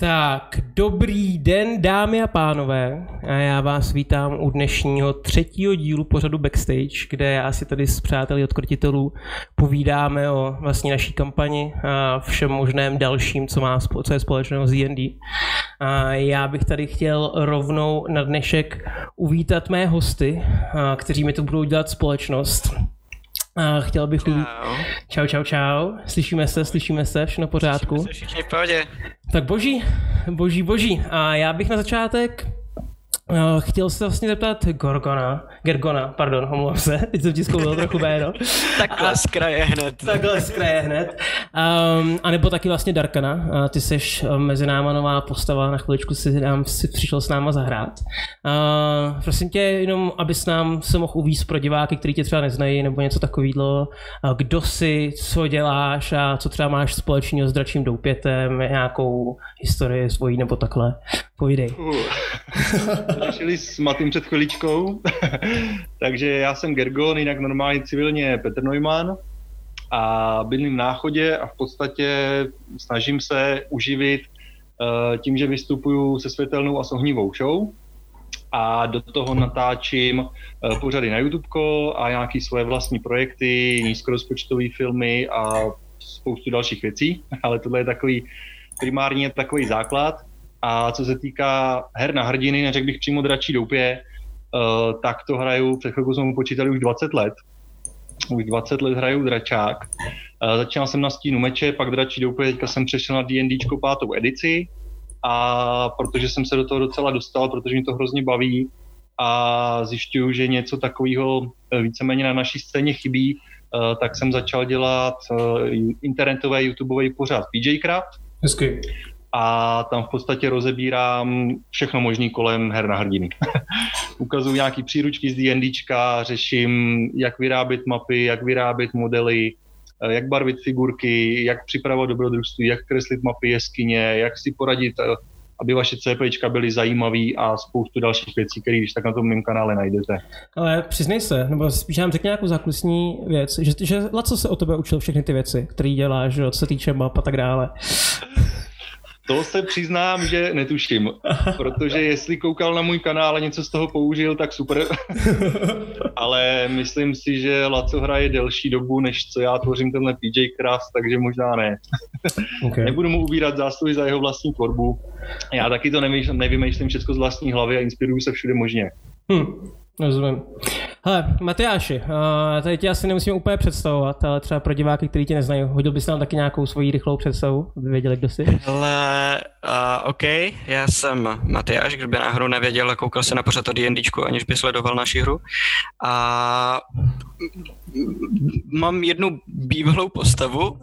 Tak, dobrý den, dámy a pánové. A já vás vítám u dnešního třetího dílu pořadu Backstage, kde já si tady s přáteli od krotitelů povídáme o vlastně naší kampani a všem možném dalším, co má co je společného s D&D. A já bych tady chtěl rovnou na dnešek uvítat mé hosty, kteří mi to budou dělat společnost. A chtěl bych čau. čau, čau, čau. Slyšíme se, slyšíme se, všechno v pořádku. Slyšíme se všichni v pohodě. Tak boží, boží, boží. A já bych na začátek chtěl se vlastně zeptat Gorgona, Gergona, pardon, omlouvám se, teď jsem ti zkoušel trochu jméno. takhle z kraje hned. takhle z kraje hned. Um, a nebo taky vlastně Darkana, uh, ty jsi uh, mezi náma nová postava, na chviličku si, nám, si přišel s náma zahrát. Uh, prosím tě, jenom abys nám se mohl uvíct pro diváky, kteří tě třeba neznají, nebo něco takového, uh, kdo jsi, co děláš a co třeba máš společného s dračím doupětem, nějakou historii svojí nebo takhle. Povídej. Uh. řešili s Matým před chviličkou. Takže já jsem Gergon, jinak normálně civilně Petr Neumann a bydlím v Náchodě a v podstatě snažím se uživit uh, tím, že vystupuju se světelnou a sohnivou show a do toho natáčím uh, pořady na YouTube a nějaké svoje vlastní projekty, nízkorozpočtové filmy a spoustu dalších věcí, ale tohle je takový primárně takový základ. A co se týká her na hrdiny, neřekl bych přímo dračí doupě, uh, tak to hraju, před chvilkou jsme počítali už 20 let. Už 20 let hraju dračák. Uh, začínal jsem na stínu meče, pak dračí doupě, teďka jsem přešel na D&Dčko pátou edici a protože jsem se do toho docela dostal, protože mi to hrozně baví a zjišťuju, že něco takového eh, víceméně na naší scéně chybí, tak jsem začal dělat internetové YouTubeový pořád PJ Craft. Hezky a tam v podstatě rozebírám všechno možný kolem her na hrdiny. Ukazuju nějaký příručky z D&Dčka, řeším, jak vyrábět mapy, jak vyrábět modely, eh, jak barvit figurky, jak připravovat dobrodružství, jak kreslit mapy jeskyně, jak si poradit, eh, aby vaše CPčka byly zajímavý a spoustu dalších věcí, které když tak na tom mém kanále najdete. Ale přiznej se, nebo spíš nám řekni nějakou zákulisní věc, že, že Laco se o tebe učil všechny ty věci, které děláš, co se týče map a tak dále. To se přiznám, že netuším, protože jestli koukal na můj kanál a něco z toho použil, tak super. Ale myslím si, že Laco hraje delší dobu, než co já tvořím tenhle PJ Craft, takže možná ne. Okay. Nebudu mu ubírat zásluhy za jeho vlastní tvorbu. Já taky to nevymýšlím všechno z vlastní hlavy a inspiruju se všude možně. Hmm. Rozumím. Hele, Matyáši, uh, tady tě asi nemusíme úplně představovat, ale třeba pro diváky, kteří tě neznají, hodil bys nám taky nějakou svoji rychlou představu, aby věděli, kdo jsi? Hele, uh, OK, já jsem Matyáš, kdo by náhodou nevěděl, koukal se na pořad o D&Dčku, aniž by sledoval naši hru. A mám jednu bývalou postavu,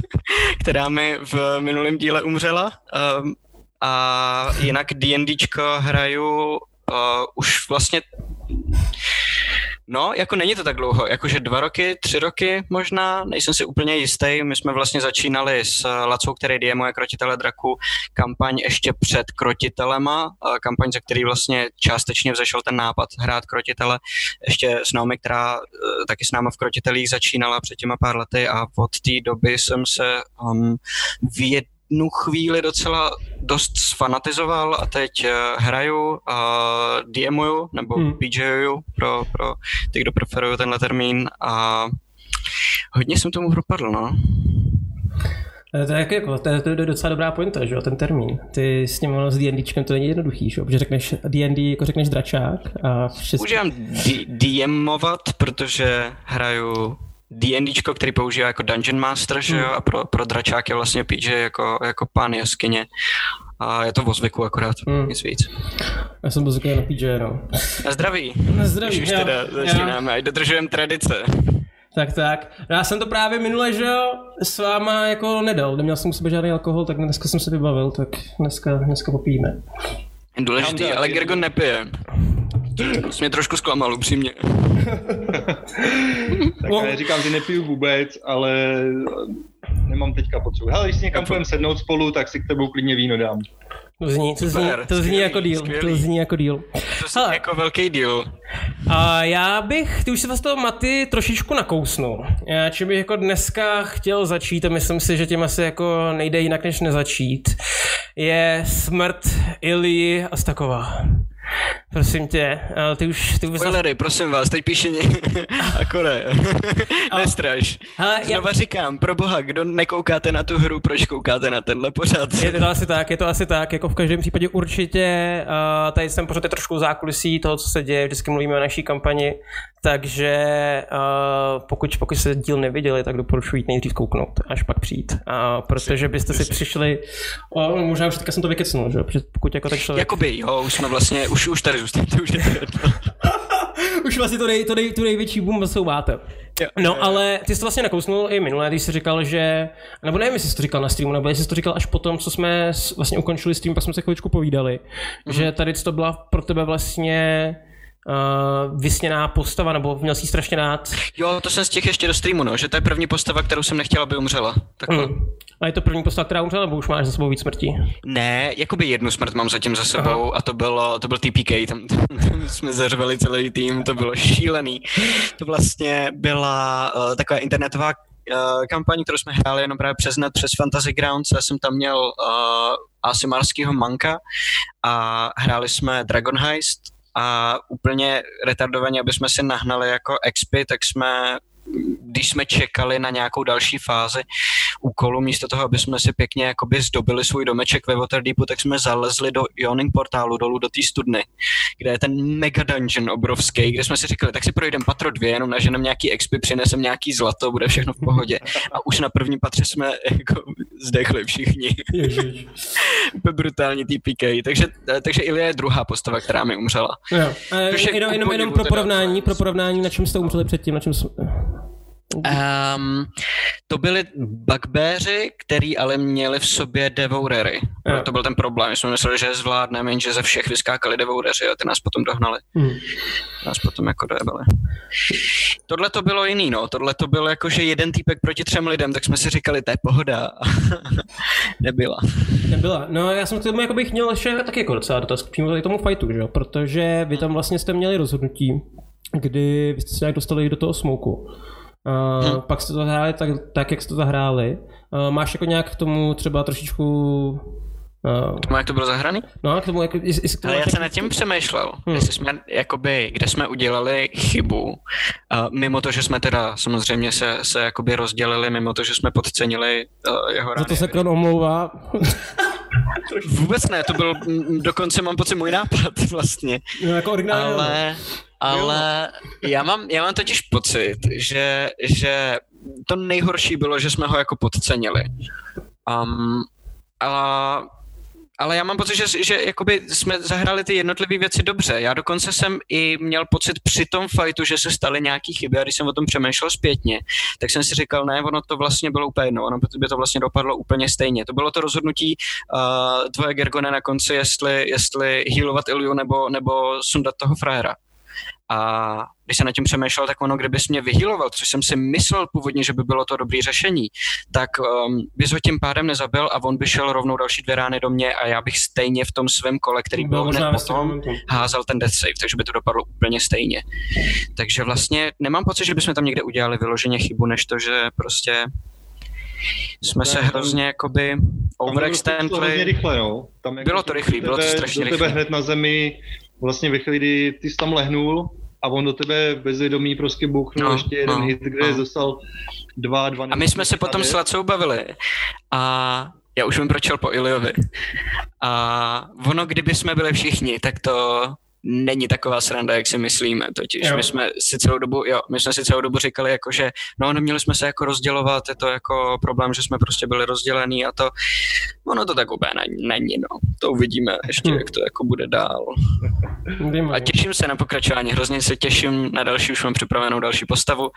která mi v minulém díle umřela. Um, a jinak D&Dčko hraju uh, už vlastně No, jako není to tak dlouho, jakože dva roky, tři roky možná, nejsem si úplně jistý. My jsme vlastně začínali s Lacou, který DMuje Krotitele draku, kampaň ještě před Krotitelema, kampaň, za který vlastně částečně vzešel ten nápad hrát Krotitele, ještě s námi, která e, taky s námi v Krotitelích začínala před těma pár lety a od té doby jsem se um, v jednu chvíli docela dost sfanatizoval a teď uh, hraju, uh, DMuju nebo hmm. PJuju pro, pro ty, kdo preferují tenhle termín a hodně jsem tomu propadl, no. Eh, to je, jako, to, je, to je docela dobrá pointa, že jo, ten termín. Ty s ním s D&Dčkem to není jednoduchý, že jo, protože řekneš D&D, jako řekneš dračák a všechno. Používám DMovat, protože hraju D&Dčko, který používá jako Dungeon Master, že jo, hmm. a pro, pro dračák je vlastně PJ jako, jako pán jaskyně. A je to o zvyku akorát, hmm. nic víc. Já jsem byl zvyklý na PJ, no. Na zdraví. Na zdraví, Když už teda začínáme, a dodržujeme tradice. Tak, tak. Já jsem to právě minule, že jo, s váma jako nedal. Neměl jsem u sebe žádný alkohol, tak dneska jsem se vybavil, tak dneska, dneska popijeme. Důležitý, ale Gergon nepije. To jsi mě trošku zklamal, upřímně. tak no. říkám, že nepiju vůbec, ale nemám teďka potřebu. Hele, když si někam půjdeme sednout spolu, tak si k tebou klidně víno dám. To zní, to zní, to zní skvělý, jako díl. To zní jako díl. To zní jako velký díl. A já bych, ty už si vás toho Maty trošičku nakousnul. Já či bych jako dneska chtěl začít a myslím si, že tím asi jako nejde jinak než nezačít, je smrt Ilii Astakova. Prosím tě, ale ty už... Ty už Spoilery, prosím vás, teď píše ně... Ako ne. Nestraž. Hele, Znova já... říkám, pro boha, kdo nekoukáte na tu hru, proč koukáte na tenhle pořad? Je to asi tak, je to asi tak, jako v každém případě určitě, uh, tady jsem pořád trošku zákulisí toho, co se děje, vždycky mluvíme o naší kampani, takže uh, pokud, pokud se díl neviděli, tak doporučuji jít nejdřív kouknout, až pak přijít. Uh, protože byste si přišli, o, možná už teďka jsem to vykecnul, že? pokud jako tak člověk... Jakoby, jo, už jsme vlastně, už, už tady zůstanete, už je to Už vlastně to, nej, to nej, tu největší boom máte. No, ale ty jsi to vlastně nakousnul i minulé, když jsi říkal, že, nebo nevím, jestli jsi to říkal na streamu, nebo jestli jsi to říkal až potom, co jsme vlastně ukončili stream, pak jsme se chviličku povídali, mm-hmm. že tady to byla pro tebe vlastně uh, vysněná postava, nebo měl jsi strašně rád. Jo, to jsem z těch ještě do streamu, no, že to je první postava, kterou jsem nechtěla, aby umřela. Mm. A je to první postava, která umřela, nebo už máš za sebou víc smrtí? Ne, jakoby jednu smrt mám zatím za sebou Aha. a to bylo, to byl TPK, tam, tam, tam jsme zařvali celý tým, to bylo šílený. To vlastně byla uh, taková internetová uh, kampaň, kterou jsme hráli jenom právě přes net, přes Fantasy Grounds. Já jsem tam měl uh, Asimarského manka a hráli jsme Dragon Heist, a úplně retardovaně, aby jsme si nahnali jako expy, tak jsme když jsme čekali na nějakou další fázi úkolu, místo toho, aby jsme si pěkně jakoby zdobili svůj domeček ve Waterdeepu, tak jsme zalezli do Ioning portálu dolů do té studny, kde je ten mega dungeon obrovský, kde jsme si říkali, tak si projdeme patro dvě, jenom naženem nějaký expy, přinesem nějaký zlato, bude všechno v pohodě. A už na první patře jsme jako zdechli všichni. Úplně brutální TPK. Takže, takže Ilia je druhá postava, která mi umřela. Jo. jenom, jenom, jenom pro porovnání, pro porovnání, na čem jste umřeli předtím, na čem jsme... Um, to byli bugbeři, který ale měli v sobě devourery. Yeah. To byl ten problém. My jsme mysleli, že je zvládneme, jenže ze všech vyskákali devoureři a ty nás potom dohnali. Mm. Nás potom jako dojebali. Tohle to bylo jiný, no. Tohle to bylo jako, že jeden týpek proti třem lidem, tak jsme si říkali, to je pohoda. Nebyla. Nebyla. No já jsem k tomu jako bych měl ještě taky jako docela dotaz přímo k tomu fightu, že jo? Protože vy tam vlastně jste měli rozhodnutí, kdy vy jste se nějak dostali do toho smoku. Uh, hmm. Pak jste to hráli tak, tak, jak jste to zahráli. Uh, máš jako nějak k tomu třeba trošičku Uh, k tomu, jak to bylo zahraný? No, k tomu, jak, jest, jest, Ale já jsem nad tím přemýšlel, hmm. jestli jsme, jakoby, kde jsme udělali chybu, uh, mimo to, že jsme teda samozřejmě se, se jakoby rozdělili, mimo to, že jsme podcenili uh, jeho rány. Za to se Kron omlouvá. Vůbec ne, to byl dokonce mám pocit můj nápad vlastně. No, jako originální. Ale, ale já mám, já mám totiž pocit, že, že to nejhorší bylo, že jsme ho jako podcenili. Um, a ale já mám pocit, že, že jakoby jsme zahráli ty jednotlivé věci dobře. Já dokonce jsem i měl pocit při tom fightu, že se staly nějaký chyby a když jsem o tom přemýšlel zpětně, tak jsem si říkal, ne, ono to vlastně bylo úplně jedno, ono by to vlastně dopadlo úplně stejně. To bylo to rozhodnutí uh, tvoje Gergone na konci, jestli, jestli healovat Iliu nebo, nebo sundat toho frajera. A když jsem nad tím přemýšlel, tak ono, kdybys mě vyhýloval, což jsem si myslel původně, že by bylo to dobré řešení, tak um, bys ho tím pádem nezabil a on by šel rovnou další dvě rány do mě a já bych stejně v tom svém kole, který byl hned potom, házel ten death save, takže by to dopadlo úplně stejně. Takže vlastně nemám pocit, že bychom tam někde udělali vyloženě chybu, než to, že prostě jsme se hrozně jakoby overextendli. jako bylo to rychlé, bylo to strašně rychlé. hned na zemi vlastně ve chvíli, kdy ty jsi tam lehnul a on do tebe bezvědomí prostě bouchnul no, ještě jeden no, hit, kde no. dostal dva, dva. A my jsme se potom s Lacou bavili a já už vím, proč po Iliovi. A ono, kdyby jsme byli všichni, tak to není taková sranda, jak si myslíme. Totiž jo. my jsme si celou dobu, jo, my jsme si celou dobu říkali, jako, že no, neměli jsme se jako rozdělovat, je to jako problém, že jsme prostě byli rozdělení a to, ono to tak úplně není, no. To uvidíme ještě, jak to jako bude dál. A těším se na pokračování, hrozně se těším na další, už mám připravenou další postavu,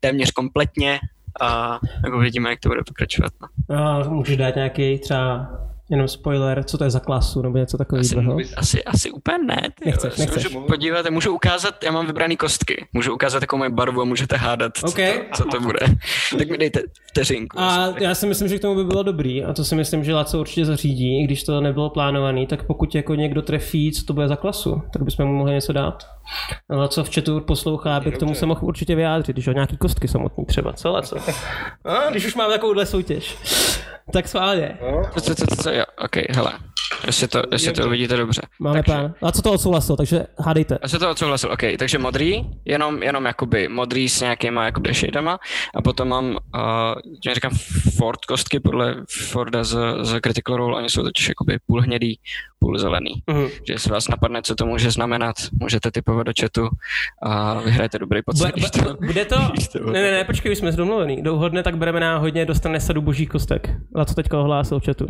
téměř kompletně a jako vidíme, jak to bude pokračovat. No. A můžeš dát nějaký třeba Jenom spoiler, co to je za klasu, nebo něco takového. Asi, asi, asi úplně ne. Ty nechceš, jo. nechceš. Můžu podívat, můžu ukázat, já mám vybraný kostky. Můžu ukázat takovou moji barvu a můžete hádat, co, Okay. to, co to bude. tak mi dejte vteřinku. A já si myslím, že k tomu by bylo dobrý a to si myslím, že Laco určitě zařídí, i když to nebylo plánovaný, tak pokud jako někdo trefí, co to bude za klasu, tak bychom mu mohli něco dát. Laco v chatu poslouchá, aby k tomu se mohl určitě vyjádřit, když o nějaký kostky samotný třeba, co Laco? A, když už máme takovouhle soutěž. Tak schválně. Co, co, co, co, co, jo, ok, hele. Jestli to, jestli to uvidíte dobře. Máme takže, plán. A co to odsouhlasil, takže hádejte. Já se to odsouhlasil, ok, takže modrý, jenom, jenom jakoby modrý s nějakýma jakoby shadama a potom mám, uh, já říkám Ford kostky podle Forda z, z Critical Role, oni jsou totiž jakoby půl hnědý, půl zelený. Mhm. Že jestli vás napadne, co to může znamenat, můžete typovat do chatu a vyhrajete dobrý pocit. Bude, bu- bude to... to Ne, ne, ne, počkej, už jsme domluvený. Douhodne, tak bereme náhodně, dostane sadu božích kostek. Laco teďka ohlásil v chatu.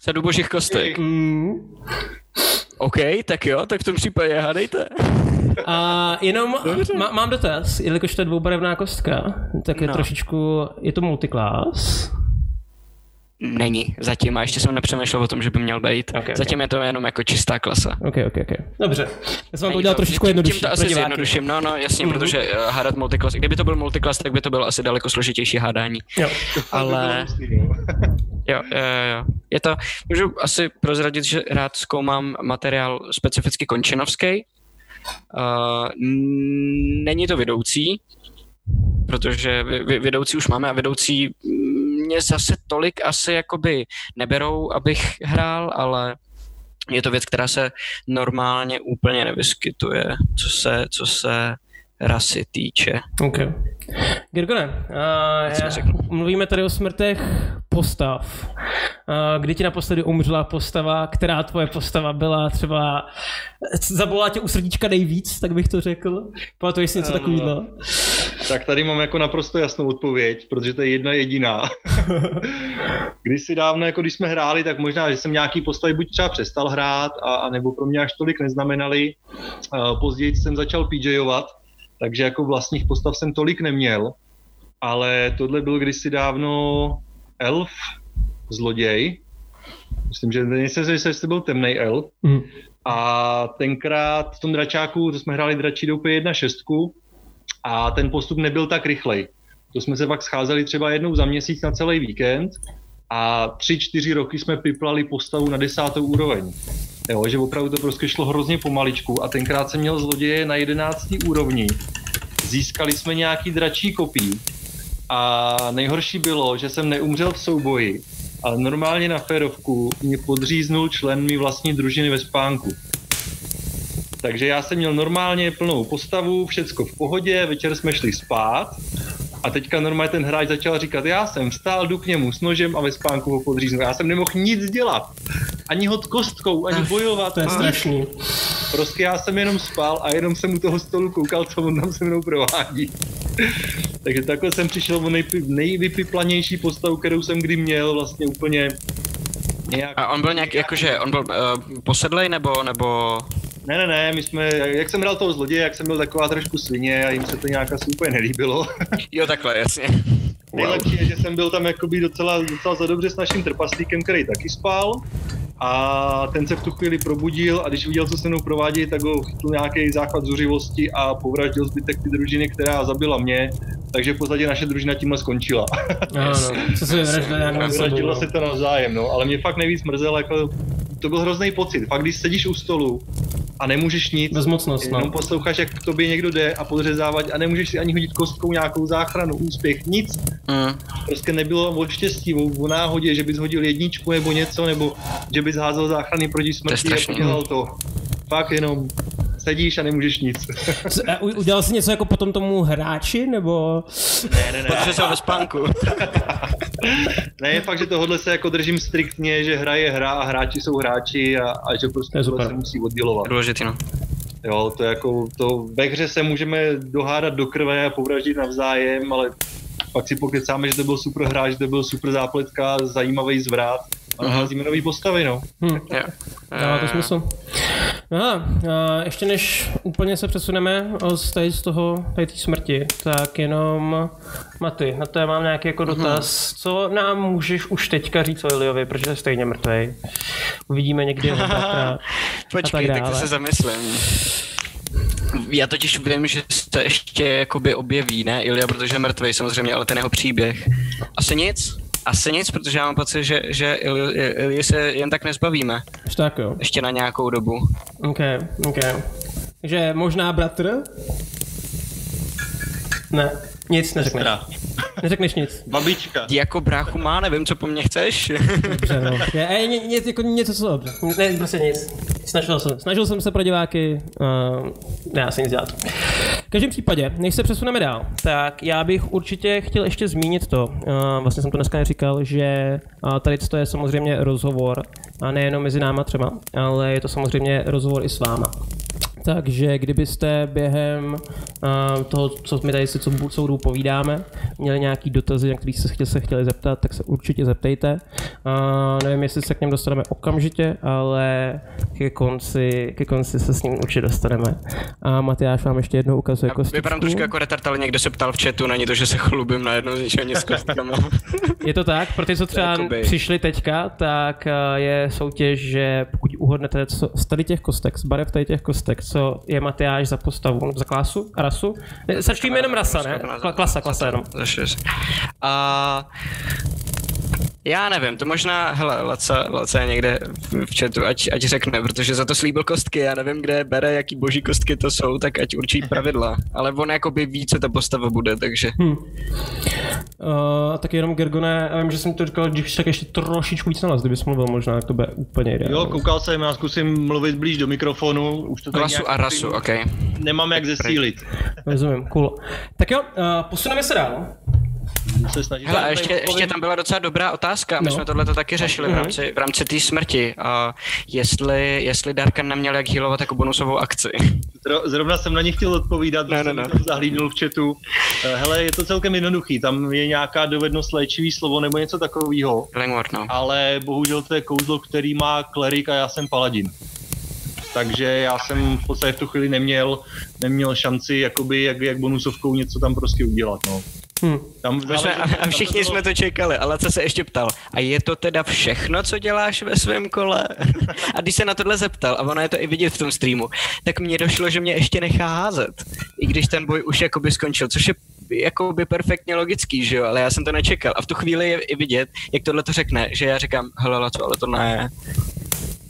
Sadu božích kostek. Mm. OK, tak jo, tak v tom případě hádejte. A jenom má, mám dotaz, jelikož to je dvoubarevná kostka, tak je No. trošičku, je to multiclass. Není, zatím a ještě jsem nepřemýšlel o tom, že by měl být. Ok, ok. Zatím je to jenom jako čistá klasa. Ok, ok, ok. Dobře. Já jsem vám to udělal trošičku jednodušší. Tím to asi zjednoduším, no, no, jasně, protože uh, hádat multiclass, kdyby to byl multiclass, tak by to bylo asi daleko složitější hádání. Jo. Ale, jo, jo, jo. Je to, můžu asi prozradit, že rád zkoumám materiál specificky končinovský. Uh, není to vedoucí, protože vy- vy- vedoucí už máme a vedoucí mě zase tolik asi jakoby neberou, abych hrál, ale je to věc, která se normálně úplně nevyskytuje, co se, co se rasy týče. Ok. Girgone, uh, řeknu? mluvíme tady o smrtech postav. Uh, kdy ti naposledy umřela postava, která tvoje postava byla třeba, zabolala tě u srdíčka nejvíc, tak bych to řekl. Pamatuješ si něco Eh, takového? Tak tady mám jako naprosto jasnou odpověď, protože to je jedna jediná. když si dávno, jako když jsme hráli, tak možná, že jsem nějaký postavy buď třeba přestal hrát, a, a nebo pro mě až tolik neznamenali. Uh, později jsem začal PJovat, takže jako vlastních postav jsem tolik neměl, ale tohle byl kdysi dávno elf, zloděj. Myslím, že nejsem si jestli byl temnej elf. Mm. A tenkrát v tom dračáku, to jsme hráli dračí doupě 1.6 a ten postup nebyl tak rychlej. To jsme se pak scházeli třeba jednou za měsíc na celý víkend a tři, čtyři roky jsme piplali postavu na desátou úroveň. Jo, že opravdu to prostě šlo hrozně pomaličku a tenkrát jsem měl zloděje na jedenáctý úrovni. Získali jsme nějaký dračí kopí a nejhorší bylo, že jsem neumřel v souboji, ale normálně na férovku mě podříznul člen mý vlastní družiny ve spánku. Takže já jsem měl normálně plnou postavu, všecko v pohodě, večer jsme šli spát a teďka normálně ten hráč začal říkat, já jsem vstál, jdu k němu s nožem a ve spánku ho podříznu. Já jsem nemohl nic dělat. Ani hod kostkou, ani bojovat. To je strašný. Prostě já jsem jenom spal a jenom jsem u toho stolu koukal, co on tam se mnou provádí. Takže takhle jsem přišel o nejpi- nejvypiplanější postavu, kterou jsem kdy měl, vlastně úplně nějak... A on byl nějak, jakože, on byl uh, posedlej nebo, nebo... Ne, ne, ne, my jsme, jak jsem hrál toho zloděje, jak jsem byl taková trošku svině a jim se to nějak asi úplně nelíbilo. Jo, takhle, jasně. Nejlepší je, že jsem byl tam jakoby docela, docela za dobře s naším trpaslíkem, který taky spal. A ten se v tu chvíli probudil a když viděl, co se mnou provádí, tak ho chytl nějaký záchvat zuřivosti a povraždil zbytek ty družiny, která zabila mě. Takže v podstatě naše družina tímhle skončila. Ano, co se vyvraždili nějak na. Vyvraždilo no. se to navzájem, no. Ale mě fakt nejvíc mrzelo, jako to byl hrozný pocit. Fakt, když sedíš u stolu a nemůžeš nic, Bezmocnost, Jenom no. posloucháš, jak k tobě někdo jde a podřezávat a nemůžeš si ani hodit kostkou nějakou záchranu, úspěch, nic. Mm. Prostě nebylo o štěstí, o, o náhodě, že bys hodil jedničku nebo něco, nebo že bys házel záchrany proti smrti a podělal to. Fakt jenom sedíš a nemůžeš nic. Co- a Udělal jsi něco jako potom tomu hráči, nebo... ne, ne, ne. Podřezal ve spánku. Ne, je fakt, že tohle se jako držím striktně, že hra je hra a hráči jsou hráči a, a že To prostě super. se musí oddělovat. Důležitý, no. Jo, to je jako, to ve hře se můžeme dohádat do krve a povraždit navzájem, ale pak si pokecáme, že to byl super hráč, že to byl super zápletka, zajímavý zvrat a Mhm. nacházíme nový postavy, no. Hm, Jo. dává to smysl. No, a ještě než úplně se přesuneme z, tady z toho, tady té smrti, tak jenom Maty, na to já mám nějaký jako dotaz. Mm-hmm. Co nám můžeš už teďka říct o Iliovi, protože je stejně mrtvý. Uvidíme někdy Počkej, a tak, tak to se zamyslím. Já totiž vím, že se ještě jakoby objeví, ne Ilia, protože je mrtvý samozřejmě, ale ten jeho příběh. Asi nic? Asi nic, protože já mám pocit, že, že Ili se jen tak nezbavíme. Ještě tak jo. Ještě na nějakou dobu. OK, OK. Takže možná bratr? Ne, nic neřekneš. Neřekneš nic. Babička. Ty jako bráchu má, nevím, co po mně chceš. Dobře, no. Je, je, ně, ně, jako něco, co dobře. Ne, prostě nic. Snažil jsem, snažil jsem se pro diváky, uh, já se nic dělat. V každém případě, než se přesuneme dál, tak já bych určitě chtěl ještě zmínit to, uh, vlastně jsem to dneska neříkal, že uh, tady to je samozřejmě rozhovor, a nejenom mezi náma třeba, ale je to samozřejmě rozhovor i s váma. Takže kdybyste během uh, toho, co my tady si co, co povídáme, měli nějaký dotazy, na kterých se, chtěli, se chtěli zeptat, tak se určitě zeptejte. Uh, nevím, jestli se k něm dostaneme okamžitě, ale ke konci, ke konci se s ním určitě dostaneme. A Matyáš vám ještě jednou ukazuje kostičku. Vypadám trošku jako retard, ale někdo se ptal v chatu, není to, že se chlubím najednou z ničeho s kostkama. je to tak, pro ty, co třeba přišli teďka, tak je soutěž, že pokud uhodnete z tady těch kostek, z barev tady těch kostek, co je Matyáš za postavu, za klasu rasu. Sačkujeme jenom rasa, ne? Klasa, klasa jenom. A já nevím, to možná, hele, Laca, Laca je někde v chatu, ať, ať řekne, protože za to slíbil kostky, já nevím, kde bere, jaký boží kostky to jsou, tak ať určí pravidla. Ale on jakoby ví, co ta postava bude, takže... Hmm. Uh, a tak jenom Gergone, já vím, že jsem to říkal, když tak ještě trošičku víc na nás, kdybys mluvil možná, jak to bude úplně ideální. Jo, koukal jsem, já zkusím mluvit blíž do mikrofonu, už to Rasu a rasu, ok. Nemám jak zesílit. Rozumím, cool. Tak jo, uh, posuneme se dál se snažit. Hele, a ještě, ještě tam byla docela dobrá otázka. My no. jsme tohle taky řešili v mhm. rámci, v rámci té smrti. A jestli, jestli Darkan neměl jak healovat jako bonusovou akci. Zrovna jsem na ní chtěl odpovídat, ne, ne, ne. zahlídnul v chatu. Eh, hele, je to celkem jednoduchý. Tam je nějaká dovednost léčivý slovo nebo něco takového. no. Ale bohužel to je kouzlo, který má klerik a já jsem paladin takže já jsem v podstatě v tu chvíli neměl, neměl šanci jakoby jak, jak bonusovkou něco tam prostě udělat. No. Hmm. Tam jsme, a, a všichni bylo... jsme to čekali, ale co se ještě ptal, a je to teda všechno, co děláš ve svém kole? a když se na tohle zeptal, a ono je to i vidět v tom streamu, tak mně došlo, že mě ještě nechá házet, i když ten boj už jakoby skončil, což je jakoby perfektně logický, že jo, ale já jsem to nečekal. A v tu chvíli je i vidět, jak tohle to řekne, že já říkám, hele, co, ale to ne,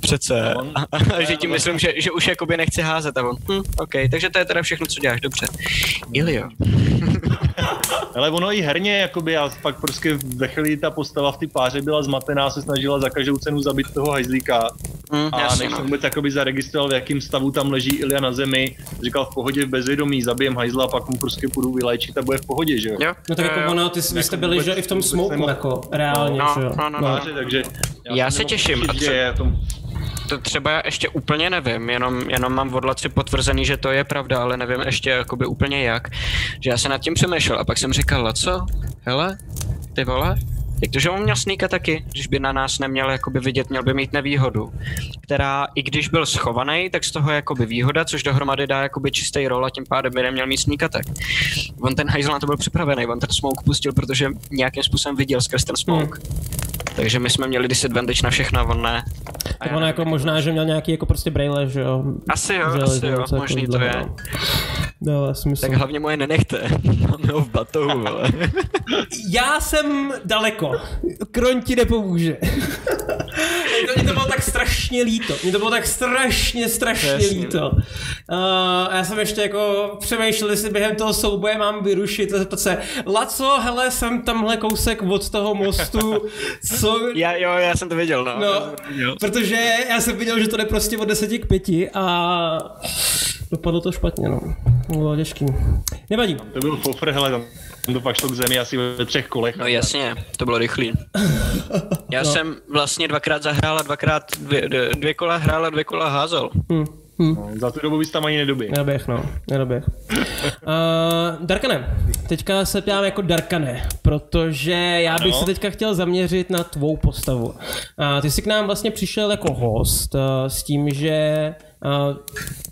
Přece. On, a, a, že tím myslím, že, že už jakoby nechci házet a on, hm, OK, takže to je teda všechno, co děláš, dobře. Ilio. Ale ono i herně, jakoby já pak prostě ve chvíli ta postava v té páře byla zmatená, se snažila za každou cenu zabít toho hajzlíka. Mm, a jasný, než jsem no. vůbec jakoby zaregistroval, v jakém stavu tam leží Ilia na zemi, říkal v pohodě v bezvědomí, zabijem hajzla a pak mu prostě půjdu vyléčit a bude v pohodě, že jo? jo. No tak jako ono, ty jste byli, že i v tom smoku, jako reálně, no, že jo? No, no, no. no. Takže já, já se těším. A co, tom to třeba já ještě úplně nevím, jenom, jenom mám od Laci potvrzený, že to je pravda, ale nevím ještě jakoby úplně jak. Že já se nad tím přemýšlel a pak jsem říkal, Laco, hele, ty vole, jak to, že on měl sníka taky, když by na nás neměl jakoby vidět, měl by mít nevýhodu, která i když byl schovaný, tak z toho je jakoby výhoda, což dohromady dá jakoby čistý rol a tím pádem by neměl mít sníka tak. On ten hajzl na to byl připravený, on ten smoke pustil, protože nějakým způsobem viděl skrz ten smoke. Hmm. Takže my jsme měli disadvantage na všechno, on ne. Tak on jako možná, že měl nějaký jako prostě braille, že jo? Asi jo, že, asi jo, možný to je. No, smysl. Tak hlavně moje nenechte, máme ho v batohu, ale. Já jsem daleko, Kroň ti nepomůže. Mě to bylo tak strašně líto. Mě to bylo tak strašně, strašně Jasně. líto. Uh, já jsem ještě jako přemýšlel, jestli během toho souboje mám vyrušit a zeptat se, Laco, hele, jsem tamhle kousek od toho mostu, co... Já, jo, já jsem to viděl, no. no viděl. Protože já jsem viděl, že to jde prostě od 10 k 5 a dopadlo to špatně, no. Bylo těžký. Nevadí. To byl fofr, hele, tam to pak šlo k zemi asi ve třech kolech. No jasně, to bylo rychlý. Já no. jsem vlastně dvakrát zahrál a dvakrát dvě, dvě, kola hrál a dvě kola házel. Hmm. Hmm. No, za tu dobu bys tam ani nedoběh. Nedoběh, no. Nedoběh. uh, Darkane, teďka se ptám jako Darkane, protože já bych ano. se teďka chtěl zaměřit na tvou postavu. Uh, ty jsi k nám vlastně přišel jako host uh, s tím, že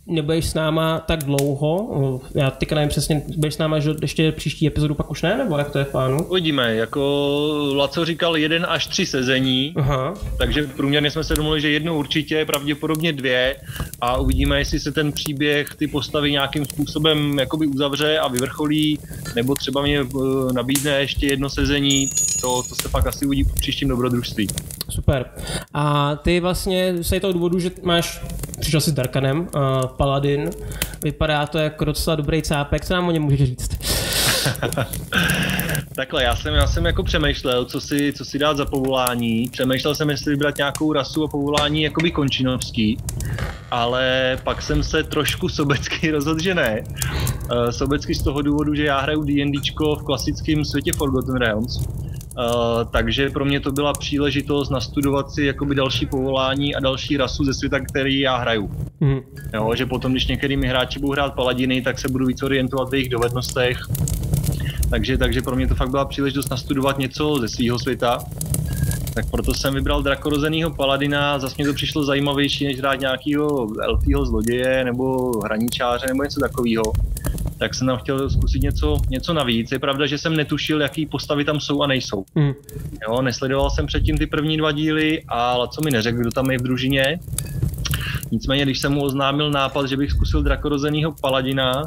nebudeš s náma tak dlouho. Já teďka nevím přesně, budeš s náma že ještě příští epizodu, pak už ne, nebo jak to je v plánu? Uvidíme, jako Laco říkal jeden až tři sezení, Aha. takže průměrně jsme se domluvili, že jedno určitě, pravděpodobně dvě a uvidíme, jestli se ten příběh, ty postavy nějakým způsobem jakoby uzavře a vyvrcholí, nebo třeba mě eh, nabídne ještě jedno sezení, to, to se pak asi uvidí v příštím dobrodružství. Super. A ty vlastně z toho důvodu, že máš, přišel jsi s Darkanem, uh, Paladin, vypadá to jako docela dobrý cápek, co nám o něm můžeš říct? Takhle, já jsem, já jsem jako přemýšlel, co si, co si dát za povolání. Přemýšlel jsem, jestli vybrat nějakou rasu a povolání jakoby končinovský, ale pak jsem se trošku sobecky rozhodl, že ne. Uh, sobecky z toho důvodu, že já hraju D&Dčko v klasickém světě Forgotten Realms, Uh, takže pro mě to byla příležitost nastudovat si jakoby další povolání a další rasu ze světa, který já hraju. Mm. Jo, že potom, když některými hráči budou hrát paladiny, tak se budu víc orientovat v jejich dovednostech. Takže, takže pro mě to fakt byla příležitost nastudovat něco ze svého světa. Tak proto jsem vybral drakorozenýho paladina, zase mi to přišlo zajímavější, než hrát nějakého elfího zloděje nebo hraničáře nebo něco takového tak jsem tam chtěl zkusit něco, něco navíc. Je pravda, že jsem netušil, jaký postavy tam jsou a nejsou. Mm. Jo, nesledoval jsem předtím ty první dva díly, ale co mi neřekl, kdo tam je v družině. Nicméně, když jsem mu oznámil nápad, že bych zkusil drakorozenýho paladina,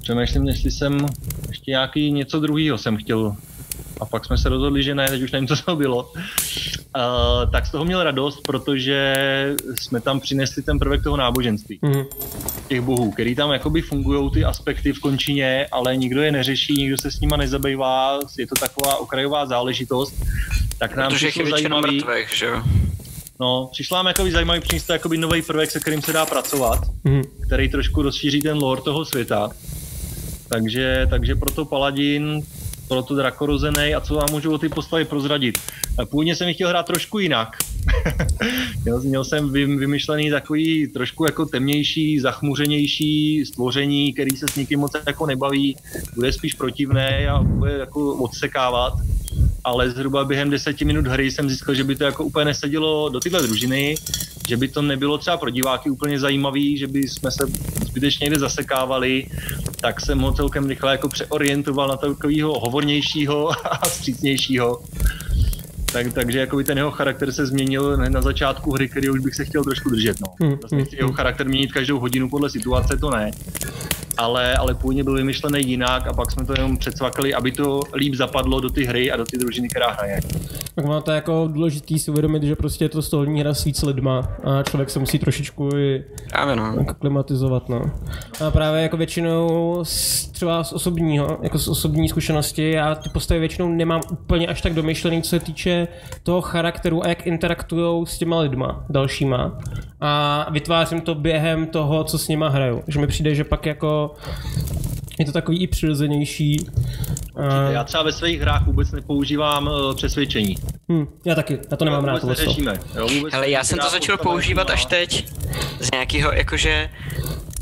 přemýšlím, jestli jsem ještě nějaký něco druhého jsem chtěl a pak jsme se rozhodli, že ne, teď už nevím, co to bylo. Uh, tak z toho měl radost, protože jsme tam přinesli ten prvek toho náboženství. Mm. Těch bohů, který tam jakoby fungují ty aspekty v končině, ale nikdo je neřeší, nikdo se s nima nezabývá, je to taková okrajová záležitost. Tak nám protože je zajímavý, mrtvech, že jo? No, přišla nám jakoby zajímavý přinést jakoby nový prvek, se kterým se dá pracovat, mm. který trošku rozšíří ten lore toho světa. Takže, takže proto Paladin pro tu drakorozený a co vám můžu o ty postavy prozradit. Původně jsem chtěl hrát trošku jinak. měl, měl jsem vymyšlený takový trošku jako temnější, zachmuřenější stvoření, který se s nikým moc jako nebaví, bude spíš protivné a bude jako odsekávat ale zhruba během deseti minut hry jsem zjistil, že by to jako úplně nesedělo do tyhle družiny, že by to nebylo třeba pro diváky úplně zajímavý, že by jsme se zbytečně někde zasekávali, tak jsem ho celkem rychle jako přeorientoval na takového hovornějšího a střícnějšího. Tak, takže jako ten jeho charakter se změnil na začátku hry, který už bych se chtěl trošku držet. No. Hmm, Zase hmm, jeho hmm. charakter měnit každou hodinu podle situace, to ne ale, ale původně byl vymyšlený jinak a pak jsme to jenom předsvakali, aby to líp zapadlo do ty hry a do ty družiny, která hraje. Tak má to jako důležitý si uvědomit, že prostě je to stolní hra s víc lidma a člověk se musí trošičku i no. jako klimatizovat. No. A právě jako většinou z, třeba z osobního, jako z osobní zkušenosti, já ty postavy většinou nemám úplně až tak domyšlený, co se týče toho charakteru a jak interaktujou s těma lidma dalšíma. A vytvářím to během toho, co s nima hraju. Že mi přijde, že pak jako je to takový i přirozenější. Já třeba ve svých hrách vůbec nepoužívám uh, přesvědčení. Hmm, já taky, já to nemám rád. Vůbec neřešíme. Jo, vůbec Hele, já jsem to začal používat až teď. Z nějakého, jakože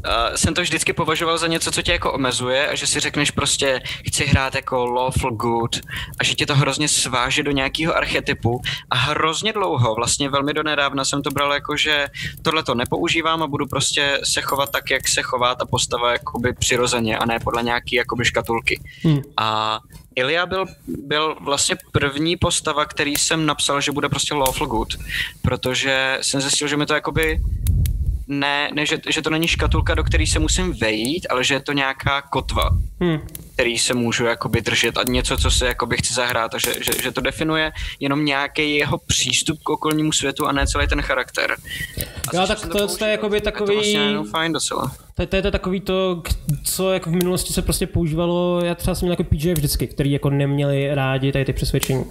uh, jsem to vždycky považoval za něco, co tě jako omezuje a že si řekneš prostě, chci hrát jako lawful good a že tě to hrozně sváže do nějakého archetypu a hrozně dlouho, vlastně velmi do nedávna jsem to bral jako, že tohle to nepoužívám a budu prostě se chovat tak, jak se chová ta postava jakoby přirozeně a ne podle nějaký jakoby škatulky. Hmm. A Ilia byl, byl vlastně první postava, který jsem napsal, že bude prostě lawful good, protože jsem zjistil, že mi to jakoby ne, ne že, že to není škatulka, do které se musím vejít, ale že je to nějaká kotva, hmm. který se můžu jakoby držet a něco, co se jakoby chci zahrát a že, že, že to definuje jenom nějaký jeho přístup k okolnímu světu a ne celý ten charakter. A jo, tak to, to, to je jakoby takový... Je to vlastně fajn docela. To, to je to takový to, co jako v minulosti se prostě používalo, já třeba jsem měl jako PJ vždycky, který jako neměli rádi tady ty přesvědčení.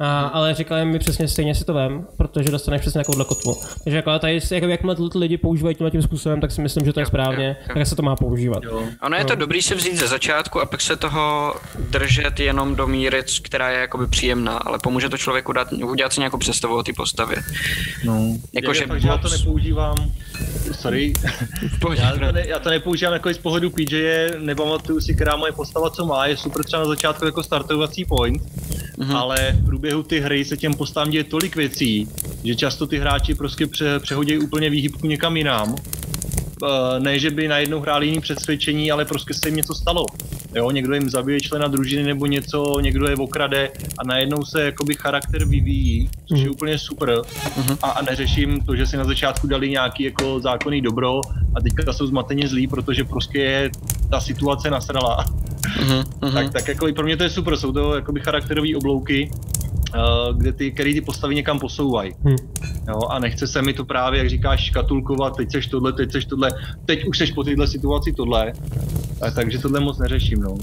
A, ale říkali mi přesně stejně si to vem, protože dostaneš přesně takovou kotvu. Takže jako tady, jako jakmile ty lidi používají tímhle tím způsobem, tak si myslím, že to je správně, tak se to má používat. Jo. Ono je to no. dobrý se vzít ze začátku a pak se toho držet jenom do míry, která je jakoby příjemná, ale pomůže to člověku dát, udělat si nějakou představu o té postavě. No, jako, že fakt, já to nepoužívám, sorry, já, to ne, já to nepoužívám jako z pohledu PJ, nepamatuju si, která moje postava co má, je super třeba na začátku jako startovací point, mm-hmm. ale v průběhu ty hry se těm postavám děje tolik věcí, že často ty hráči prostě pře- přehodí úplně výhybku někam jinam. Uh, ne, že by najednou hráli jiný přesvědčení, ale prostě se jim něco stalo. Jo, někdo jim zabije člena družiny nebo něco, někdo je okrade a najednou se jakoby charakter vyvíjí, což je mhm. úplně super. Uh-huh. A, a neřeším to, že si na začátku dali nějaký jako zákonný dobro a teďka jsou zmateně zlí, protože prostě je ta situace nasrala. Uh-huh. tak, tak jako i pro mě to je super, jsou to jakoby charakterové oblouky, kde ty, který ty postavy někam posouvají. Hmm. Jo, a nechce se mi to právě, jak říkáš, škatulkovat, teď seš tohle, teď seš tohle, teď už seš po téhle situaci tohle. A takže tohle moc neřeším, no.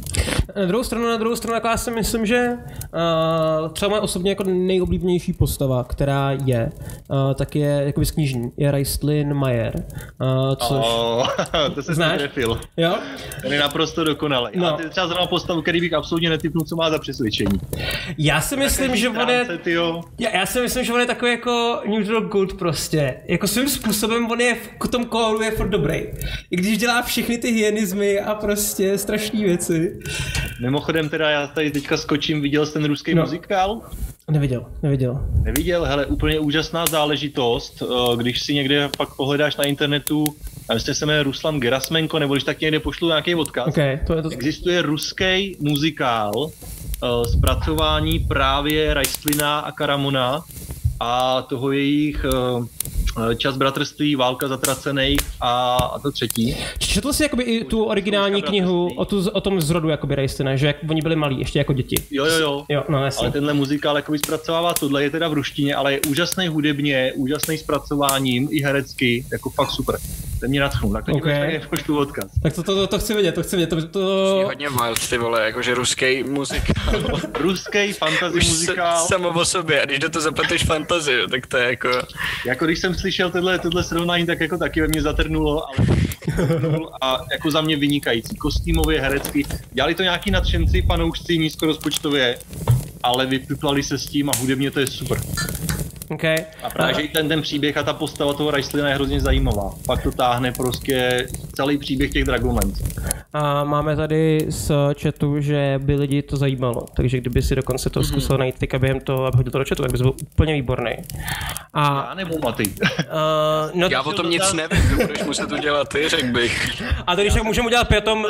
Na druhou stranu, na druhou stranu, jako já si myslím, že uh, třeba moje osobně jako nejoblíbenější postava, která je, uh, tak je jako z knižní, je Raistlin Mayer. Uh, což... Oh, to se Znáš? trefil. Jo? Ten je naprosto dokonalý. No. A ty třeba zrovna postavu, který bych absolutně netypnul, co má za přesvědčení. Já si myslím, že on je... Já, já si myslím, že on je takový jako neutral good prostě. Jako svým způsobem on je v tom kólu je furt dobrý. I když dělá všechny ty hyenizmy a prostě strašné věci. Mimochodem teda já tady teďka skočím, viděl jsi ten ruský no. muzikál? Neviděl, neviděl. Neviděl, hele, úplně úžasná záležitost, eh, když si někde pak pohledáš na internetu, a myslím, se jmenuje Ruslan Gerasmenko, nebo když tak někde pošlu nějaký odkaz. Okay, to je to... Existuje ruský muzikál, uh, zpracování právě Rajstlina a Karamona a toho jejich uh, Eh, čas bratrství, Válka zatracených a, a to třetí. Četl jsi jakoby i tu originální knihu o, tu, o tom zrodu jakoby Rejstina, že jak oni byli malí, ještě jako děti. Jo, jo, jo. jo no. Ale tenhle muzikál jakoby zpracovává tohle, je teda v ruštině, ale je úžasný hudebně, úžasný zpracováním i herecky, jako fakt super. Ten mě natchnul, tak teď okay. pošlu odkaz. Tak to, to, to, to, chci vidět, to chci vidět. To, to... hodně mild, ty vole, jakože ruský muzikál. ruský fantasy muzikál. samo o sobě, a když do to zapleteš fantazii, tak to je jako... Jako když jsem slyšel tohle, tohle srovnání, tak jako taky ve mě zatrnulo, ale a jako za mě vynikající. Kostýmově, herecky. Dělali to nějaký nadšenci, fanoušci, nízkorozpočtově, ale vypiplali se s tím a hudebně to je super. Okay. A právě, že ten, ten příběh a ta postava toho Raislina je hrozně zajímavá. Pak to táhne prostě celý příběh těch Dragonlance. A máme tady z chatu, že by lidi to zajímalo, takže kdyby si dokonce to mm-hmm. zkusil najít teďka během toho, aby hodil to do chatu, tak bys byl úplně výborný. A, Já nebo Maty? Uh, no, Já o tom nic nevím, budeš muset udělat ty, řekl bych. A to když tak můžeme udělat pětom,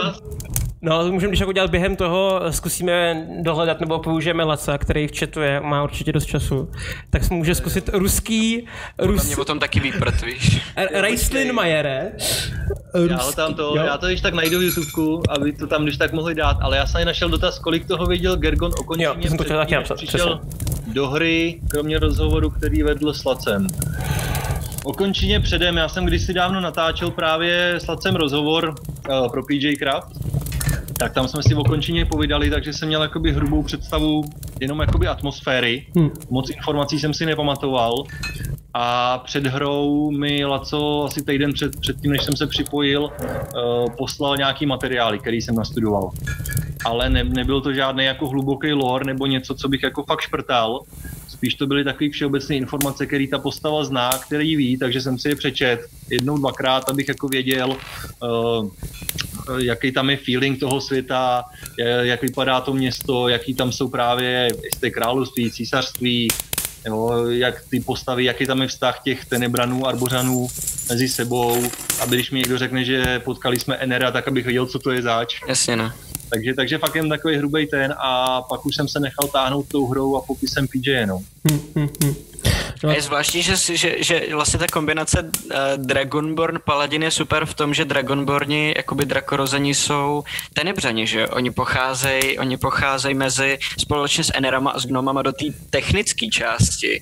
No, to můžeme když jako udělat během toho, zkusíme dohledat nebo použijeme Laca, který v chatu je, má určitě dost času. Tak může zkusit ruský... Rus... mě o tom taky výprt, víš. Raislin Majere. Já ho tam to, jo? já to když tak najdu v YouTubeku, aby to tam když tak mohli dát, ale já jsem našel dotaz, kolik toho viděl Gergon okončeně jo, jsem to chtěl taky napsat, přišel přesně. do hry, kromě rozhovoru, který vedl s Lacem. Okončeně předem, já jsem kdysi dávno natáčel právě s Lacem rozhovor uh, pro PJ Craft tak tam jsme si okončeně povídali, takže jsem měl jakoby hrubou představu jenom jakoby atmosféry. Hmm. Moc informací jsem si nepamatoval. A před hrou mi Laco asi týden před, před tím, než jsem se připojil, uh, poslal nějaký materiály, který jsem nastudoval. Ale ne, nebyl to žádný jako hluboký lore nebo něco, co bych jako fakt šprtal. Spíš to byly takové všeobecné informace, které ta postava zná, který ví, takže jsem si je přečet jednou, dvakrát, abych jako věděl, uh, jaký tam je feeling toho světa, jak vypadá to město, jaký tam jsou právě, jestli království, císařství, nebo jak ty postavy, jaký tam je vztah těch tenebranů, arbořanů mezi sebou, aby když mi někdo řekne, že potkali jsme Enera, tak abych věděl, co to je zač. Jasně, no. Takže, takže fakt jen takový hrubý ten a pak už jsem se nechal táhnout tou hrou a popisem PJ, no. Hmm, hmm, hmm. A je zvláštní, že, že, že vlastně ta kombinace uh, Dragonborn Paladin je super v tom, že Dragonborni, jakoby drakorození jsou tenebřani, že oni pocházejí, oni pocházejí mezi společně s Enerama a s Gnomama do té technické části,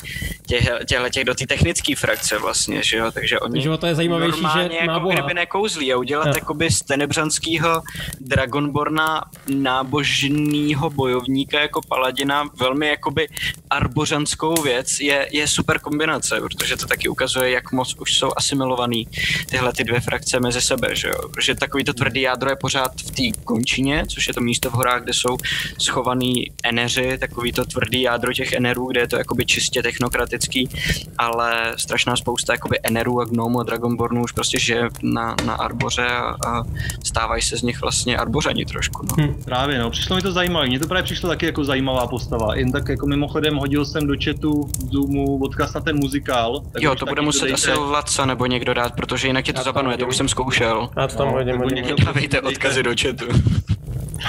těchto těch do té technické frakce vlastně, že jo, takže oni že to je zajímavější, že má jako kdyby nekouzlí a udělat no. jakoby z tenebřanského Dragonborna nábožního bojovníka jako paladina velmi jakoby arbořanskou věc je, je super kombinace, protože to taky ukazuje, jak moc už jsou asimilovaný tyhle ty dvě frakce mezi sebe, že jo? Protože takový to tvrdý jádro je pořád v té končině, což je to místo v horách, kde jsou schovaný eneři, takový to tvrdý jádro těch enerů, kde je to jakoby čistě technokratický, ale strašná spousta jakoby enerů a gnomů a dragonbornů už prostě žije na, na arboře a, a stávají se z nich vlastně arbořani trošku. No. Hm, právě, no, přišlo mi to zajímavé. Mně to právě přišlo taky jako zajímavá postava. Jen tak jako mimochodem hodil jsem do chatu Zoomu odkaz na ten muzikál. Tak jo, to bude muset asi Laca nebo někdo dát, protože jinak tě to zabanuje, to už jsem zkoušel. Já to tam no, hodím, hodím. Dávejte odkazy do chatu.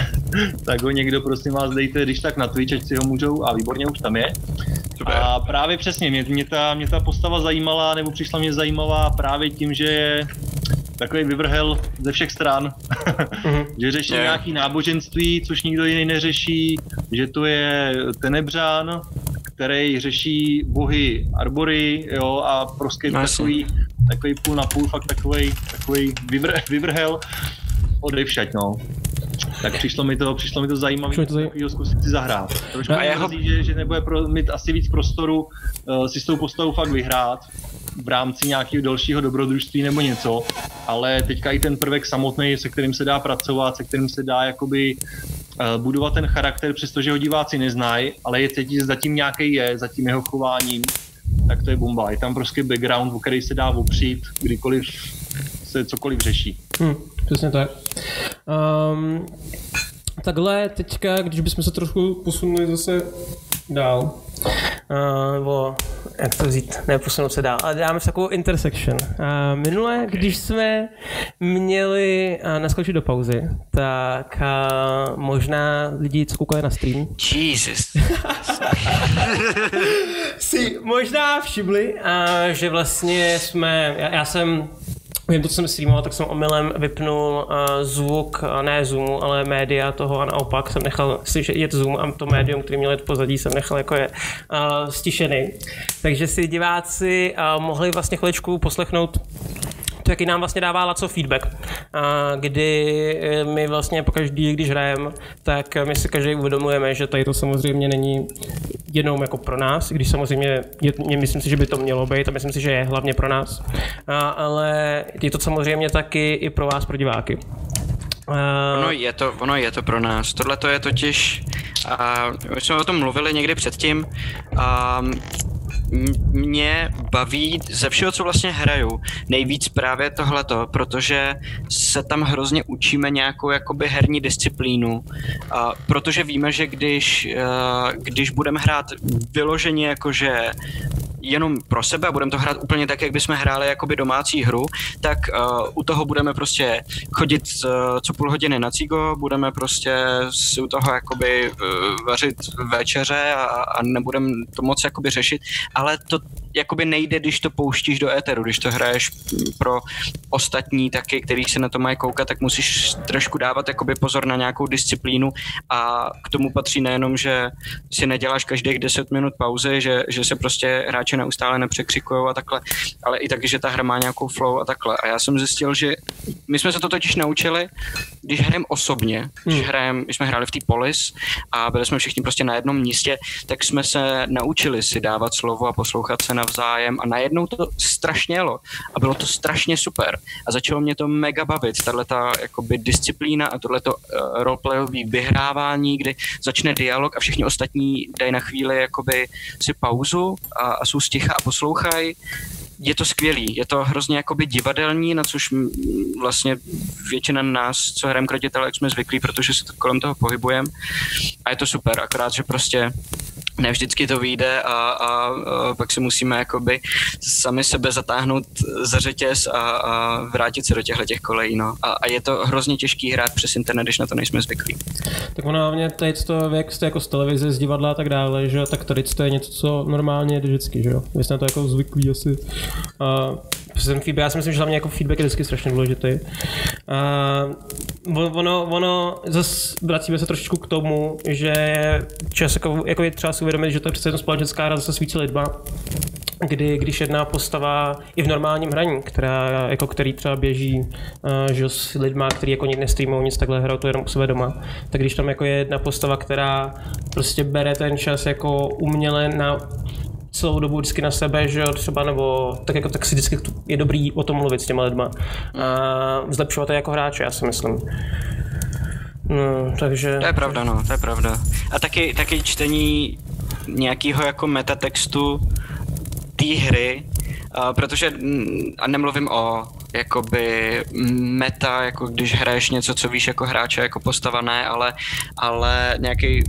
tak ho někdo prosím vás dejte, když tak na Twitch, ať si ho můžou, a výborně už tam je. Super. A právě přesně, mě, mě, ta, mě ta postava zajímala, nebo přišla mě zajímavá právě tím, že je takový vyvrhel ze všech stran, mm-hmm. že řeší yeah. nějaký náboženství, což nikdo jiný neřeší, že to je Tenebřán, který řeší bohy Arbory, jo, a prostě no, takový, takový půl na půl, fakt takový, takový vyvr, vyvrhel odevšať, no. Tak přišlo mi to, přišlo mi to zajímavé, to zaj... zkusit si zahrát. Trošku a jeho... Mrzí, že, že nebude pro, mít asi víc prostoru uh, si s tou postavou fakt vyhrát v rámci nějakého dalšího dobrodružství nebo něco, ale teďka i ten prvek samotný, se kterým se dá pracovat, se kterým se dá jakoby budovat ten charakter, přestože ho diváci neznají, ale je cítit, že zatím nějaký je, za tím jeho chováním, tak to je bomba. Je tam prostě background, o který se dá opřít, kdykoliv se cokoliv řeší. Hmm, přesně tak. Um, takhle teďka, když bychom se trošku posunuli zase dál, uh, jak to vzít, ne posunout se dál, ale dáme takovou intersection. Uh, minule, když jsme měli naskočit do pauzy, tak uh, možná lidi, co koukali na stream, Jesus. si možná všimli, uh, že vlastně jsme, já, já jsem Vím, to, jsem streamoval, tak jsem omylem vypnul uh, zvuk, uh, ne Zoomu, ale média toho a naopak jsem nechal slyšet jet Zoom a to médium, který měl jet pozadí, jsem nechal jako je uh, stišený. Takže si diváci uh, mohli vlastně chviličku poslechnout to, jaký nám vlastně dává Laco feedback, a kdy eh, my vlastně po každý, když hrajeme, tak my si každý uvědomujeme, že tady to samozřejmě není jenom jako pro nás, když samozřejmě je, myslím si, že by to mělo být a myslím si, že je hlavně pro nás, a, ale je to samozřejmě taky i pro vás, pro diváky. Uh... Ono, je to, ono je to pro nás. Tohle to je totiž, uh, my jsme o tom mluvili někdy předtím, uh, mě baví ze všeho, co vlastně hraju, nejvíc právě tohleto, protože se tam hrozně učíme nějakou jakoby herní disciplínu, a protože víme, že když, když budeme hrát vyloženě jakože jenom pro sebe a budeme to hrát úplně tak, jak bychom hráli jakoby domácí hru, tak uh, u toho budeme prostě chodit uh, co půl hodiny na cigo, budeme prostě si u toho jakoby uh, vařit večeře a, a nebudeme to moc jakoby řešit, ale to jakoby nejde, když to pouštíš do éteru, když to hraješ pro ostatní taky, který se na to mají koukat, tak musíš trošku dávat jakoby pozor na nějakou disciplínu a k tomu patří nejenom, že si neděláš každých 10 minut pauzy, že, že se prostě hráči neustále nepřekřikují a takhle, ale i taky, že ta hra má nějakou flow a takhle. A já jsem zjistil, že my jsme se to totiž naučili, když hrajeme osobně, když, hmm. hrajem, když jsme hráli v té polis a byli jsme všichni prostě na jednom místě, tak jsme se naučili si dávat slovo a poslouchat se navzájem a najednou to strašně jelo a bylo to strašně super. A začalo mě to mega bavit, tahle ta jakoby disciplína a tohleto uh, roleplayový vyhrávání, kdy začne dialog a všichni ostatní dají na chvíli jakoby si pauzu a, a jsou sticha a poslouchají. Je to skvělý, je to hrozně jakoby divadelní, na což vlastně většina nás, co hrajeme krotitele, jak jsme zvyklí, protože se to kolem toho pohybujeme. A je to super, akorát, že prostě ne vždycky to vyjde a, a, a pak si musíme jakoby sami sebe zatáhnout za řetěz a, a vrátit se do těchto těch kolejí. No. A, a, je to hrozně těžký hrát přes internet, když na to nejsme zvyklí. Tak ono hlavně teď to, jak jste jako z televize, z divadla a tak dále, že tak tady to je něco, co normálně jde vždycky, že jo? Vy jste na to jako zvyklí asi. A ten feedback, já si myslím, že hlavně jako feedback je vždycky strašně důležitý. A ono, ono zase vracíme se trošičku k tomu, že čas jako, jako je třeba si uvědomit, že to je přece jenom společenská hra zase s více lidma, kdy, když jedna postava i v normálním hraní, která, jako který třeba běží uh, že s lidma, který jako nikdy nestreamují, nic takhle hrajou to jenom u sebe doma, tak když tam jako je jedna postava, která prostě bere ten čas jako uměle na celou dobu vždycky na sebe, že jo, třeba, nebo tak jako tak si vždycky je dobrý o tom mluvit s těma lidma a zlepšovat je jako hráče, já si myslím. No, takže... To je pravda, no, to je pravda. A taky, taky čtení nějakého jako metatextu té hry, uh, protože, a nemluvím o jakoby meta, jako když hraješ něco, co víš jako hráče, jako postava ne, ale, ale nějaký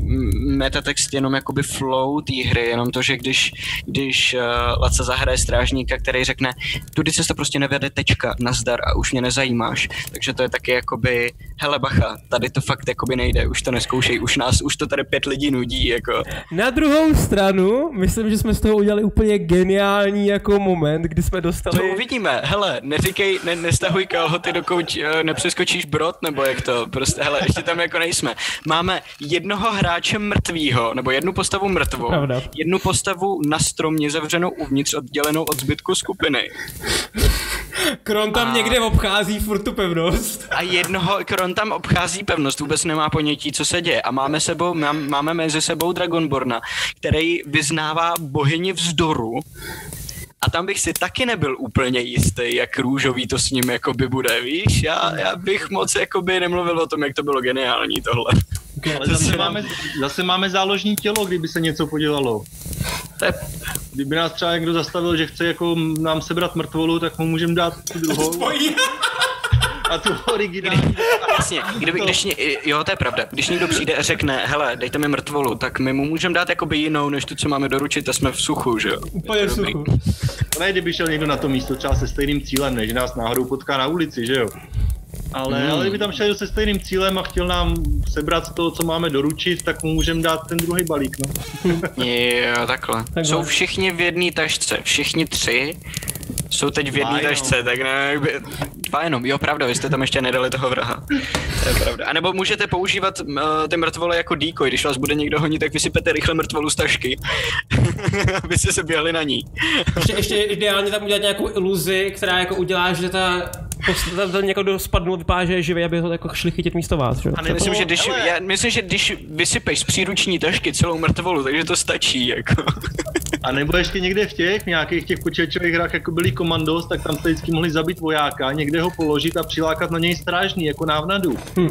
metatext jenom jakoby flow té hry, jenom to, že když, když uh, Laca zahraje strážníka, který řekne, tudy se to prostě nevede tečka, nazdar a už mě nezajímáš, takže to je taky jakoby, hele bacha, tady to fakt jakoby nejde, už to neskoušej, už nás, už to tady pět lidí nudí, jako. Na druhou stranu, myslím, že jsme z toho udělali úplně geniální jako moment, kdy jsme dostali... To uvidíme, hele, neříkej, ne, nestahuj kalhoty, dokud uh, nepřeskočíš brod, nebo jak to, prostě, hele, ještě tam jako nejsme. Máme jednoho hráče mrtvýho, nebo jednu postavu mrtvou, Pravda. jednu postavu na stromě zavřenou uvnitř, oddělenou od zbytku skupiny. Kron tam a... někde obchází furt tu pevnost. A jednoho, Kron tam obchází pevnost, vůbec nemá ponětí, co se děje. A máme, sebou, máme mezi sebou Dragonborna, který vyznává bohyni vzdoru, a tam bych si taky nebyl úplně jistý, jak růžový to s ním jakoby bude, víš? Já, já bych moc jakoby nemluvil o tom, jak to bylo geniální tohle. Okay, ale zase, máme, zase máme záložní tělo, kdyby se něco podělalo. To je... Kdyby nás třeba někdo zastavil, že chce jako nám sebrat mrtvolu, tak mu můžeme dát tu druhou. a tu originální. Jasně, kdyby, když, jo, to je pravda. Když někdo přijde a řekne, hele, dejte mi mrtvolu, tak my mu můžeme dát jakoby jinou, než tu, co máme doručit a jsme v suchu, že jo? Úplně v suchu. Ne, kdyby šel někdo na to místo třeba se stejným cílem, než nás náhodou potká na ulici, že jo? Ale, hmm. ale kdyby tam šel se stejným cílem a chtěl nám sebrat z toho, co máme doručit, tak mu můžeme dát ten druhý balík, no. jo, takhle. takhle. Jsou všichni v jedné tašce, všichni tři jsou teď v jedné tašce, tak ne, by, dva jenom, jo pravda, vy jste tam ještě nedali toho vraha. To je pravda. A nebo můžete používat uh, ty mrtvoly jako decoy, když vás bude někdo honit, tak vysypete rychle mrtvolu z tašky, aby se běhli na ní. ještě, ještě ideálně tam udělat nějakou iluzi, která jako udělá, že ta tam, tam někdo spadnul, vypadá, že je živý, aby ho jako šli chytit místo vás. Že? A myslím, že když, já myslím, že když vysypeš z příruční tašky celou mrtvolu, takže to stačí. Jako. A nebo ještě někde v těch nějakých těch počítačových hrách, jako byly komandos, tak tam jste vždycky mohli zabít vojáka, někde ho položit a přilákat na něj strážný, jako návnadu. Hm.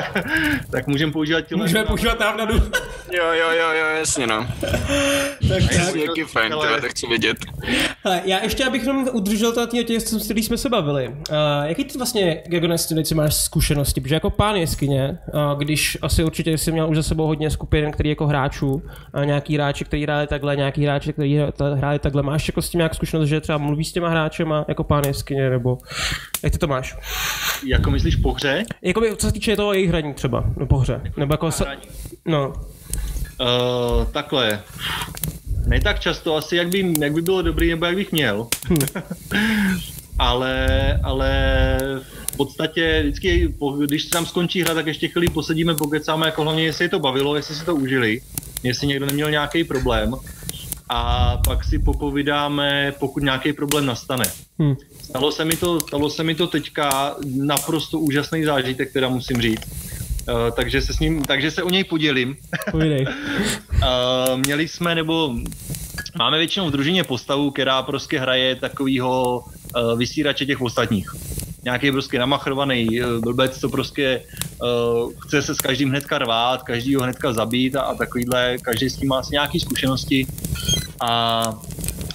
tak můžeme používat tělo. Můžeme používat návnadu. jo, jo, jo, jo, jasně no. tak, tak. Jaký fajn, ale... to chci vidět. Hele, já ještě, abych jenom udržel tady o těch, s kterých jsme se bavili. Uh, jaký ty vlastně, Gagonestinici, máš zkušenosti? Protože jako pán jeskyně, uh, když asi určitě jsi měl už za sebou hodně skupin, který jako hráčů, a nějaký hráči, který hráli takhle, nějaký hráči, který hráli takhle, máš jako s tím nějak zkušenost, že třeba mluvíš s těma hráčema jako pán jeskyně, nebo jak ty to máš? Jako myslíš po hře? Jakoby, co se týče toho jejich hraní třeba, no po hře, nebo jako, sa, no. Uh, takhle. Ne tak často asi, jak by, jak by bylo dobrý, nebo jak bych měl. Ale, ale v podstatě vždycky, když tam skončí hra, tak ještě chvíli posedíme, pokecáme, jako hlavně, jestli je to bavilo, jestli si to užili, jestli někdo neměl nějaký problém a pak si popovídáme, pokud nějaký problém nastane. Hmm. Stalo, se mi to, stalo se mi to teďka naprosto úžasný zážitek, teda musím říct. Uh, takže se s ním, takže se o něj podělím. uh, měli jsme, nebo máme většinou v družině postavu, která prostě hraje takovýho uh, vysírače těch ostatních. Nějaký prostě namachrovaný uh, blbec, co prostě uh, chce se s každým hnedka rvát, každý ho hnedka zabít a, a takovýhle, každý s tím má asi nějaký zkušenosti a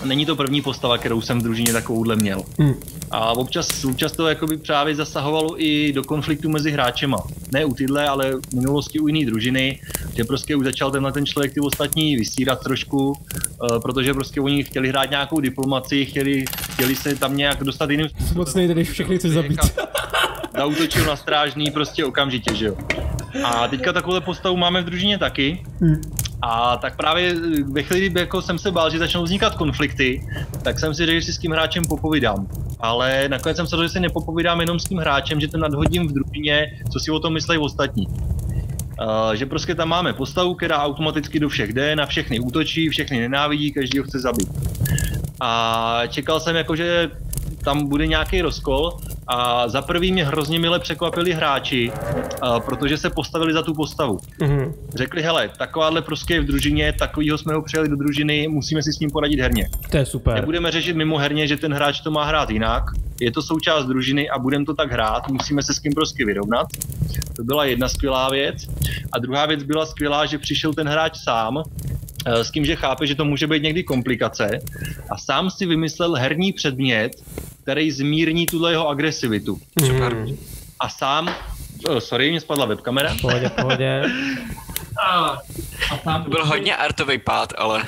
není to první postava, kterou jsem v družině takovouhle měl. Hmm. A občas, občas to jakoby právě zasahovalo i do konfliktu mezi hráčema ne u tyhle, ale v minulosti u jiný družiny, že prostě už začal tenhle ten člověk ty ostatní vysírat trošku, uh, protože prostě oni chtěli hrát nějakou diplomaci, chtěli, chtěli se tam nějak dostat jiným způsobem. Moc nejde, když všechny chce zabít. Zautočil na strážný prostě okamžitě, že jo. A teďka takovou postavu máme v družině taky. Hmm. A tak právě ve chvíli, kdy jako jsem se bál, že začnou vznikat konflikty, tak jsem si řekl, že si s tím hráčem popovídám. Ale nakonec jsem se že si nepopovídám jenom s tím hráčem, že to nadhodím v družině, co si o tom myslí ostatní. Uh, že prostě tam máme postavu, která automaticky do všech jde, na všechny útočí, všechny nenávidí, každý ho chce zabít. A čekal jsem jako, že tam bude nějaký rozkol a za prvý mě hrozně mile překvapili hráči, a protože se postavili za tu postavu. Mm-hmm. Řekli, hele, takováhle prostě je v družině, takovýho jsme ho přijali do družiny, musíme si s ním poradit herně. To je super. Nebudeme řešit mimo herně, že ten hráč to má hrát jinak, je to součást družiny a budeme to tak hrát, musíme se s tím prostě vyrovnat. To byla jedna skvělá věc. A druhá věc byla skvělá, že přišel ten hráč sám, s tím, že chápe, že to může být někdy komplikace a sám si vymyslel herní předmět, který zmírní tuhle jeho agresivitu. Super. Mm. A sám, oh, sorry, mě spadla webkamera. Pohodě, pohodě. a, a tam to byl hodně artový pád, ale...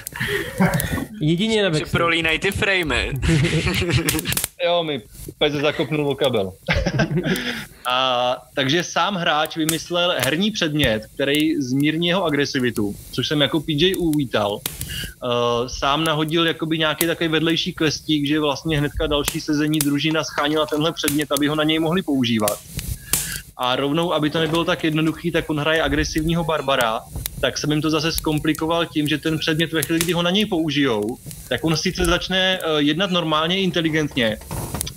Jedině na prolínají ty framey. jo, pes zakopnul o kabel. a, takže sám hráč vymyslel herní předmět, který zmírní jeho agresivitu, což jsem jako PJ uvítal. Uh, sám nahodil jakoby nějaký takový vedlejší questík, že vlastně hnedka další sezení družina schánila tenhle předmět, aby ho na něj mohli používat. A rovnou, aby to nebylo tak jednoduchý, tak on hraje agresivního barbara, tak jsem jim to zase zkomplikoval tím, že ten předmět ve chvíli, kdy ho na něj použijou, tak on sice začne uh, jednat normálně, inteligentně,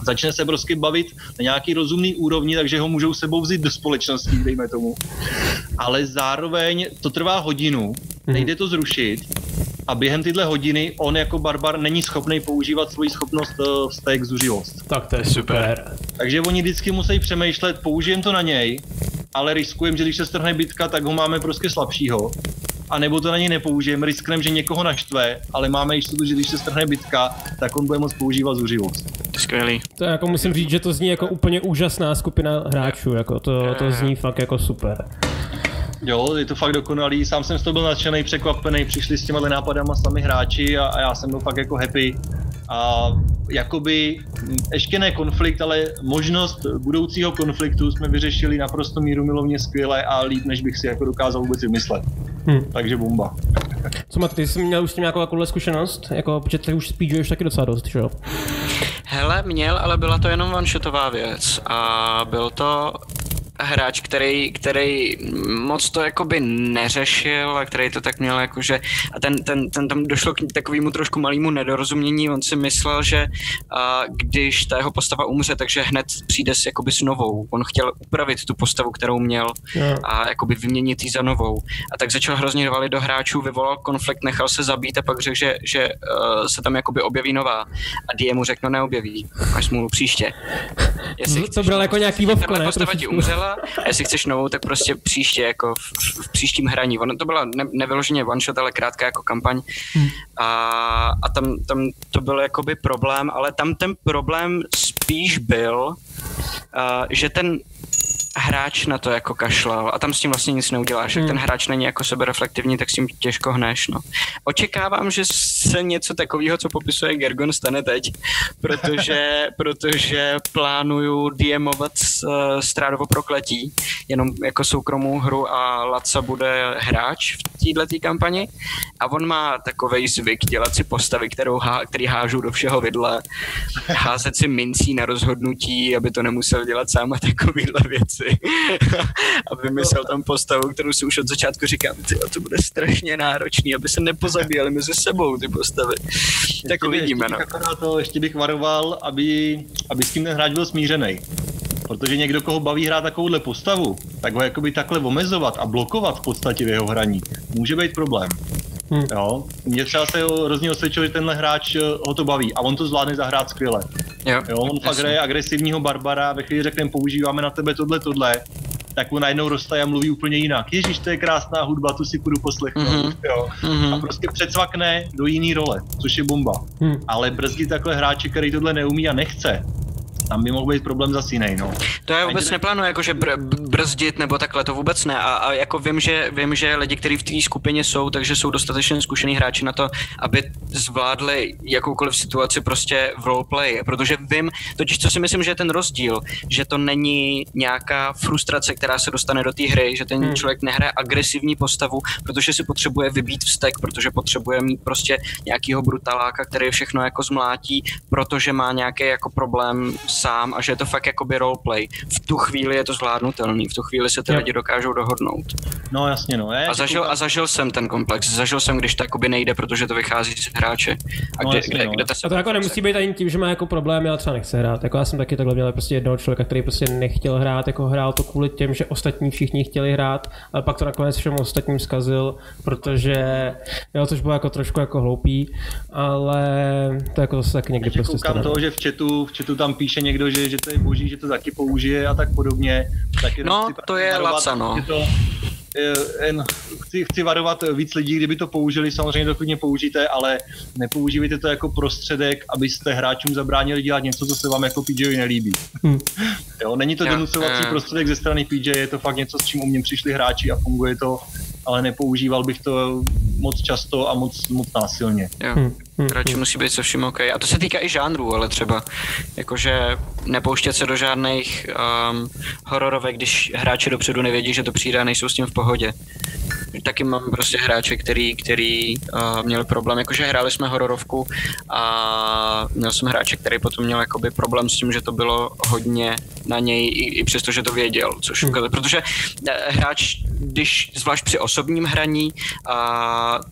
začne se prostě bavit na nějaký rozumný úrovni, takže ho můžou sebou vzít do společnosti, dejme tomu. Ale zároveň to trvá hodinu, nejde to zrušit a během tyhle hodiny on jako barbar není schopný používat svoji schopnost uh, vztek zuřivost. Tak to je super. Takže oni vždycky musí přemýšlet, použijem to na něj, ale riskujem, že když se strhne bitka, tak ho máme prostě slabšího. A nebo to na něj nepoužijeme, riskneme, že někoho naštve, ale máme jistotu, že když se strhne bitka, tak on bude moct používat zuřivost. Skvělý. To jako musím říct, že to zní jako úplně úžasná skupina hráčů, jako to, to zní fakt jako super. Jo, je to fakt dokonalý, sám jsem z toho byl nadšený, překvapený, přišli s těma nápadama sami hráči a, a já jsem byl fakt jako happy. A jakoby, ještě ne konflikt, ale možnost budoucího konfliktu jsme vyřešili naprosto míru milovně skvěle a líp, než bych si jako dokázal vůbec vymyslet. Hmm. Takže bomba. Co máte, ty jsi měl už s tím nějakou takovou zkušenost? Jako, protože ty už speeduješ taky docela dost, že jo? Hele, měl, ale byla to jenom one-shotová věc a byl to hráč, který, který moc to jakoby neřešil a který to tak měl jakože a ten, ten, ten tam došlo k takovému trošku malému nedorozumění, on si myslel, že a, když ta jeho postava umře, takže hned přijde s, jakoby s novou. On chtěl upravit tu postavu, kterou měl a jakoby vyměnit ji za novou. A tak začal hrozně valit do hráčů, vyvolal konflikt, nechal se zabít a pak řekl, že, že uh, se tam jakoby objeví nová. A DM mu řekl, no neobjeví, až smůlu příště. Jestli to bylo jako nějaký vovko, ne? postava ti umřela, a jestli chceš novou, tak prostě příště, jako v, v, v příštím hraní. Ono to byla ne, nevyloženě one shot, ale krátká jako kampaň. Hmm. A, a tam, tam to byl jakoby problém, ale tam ten problém spíš byl, uh, že ten hráč na to jako kašlal a tam s tím vlastně nic neuděláš. Hmm. Jak ten hráč není jako sebereflektivní, tak s tím těžko hneš. No. Očekávám, že se něco takového, co popisuje Gergon, stane teď, protože, protože plánuju DMovat uh, Strádovo prokletí, jenom jako soukromou hru a Laca bude hráč v této kampani a on má takový zvyk dělat si postavy, kterou há, který hážou do všeho vidle, házet si mincí na rozhodnutí, aby to nemusel dělat sám a takovýhle věci věci a vymyslel tam postavu, kterou si už od začátku říkám, ty, to bude strašně náročný, aby se nepozabíjeli mezi sebou ty postavy. Ještě tak uvidíme, no. To, ještě bych varoval, aby, aby s tím ten hráč byl smířený. Protože někdo, koho baví hrát takovouhle postavu, tak ho jakoby takhle omezovat a blokovat v podstatě v jeho hraní, může být problém. Hmm. Jo, mě třeba se hrozně osvědčilo, že tenhle hráč eh, ho to baví a on to zvládne zahrát skvěle. Jo, jo on fakt hraje agresivního barbara, ve chvíli řekneme, používáme na tebe tohle, tohle, tak on najednou roztaje a mluví úplně jinak. Ježíš, to je krásná hudba, tu si půjdu poslechnout. Mm-hmm. Jo. Mm-hmm. A prostě předsvakne do jiný role, což je bomba. Mm. Ale brzdí takhle hráče, který tohle neumí a nechce, tam by mohl být problém zase jiný, no. To já vůbec neplánuji jakože br- brzdit nebo takhle, to vůbec ne. A, a jako vím, že, vím, že lidi, kteří v té skupině jsou, takže jsou dostatečně zkušený hráči na to, aby zvládli jakoukoliv situaci prostě v roleplay. Protože vím, totiž co si myslím, že je ten rozdíl, že to není nějaká frustrace, která se dostane do té hry, že ten hmm. člověk nehraje agresivní postavu, protože si potřebuje vybít vztek, protože potřebuje mít prostě nějakýho brutaláka, který všechno jako zmlátí, protože má nějaký jako problém sám a že je to fakt jakoby roleplay. V tu chvíli je to zvládnutelný, v tu chvíli se ty lidi dokážou dohodnout. No jasně, no. Je, a, zažil, a zažil jsem ten komplex, zažil jsem, když to jakoby nejde, protože to vychází z hráče. A, no, kde, jasně, kde, no. kde a to jako nemusí být ani tím, že má jako problém, ale třeba nechce hrát. Jako já jsem taky takhle měl prostě jednoho člověka, který prostě nechtěl hrát, jako hrál to kvůli těm, že ostatní všichni chtěli hrát, ale pak to nakonec všem ostatním zkazil, protože jo, což bylo jako trošku jako hloupý, ale to jako zase taky někdy prostě stane. toho, že v chatu, v chatu tam píše někdo, že, že to je boží, že to taky použije a tak podobně. Tak no, to je laca, no. To, jen chci, chci varovat víc lidí, kdyby to použili, samozřejmě to klidně použijte, ale nepoužívejte to jako prostředek, abyste hráčům zabránili dělat něco, co se vám jako PJ nelíbí. Hmm. jo, není to donucovací prostředek ze strany PJ, je to fakt něco, s čím u mě přišli hráči a funguje to, ale nepoužíval bych to moc často a moc, moc násilně. Jo. Hmm. Hmm. Radši musí být se vším OK. A to se týká i žánrů, ale třeba jakože nepouštět se do žádných um, hororovek, když hráči dopředu nevědí, že to přijde a nejsou s tím v pohodě. Taky mám prostě hráče, který, který uh, měl problém, jakože hráli jsme hororovku a měl jsem hráče, který potom měl jakoby problém s tím, že to bylo hodně na něj, i, i přesto, že to věděl, což hmm. protože uh, hráč, když zvlášť při osobním hraní, uh,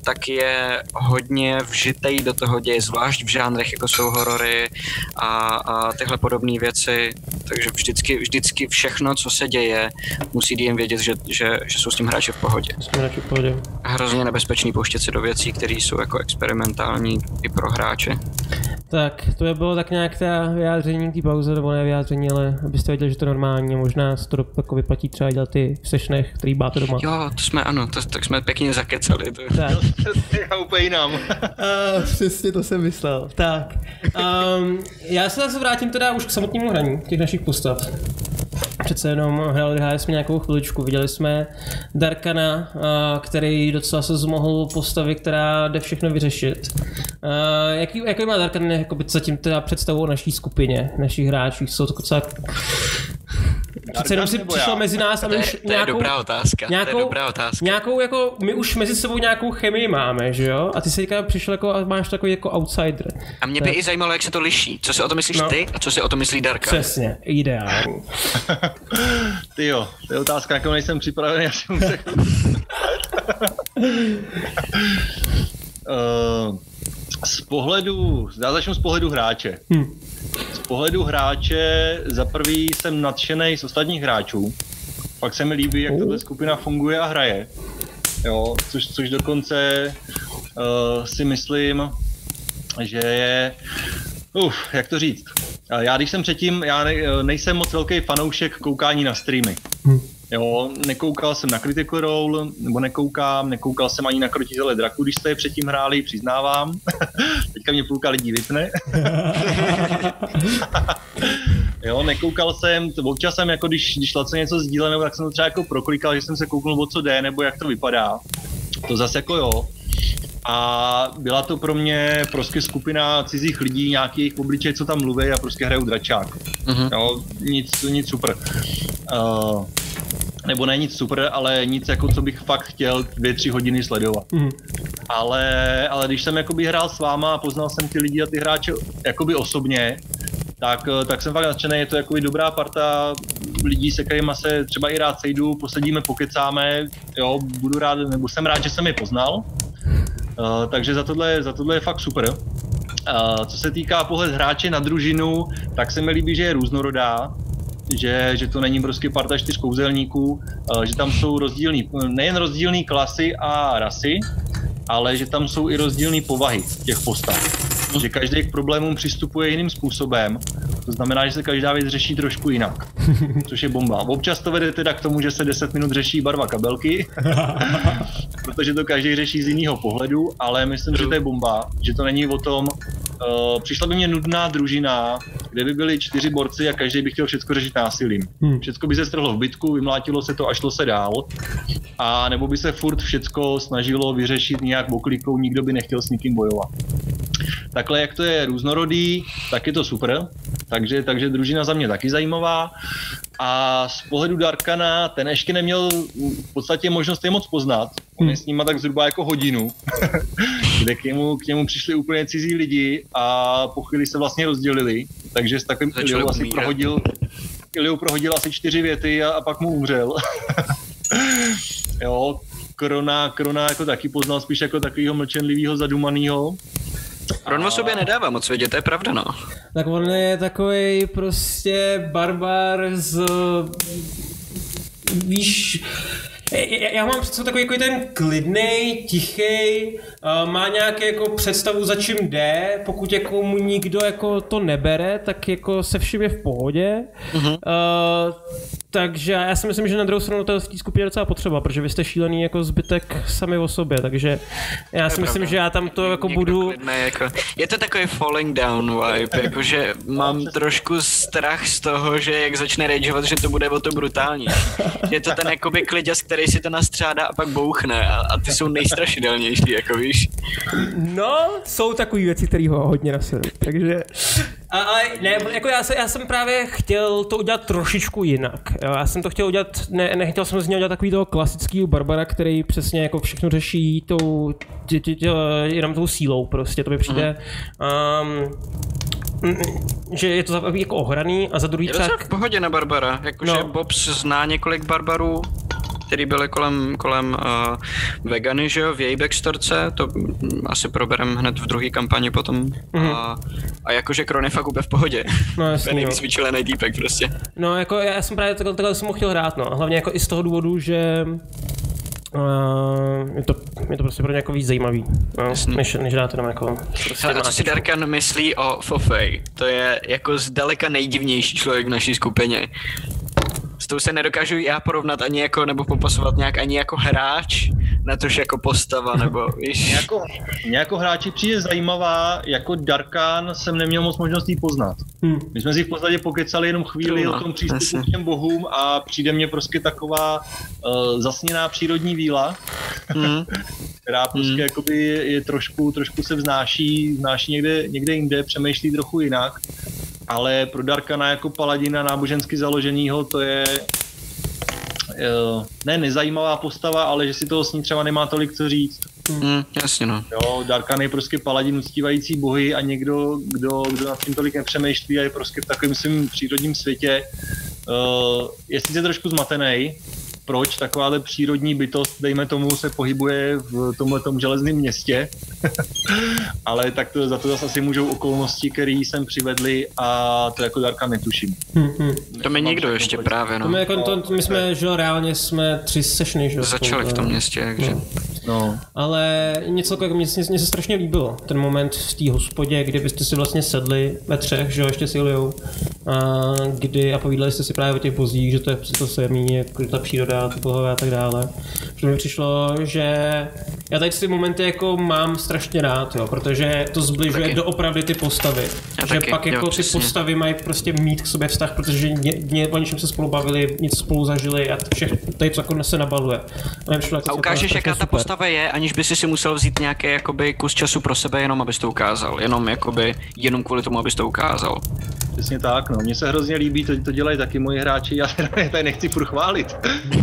tak je hodně vžitej do toho děje, zvlášť v žánrech, jako jsou horory a, a tyhle podobné věci. Takže vždycky, vždycky všechno, co se děje, musí DM vědět, že, že, že jsou s tím hráči v pohodě. Jsme v pohodě. Hrozně nebezpečný pouštět se do věcí, které jsou jako experimentální i pro hráče. Tak, to by bylo tak nějak ta vyjádření té pauze, nebo ne vyjádření, ale abyste věděli, že to je normální, možná se to jako vyplatí třeba dělat ty v sešnech, který máte doma. Jo, to jsme, ano, to, tak jsme pěkně zakecali. To. Tak. Já úplně jinam. uh, přesně to jsem myslel. Tak, um, já se zase vrátím teda už k samotnému hraní těch našich postav. Přece jenom hráli, hráli jsme nějakou chviličku, viděli jsme Darkana, který docela se zmohl postavy, která jde všechno vyřešit. Jaký, jaký má Darkan jakoby zatím teda představu o naší skupině, našich hráčích? Jsou to docela Přece jenom si přišel mezi nás a my už to je dobrá otázka. Nějakou, to je dobrá otázka. Nějakou jako, my už mezi sebou nějakou chemii máme, že jo? A ty se teďka přišel jako a máš takový jako outsider. A mě by tak. i zajímalo, jak se to liší. Co si o to myslíš no. ty a co si o to myslí Darka? Přesně, ideální. Ty jo, to je otázka, jakou nejsem připravený, já si musím... uh, z pohledu, já začnu z pohledu hráče. Hmm. Z pohledu hráče za prvý jsem nadšený z ostatních hráčů, pak se mi líbí, jak tato skupina funguje a hraje. Jo, což, což dokonce uh, si myslím, že je, uf, jak to říct, já když jsem předtím, já nejsem moc velký fanoušek koukání na streamy. Hmm. Jo, nekoukal jsem na Critical Role, nebo nekoukám, nekoukal jsem ani na Krotitele Draku, když jste je předtím hráli, přiznávám. Teďka mě půlka lidí vypne. jo, nekoukal jsem, občas jsem jako když, když šla něco sdíleného, tak jsem to třeba jako proklikal, že jsem se kouknul o co jde, nebo jak to vypadá. To zase jako jo. A byla to pro mě prostě skupina cizích lidí, nějakých obličej, co tam mluví a prostě hrajou dračák. Uh-huh. Jo, nic, nic super. Uh, nebo ne nic super, ale nic jako co bych fakt chtěl dvě, tři hodiny sledovat. Mm. Ale, ale když jsem jakoby hrál s váma a poznal jsem ty lidi a ty hráče jakoby osobně, tak, tak jsem fakt nadšený, je to jakoby dobrá parta lidí, se kterými se třeba i rád sejdu, posedíme, pokecáme, jo, budu rád, nebo jsem rád, že jsem je poznal, uh, takže za tohle, za tohle je fakt super. Uh, co se týká pohled hráče na družinu, tak se mi líbí, že je různorodá, že, že to není prostě parta čtyř kouzelníků, eh, že tam jsou rozdílný, nejen rozdílné klasy a rasy, ale že tam jsou i rozdílné povahy těch postav. Že každý k problémům přistupuje jiným způsobem, to znamená, že se každá věc řeší trošku jinak, což je bomba. Občas to vede teda k tomu, že se 10 minut řeší barva kabelky, protože to každý řeší z jiného pohledu, ale myslím, že to je bomba, že to není o tom, uh, přišla by mě nudná družina, kde by byli čtyři borci a každý by chtěl všechno řešit násilím. Hmm. Všechno by se strhlo v bytku, vymlátilo se to a šlo se dál. A nebo by se furt všechno snažilo vyřešit nějak oklikou, nikdo by nechtěl s nikým bojovat. Takhle, jak to je různorodý, tak je to super. Takže, takže družina za mě taky zajímavá. A z pohledu Darkana, ten ještě neměl v podstatě možnost je moc poznat. On je s nima tak zhruba jako hodinu, kde k němu, k němu přišli úplně cizí lidi a po chvíli se vlastně rozdělili. Takže s takovým Iliou asi prohodil, Iliou prohodil asi čtyři věty a, a pak mu umřel. jo, Krona, Krona jako taky poznal spíš jako takového mlčenlivého, zadumaného. Ron o sobě nedává moc vědět, to je pravda, no. Tak on je takový prostě barbar z... Víš, já- mám představu takový jako ten klidný, tichý, má nějaký jako představu za čím jde, pokud jako mu nikdo jako to nebere, tak jako se vším je v pohodě. Uh, takže já si myslím, že na druhou stranu to je v té skupině docela potřeba, protože vy jste šílený jako zbytek sami o sobě, takže já si myslím, že já tam to jako Někdo budu... klidnej, jako, je to takový falling down vibe, jakože mám trošku strach z toho, že jak začne rageovat, že to bude o to brutální. Je to ten jakoby kliděs, který si to nastřádá a pak bouchne a, a ty jsou nejstrašidelnější, jako víš. No, jsou takové věci, které ho hodně nasilují, takže... A, ale ne, jako já, se, já jsem právě chtěl to udělat trošičku jinak. Jo, já jsem to chtěl udělat, ne, nechtěl jsem z něho udělat takový toho klasického Barbara, který přesně jako všechno řeší tou, tě, tě, tě, jenom tou sílou prostě, to mi přijde. Um, že je to za, jako ohraný a za druhý Je třeba... v pohodě na Barbara, jakože No. no. Bobs zná několik Barbarů, který byly kolem, kolem uh, vegany, že jo, v její backstorce, to asi proberem hned v druhé kampani potom. Mm-hmm. A, a jakože Kron je fakt úplně v pohodě. No jasný, nejvíc vyčilený týpek prostě. No, jako já, jsem právě takhle, takhle jsem ho chtěl hrát, no. Hlavně jako i z toho důvodu, že Uh, je, to, je to prostě pro ně jako víc zajímavý, no, než, než dát jenom jako prostě Hele, a co si. Darkan myslí o Fofej? To je jako zdaleka nejdivnější člověk v naší skupině. S tou se nedokážu já porovnat ani jako, nebo popasovat nějak ani jako hráč, na tož jako postava, nebo víš. Jako, mě jako hráči přijde zajímavá, jako Darkan jsem neměl moc možností poznat. Hmm. My jsme si v podstatě pokecali jenom chvíli True, no. o tom přístupu Jasně. k těm bohům a přijde mně prostě taková uh, zasněná přírodní víla, Hmm. která prostě Hmm. jakoby je, je trošku, trošku se vznáší, vznáší někde, někde jinde, přemýšlí trochu jinak. Ale pro Darkana jako paladina nábožensky založenýho to je eh, ne nezajímavá postava, ale že si toho s ní třeba nemá tolik co říct. Hmm, jasně no. Jo, Darkan je prostě paladin uctívající bohy a někdo, kdo, kdo nad tím tolik nepřemýšlí a je prostě v takovém svém přírodním světě, uh, je sice trošku zmatený, proč takováhle přírodní bytost, dejme tomu, se pohybuje v tomhle železném městě, ale tak to, za to zase asi můžou okolnosti, které jsem přivedli a to jako Darkan netuším. Hmm, hmm. To mi nikdo ještě právě, To my, no. jako, to, my jsme, že reálně jsme tři sessiony, že. Začali v tom městě, takže. No. No, Ale něco jako, mně, mně, mně se strašně líbilo, ten moment v té hospodě, kdy byste si vlastně sedli ve třech, že jo, ještě s Iliou, a, kdy, a povídali jste si právě o těch vozích, že to je to semí, jako ta příroda, ty bohové a tak dále. Že mi přišlo, že já tady ty momenty jako mám strašně rád, jo, protože to zbližuje Taky. doopravdy ty postavy. Já že taky, pak jo, jako ty přesně. postavy mají prostě mít k sobě vztah, protože ně, ně, o něčem se spolu bavili, něco spolu zažili a všechno tady to jako se nabaluje. A, přišlo jako A ukážeš, jaká ta super. Postava je, aniž by si si musel vzít nějaký jakoby kus času pro sebe, jenom abys to ukázal. Jenom jakoby, jenom kvůli tomu, abys to ukázal. přesně tak, no. Mně se hrozně líbí, to, to dělají taky moji hráči, já teda je tady nechci furt chválit,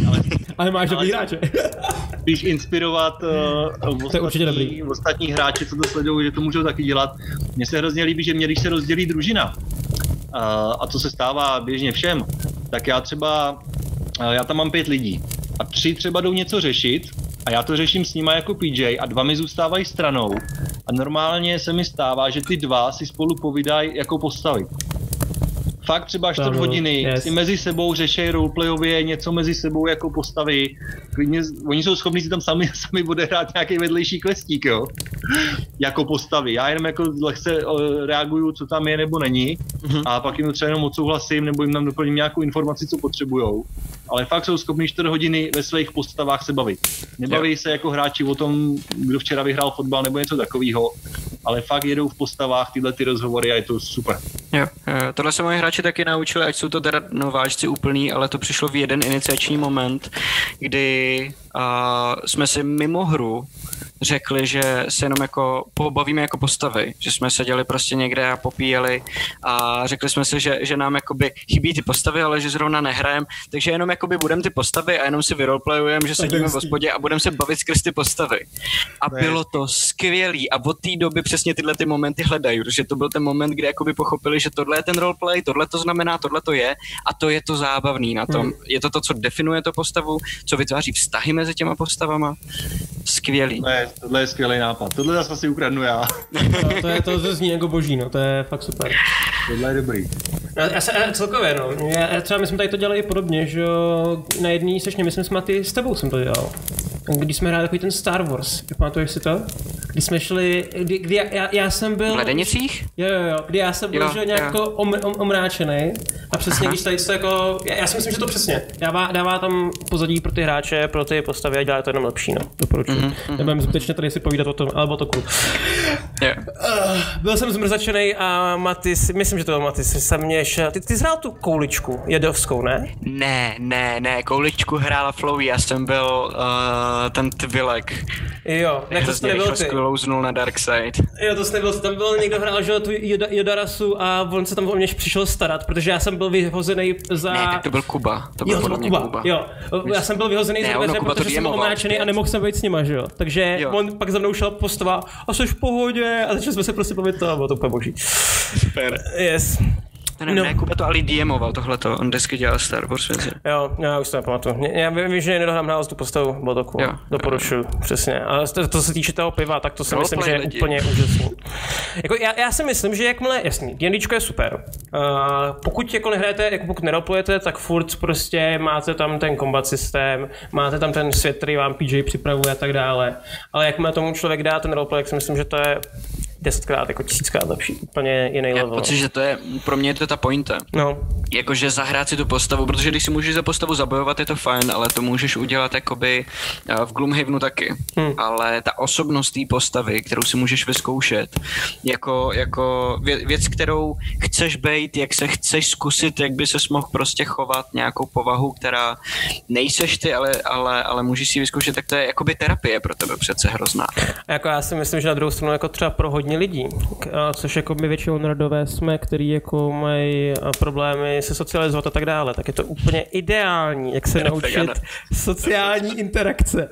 ale Ale máš dobrý hráče. spíš inspirovat uh, To je určitě dobrý. ostatní, ostatní hráče, co to sledují, že to můžou taky dělat. Mně se hrozně líbí, že mě, když se rozdělí družina, uh, a to se stává běžně všem, tak já třeba, uh, já tam mám pět lidí a tři třeba jdou něco řešit a já to řeším s nima jako PJ a dva mi zůstávají stranou a normálně se mi stává, že ty dva si spolu povídají jako postavy. Fakt třeba čtvrt hodiny yes. si mezi sebou řeší roleplayově něco mezi sebou jako postavy. Klidně, oni jsou schopni si tam sami, sami odehrát nějaký vedlejší klestík, jo? jako postavy. Já jenom jako lehce eh, reaguju, co tam je nebo není Mhm. a pak jim to třeba jenom odsouhlasím nebo jim tam doplním nějakou informaci, co potřebujou. Ale fakt jsou schopni 4 hodiny ve svých postavách se bavit. Nebaví se jako hráči o tom, kdo včera vyhrál fotbal nebo něco takového, ale fakt jedou v postavách tyhle ty rozhovory a je to super. Jo, jo, tohle se moji hráči taky naučili, ať jsou to teda nováčci úplný, ale to přišlo v jeden iniciační moment, kdy uh, jsme si mimo hru řekli, že se jenom jako pobavíme jako postavy, že jsme seděli prostě někde a popíjeli a řekli jsme si, že, že nám jakoby chybí ty postavy, ale že zrovna nehrajem, takže jenom jakoby budeme ty postavy a jenom si vyroleplayujeme, že sedíme v hospodě a budeme se bavit skrz ty postavy. A bylo to skvělý a od té doby přesně tyhle ty momenty hledají, protože to byl ten moment, kdy jakoby pochopili, že tohle je ten roleplay, tohle to znamená, tohle to je a to je to zábavný na tom. Hmm. Je to to, co definuje to postavu, co vytváří vztahy mezi těma postavama. Skvělý. Ne, tohle je skvělý nápad. Tohle zase asi ukradnu já. No, to, je, to, to zní jako boží, no, to je fakt super. Tohle je dobrý. Já, já se já celkově, no. Já, já třeba, my jsme tady to dělali podobně, že na jedné sešně, myslím, s Maty, s tebou jsem to dělal. Když jsme hráli takový ten Star Wars, pamatuješ si to? Kdy jsme šli, kdy, kdy já, já, já jsem byl... V Ledenicích? Jo, jo, jo, kdy já jsem byl, jo, že nějak jako om, om, omráčený a přesně, Aha. když tady to jako, já, já, si myslím, že to přesně, dává, dává tam pozadí pro ty hráče, pro ty postavy a dělá to jenom lepší, no, doporučuji. Mm-hmm. Nebudeme zbytečně tady si povídat o tom, ale bylo to cool. Yeah. Uh, byl jsem zmrzačený a Matis, myslím, že to byl Matis, jsem mě šel, ty, ty jsi hrál tu kouličku jedovskou, ne? Ne, ne, ne, kouličku hrála Flowy, já jsem byl uh, ten tvilek. Jo, ne, to jsi nebyl ty. na Dark Side. Jo, to jsi nebyl ty, tam byl někdo hrál, že tu Jodarasu a on se tam o mě přišel starat, protože já jsem byl vyhozený za... Ne, tak to byl Kuba, to byl jo, to byl Kuba. Kuba. Jo, já jsem byl vyhozený ne, za dveře, protože jsem omáčený a nemohl jsem být s nima, že jo. Takže jo. on pak za mnou šel postava a jsi v pohodě a začali jsme se prostě bavit to a bylo to úplně boží. Super. Yes. Ne, no. ne, Kuba to ali DMoval tohleto, on desky dělal Star Wars věci. Jo, já už to nepamatuju. Já vím, že nedohrám hrál tu postavu, bylo. Jo, Doporučuju, jo. přesně. Ale to, to, se týče toho piva, tak to si myslím, že je lidi. úplně úžasný. Jako, já, já, si myslím, že jakmile, jasný, D&Dčko je super. Uh, pokud jako nehrajete, jako pokud neroplujete, tak furt prostě máte tam ten combat systém, máte tam ten svět, který vám PJ připravuje a tak dále. Ale jakmile tomu člověk dá ten roleplay, tak si myslím, že to je desetkrát, jako tisíckrát lepší. Úplně jiný level. Já pocit, že to je, pro mě je to ta pointa. No. Jakože zahrát si tu postavu, protože když si můžeš za postavu zabojovat, je to fajn, ale to můžeš udělat jakoby eh, v Gloomhavenu taky. Hmm. Ale ta osobnost té postavy, kterou si můžeš vyzkoušet, jako, jako věc, kterou chceš být, jak se chceš zkusit, jak by se mohl prostě chovat, nějakou povahu, která nejseš ty, ale, ale, ale můžeš si vyzkoušet, tak to je jakoby terapie pro tebe přece hrozná. Jako já si myslím, že na druhou stranu jako třeba pro hodně lidí, což jako my většinou nerdové jsme, který jako mají problémy se socializovat a tak dále, tak je to úplně ideální, jak se naučit sociální interakce.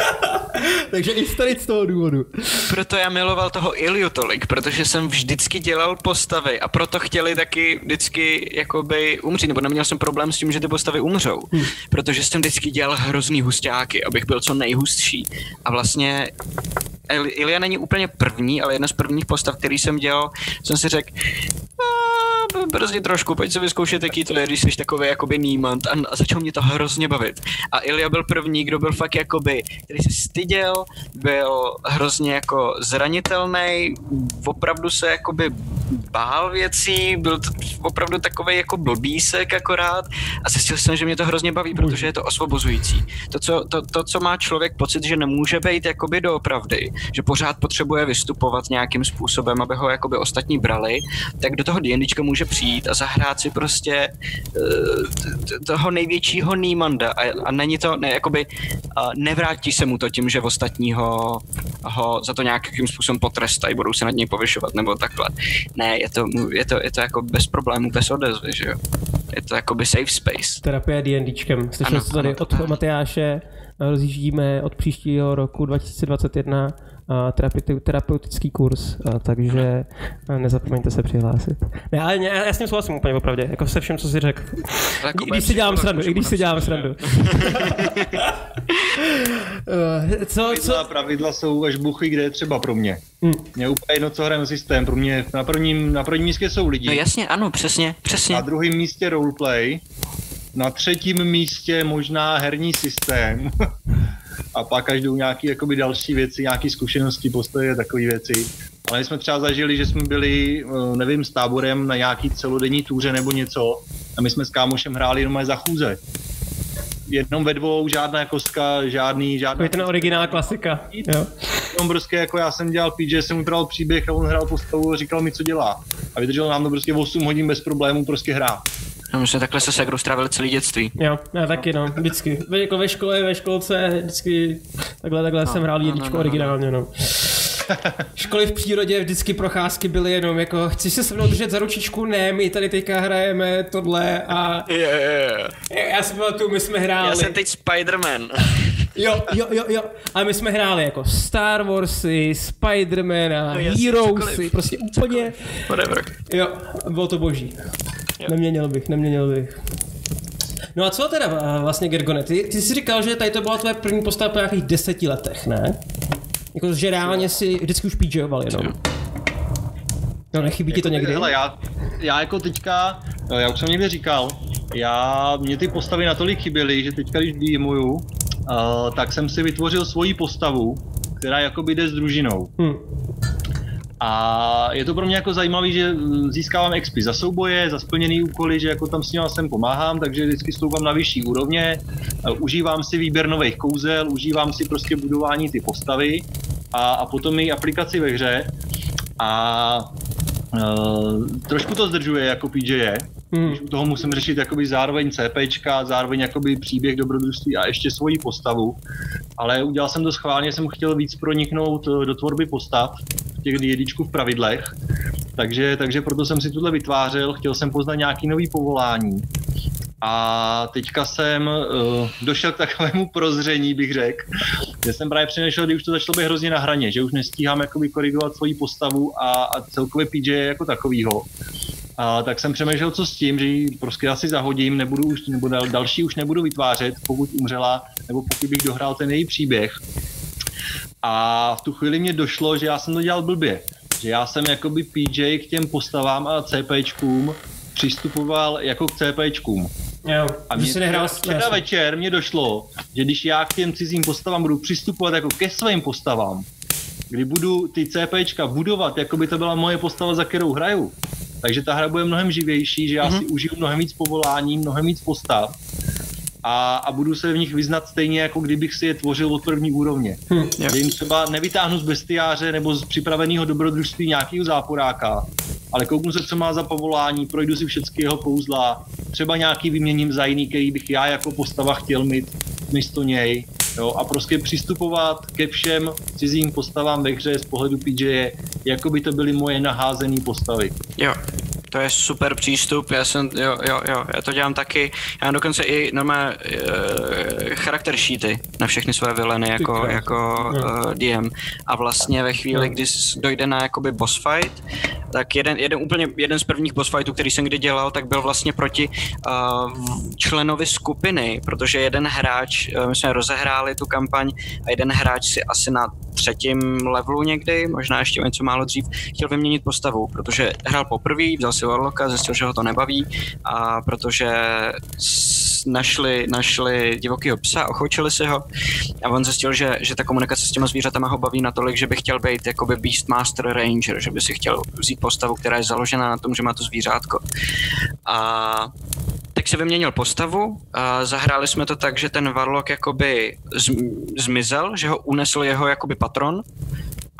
Takže i tady z toho důvodu. Proto já miloval toho Iliu tolik, protože jsem vždycky dělal postavy a proto chtěli taky vždycky jakoby umřít, nebo neměl jsem problém s tím, že ty postavy umřou, hmm. protože jsem vždycky dělal hrozný hustáky, abych byl co nejhustší. A vlastně Ilia není úplně první, ale jedna z prvních postav, který jsem dělal, jsem si řekl, brzdit trošku, pojď se vyzkoušet, jaký to je, když jsi takový jakoby nímant a, a začal mě to hrozně bavit. A Ilia byl první, kdo byl fakt jakoby, který se styděl, byl hrozně jako zranitelný, opravdu se jakoby bál věcí, byl to opravdu takový jako blbísek akorát a zjistil jsem, že mě to hrozně baví, protože je to osvobozující. To, co, to, to, co má člověk pocit, že nemůže být jakoby doopravdy, že pořád potřebuje vystupovat nějakým způsobem, aby ho jakoby ostatní brali, tak do toho D&Dčka může přijít a zahrát si prostě uh, toho největšího Niemanda a, a není to, ne, jakoby uh, nevrátí se mu to tím, že ostatního ho za to nějakým způsobem potrestají, budou se nad něj povyšovat nebo takhle. Ne, je to, je to, je to jako bez problémů, bez odezvy, že jo. Je to jako by safe space. Terapie D&Dčkem. Slyšel jsi tady ano, od Matyáše, rozjíždíme od příštího roku 2021 terapeutický kurz, takže nezapomeňte se přihlásit. Ne, ale já, já s tím souhlasím úplně opravdu, jako se všem, co si řekl. Jako I když si dělám srandu, i když si dělám srandu. co, co? Pravidla jsou až buchy, kde je třeba pro mě. Hmm. Mě úplně jedno, co hraje systém. Pro mě na prvním, na prvním místě jsou lidi. No jasně, ano, přesně, přesně. Na druhém místě roleplay. Na třetím místě možná herní systém. a pak každou nějaký jakoby další věci, nějaké zkušenosti, postoje, takové věci. Ale my jsme třeba zažili, že jsme byli, eh, nevím, s táborem na nějaký celodenní túře nebo něco a my jsme s kámošem hráli jenom za chůze. Jenom ve dvou, žádná kostka, žádný, žádná... To je ten originál klasika. Jo. on prostě jako já jsem dělal PJ, jsem mu bral příběh a on hrál postavu a říkal mi, co dělá. A vydržel nám to prostě 8 hodin bez problémů prostě hrát. No, my jsme takhle se segrou strávili celý dětství. Jo, já taky no, vždycky. Jako ve škole, ve školce, vždycky takhle, takhle no, jsem hrál jedničku no, no, no, originálně, no. Školy v přírodě vždycky procházky byly jenom jako, chceš se se mnou držet za ručičku? Ne, my tady teďka hrajeme tohle a... Yeah, yeah. Já si tu, my jsme hráli. Já jsem teď Spider-Man. Jo, jo, jo, jo. A my jsme hráli jako Star Warsy, Spidermana, no, Heroesy, prostě úplně... Whatever. Jo, bylo to boží. Jo. Neměnil bych, neměnil bych. No a co teda vlastně Gergone? Ty, ty jsi říkal, že tady to byla tvoje první postava po nějakých deseti letech, ne? Jako, že reálně si vždycky už PJoval jenom. No nechybí jako, ti to jako někdy? Hele, já, já jako teďka, já už jsem někdy říkal, já, mě ty postavy natolik chyběly, že teďka když DMuju, uh, tak jsem si vytvořil svoji postavu, která jakoby jde s družinou. Hmm. A je to pro mě jako zajímavé, že získávám XP za souboje, za splněný úkoly, že jako tam s ním sem pomáhám, takže vždycky stoupám na vyšší úrovně, užívám si výběr nových kouzel, užívám si prostě budování ty postavy a, a potom i aplikaci ve hře. A Uh, trošku to zdržuje jako PJ, hmm. když u toho musím řešit jakoby zároveň CPčka, zároveň jakoby příběh dobrodružství a ještě svoji postavu, ale udělal jsem to schválně, jsem chtěl víc proniknout eh, do tvorby postav, těch jedničku v pravidlech, takže, takže proto jsem si tuhle vytvářel, chtěl jsem poznat nějaký nový povolání. A teďka jsem uh, došel k takovému prozření, bych řekl, že jsem právě přemýšlel, kdy už to začalo být hrozně na hraně, že už nestíhám jakoby korigovat svoji postavu a, a celkově PJ jako takovýho. A tak jsem přemýšlel, co s tím, že ji prostě asi zahodím, nebudu už, nebo dal, další už nebudu vytvářet, pokud umřela, nebo pokud bych dohrál ten její příběh. A v tu chvíli mě došlo, že já jsem to dělal blbě. Že já jsem jakoby PJ k těm postavám a CPčkům přistupoval jako k CPčkům. Jo, a mě, si nehrál včera večer mě došlo, že když já k těm cizím postavám budu přistupovat jako ke svým postavám, kdy budu ty CPčka budovat, jako by to byla moje postava, za kterou hraju, takže ta hra bude mnohem živější, že já mm-hmm. si užiju mnohem víc povolání, mnohem víc postav a, a budu se v nich vyznat stejně, jako kdybych si je tvořil od první úrovně. Hm, jim třeba nevytáhnu z bestiáře nebo z připraveného dobrodružství nějakého záporáka, ale kouknu se, co má za povolání, projdu si všechny jeho kouzla, třeba nějaký vyměním za jiný, který bych já jako postava chtěl mít místo něj. Jo, a prostě přistupovat ke všem cizím postavám ve hře z pohledu PJ, jako by to byly moje naházené postavy. Jo, to je super přístup, já jsem, jo, jo, jo, já to dělám taky, já mám dokonce i normálně uh, charakter sheety na všechny své vileny jako, jako uh, eh, DM a vlastně ve chvíli, kdy dojde na jakoby boss fight, tak jeden, jeden úplně, jeden z prvních boss fightů, který jsem kdy dělal, tak byl vlastně proti uh, členovi skupiny, protože jeden hráč, uh, my jsme rozehráli tu kampaň a jeden hráč si asi na třetím levelu někdy, možná ještě o něco málo dřív, chtěl vyměnit postavu, protože hrál poprvé, vzal si Warlocka, zjistil, že ho to nebaví a protože našli, našli divokýho psa, ochočili si ho a on zjistil, že, že ta komunikace s těma zvířatama ho baví natolik, že by chtěl být jakoby Beastmaster Ranger, že by si chtěl vzít postavu, která je založena na tom, že má to zvířátko. A tak si vyměnil postavu a zahráli jsme to tak, že ten Warlock jakoby zmizel, že ho unesl jeho jakoby patron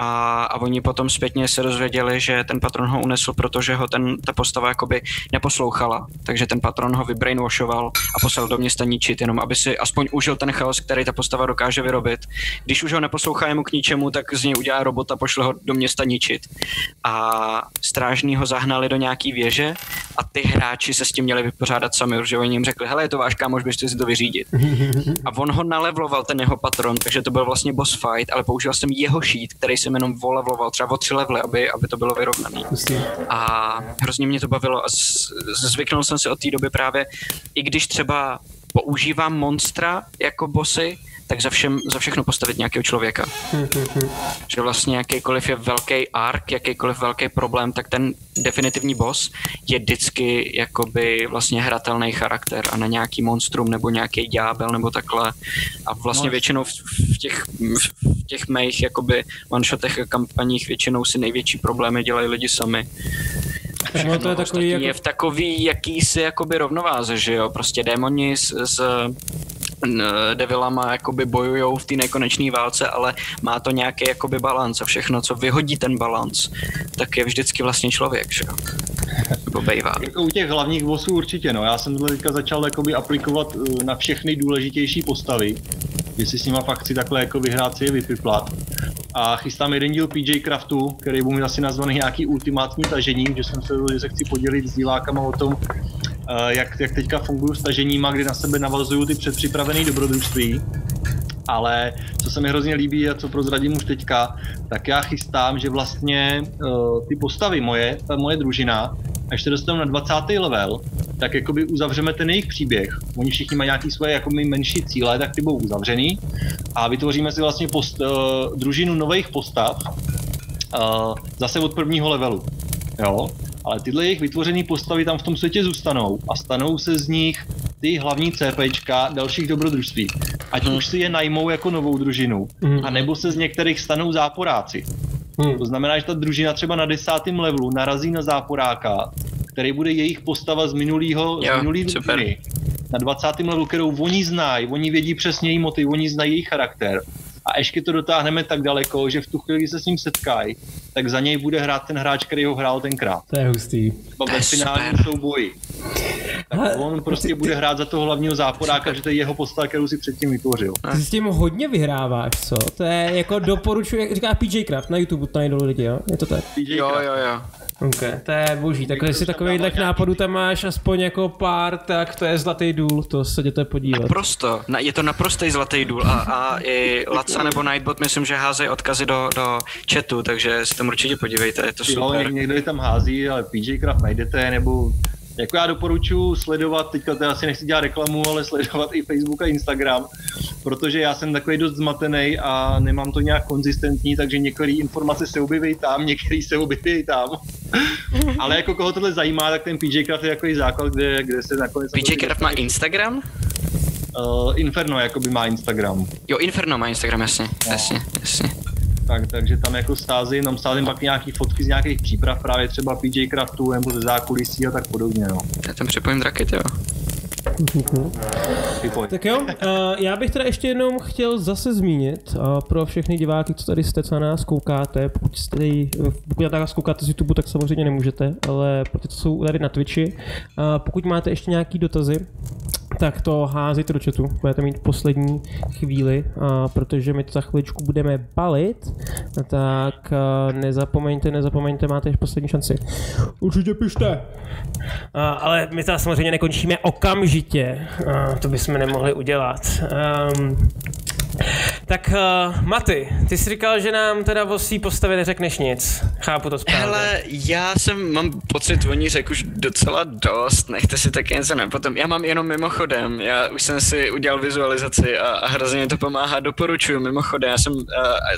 a, a oni potom zpětně se dozvěděli, že ten patron ho unesl, protože ho ten, ta postava jakoby neposlouchala, takže ten patron ho vybrainwashoval a poslal do města ničit, jenom aby si aspoň užil ten chaos, který ta postava dokáže vyrobit. Když už ho neposlouchá jemu k ničemu, tak z něj udělá robota, pošle ho do města ničit. A strážní ho zahnali do nějaký věže a ty hráči se s tím měli vypořádat sami, protože oni jim řekli, hele, je to váš kámoš, běžte si to vyřídit. A on ho nalevloval, ten jeho patron, takže to byl vlastně boss fight, ale použil jsem jeho sheet, který jsem jenom volevloval třeba o tři levely, aby, aby to bylo vyrovnané. A hrozně mě to bavilo a zvyknul jsem si od té doby právě, i když třeba používám monstra jako bossy, tak za, všem, za všechno postavit nějakého člověka. že vlastně jakýkoliv je velký ark, jakýkoliv velký problém, tak ten definitivní boss je vždycky jakoby vlastně hratelný charakter a na nějaký monstrum nebo nějaký ďábel nebo takhle. A vlastně no, většinou v, v, těch, v těch mých jakoby one-shotech a kampaních většinou si největší problémy dělají lidi sami. Všechno to je takový jako... je v takový jakýsi jakoby rovnováze, že jo, prostě démoni z, z devilama jakoby bojujou v té nekonečné válce, ale má to nějaký jakoby balans a všechno, co vyhodí ten balans, tak je vždycky vlastně člověk, že jo? Nebo bejvá. Jako u těch hlavních bossů určitě, no. Já jsem tohle teďka začal jakoby aplikovat eh, na všechny důležitější postavy, jestli s nima fakt chci takhle jako vyhrát si je vypiplat. A chystám jeden díl PJ Craftu, který bude asi nazvaný nějaký ultimátní tažení, že jsem se že se chci podělit s divákama o tom, eh, jak, jak teďka fungují s taženíma, kdy na sebe navazují ty předpřipravené dobrodružství ale co se mi hrozně líbí a co prozradím už teďka, tak já chystám, že vlastně uh, ty postavy moje, ta moje družina, až se dostanu na 20. level, tak jakoby uzavřeme ten jejich příběh. Oni všichni mají nějaké svoje jako menší cíle, tak ty budou uzavřený a vytvoříme si vlastně post, uh, družinu nových postav uh, zase od prvního levelu. Jo? Ale tyhle jejich vytvořené postavy tam v tom světě zůstanou a stanou se z nich ty hlavní CPčka dalších dobrodružství. Ať hmm. už si je najmou jako novou družinu, hmm. anebo se z některých stanou záporáci. Hmm. To znamená, že ta družina třeba na desátém levelu narazí na záporáka, který bude jejich postava z minulého z minulý družiny. Na 20. levelu, kterou oni znají, oni vědí přesně její motiv, oni znají její charakter a ještě to dotáhneme tak daleko, že v tu chvíli, se s ním setkají, tak za něj bude hrát ten hráč, který ho hrál tenkrát. To je hustý. ve finálním souboji. Tak on prostě ty, bude hrát za toho hlavního záporáka, že to je jeho postava, kterou si předtím vytvořil. Ty s tím hodně vyhráváš, co? To je jako doporučuji, jak říká PJ Craft na YouTube, to najdou lidi, jo? Je to tak? PJ jo, jo, jo. Ok, to je boží. Tak jestli takových nápadů tam máš aspoň jako pár, tak to je zlatý důl, to se jděte podívat. Naprosto, je to naprostý zlatý důl a, a i Laca nebo Nightbot myslím, že házejí odkazy do, do chatu, takže si tam určitě podívejte, je to super. Jo, někdo je tam hází, ale PJ Craft najdete, nebo jako já doporučuji sledovat, teďka to asi nechci dělat reklamu, ale sledovat i Facebook a Instagram, protože já jsem takový dost zmatený a nemám to nějak konzistentní, takže některé informace se objeví tam, některé se objeví tam. ale jako koho tohle zajímá, tak ten PJ Craft je jako základ, kde, kde se nakonec... PJ Craft má Instagram? Uh, Inferno jakoby má Instagram. Jo, Inferno má Instagram, jasně, no. jasně, jasně tak, takže tam jako stázím, tam stázím pak nějaký fotky z nějakých příprav, právě třeba PJ Craftu nebo ze zákulisí a tak podobně, no. Já tam připojím draky, jo. Tak jo, uh, já bych teda ještě jednou chtěl zase zmínit uh, pro všechny diváky, co tady jste, co na nás koukáte, pokud jste tady, pokud na nás koukáte z YouTube, tak samozřejmě nemůžete, ale pro ty, co jsou tady na Twitchi, uh, pokud máte ještě nějaký dotazy, tak to házejte do chatu, budete mít poslední chvíli, a protože my to za chviličku budeme balit, tak nezapomeňte, nezapomeňte, máte ještě poslední šanci. Určitě pište. A, ale my to samozřejmě nekončíme okamžitě, a, to bychom nemohli udělat. Um, tak uh, Maty, ty jsi říkal, že nám teda o svý postavě neřekneš nic. Chápu to správně. Hele, já jsem, mám pocit, oni řekl už docela dost, nechte si tak něco potom. Já mám jenom mimochodem, já už jsem si udělal vizualizaci a, a hrozně to pomáhá, doporučuju mimochodem. Já jsem, uh,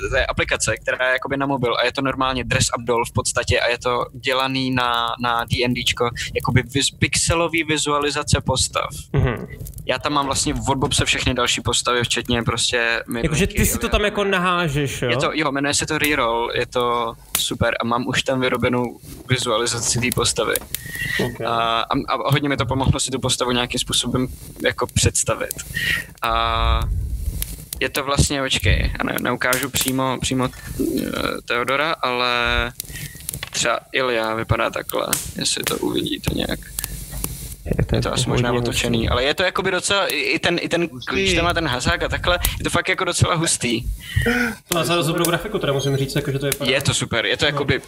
to je aplikace, která je jakoby na mobil a je to normálně dress up doll v podstatě a je to dělaný na, na D&Dčko, jakoby viz, pixelový vizualizace postav. Mm-hmm. Já tam mám vlastně v Wordbobse všechny další postavy, včetně prostě Jakože ty si to tam jako nahážeš, jo? Je to, jo, jmenuje se to Reroll, je to super a mám už tam vyrobenou vizualizaci té postavy. Okay. A, a, a hodně mi to pomohlo si tu postavu nějakým způsobem jako představit. A je to vlastně, očkej, já ne, neukážu přímo, přímo uh, Teodora, ale třeba Ilia vypadá takhle, jestli to uvidíte nějak. Je to, je to asi možná otočený, ale je to jakoby docela, i ten, i ten klíč tam má ten hasák a takhle, je to fakt jako docela hustý. To má za dobrou grafiku, teda musím říct, jako, že to je Je to super, je to jakoby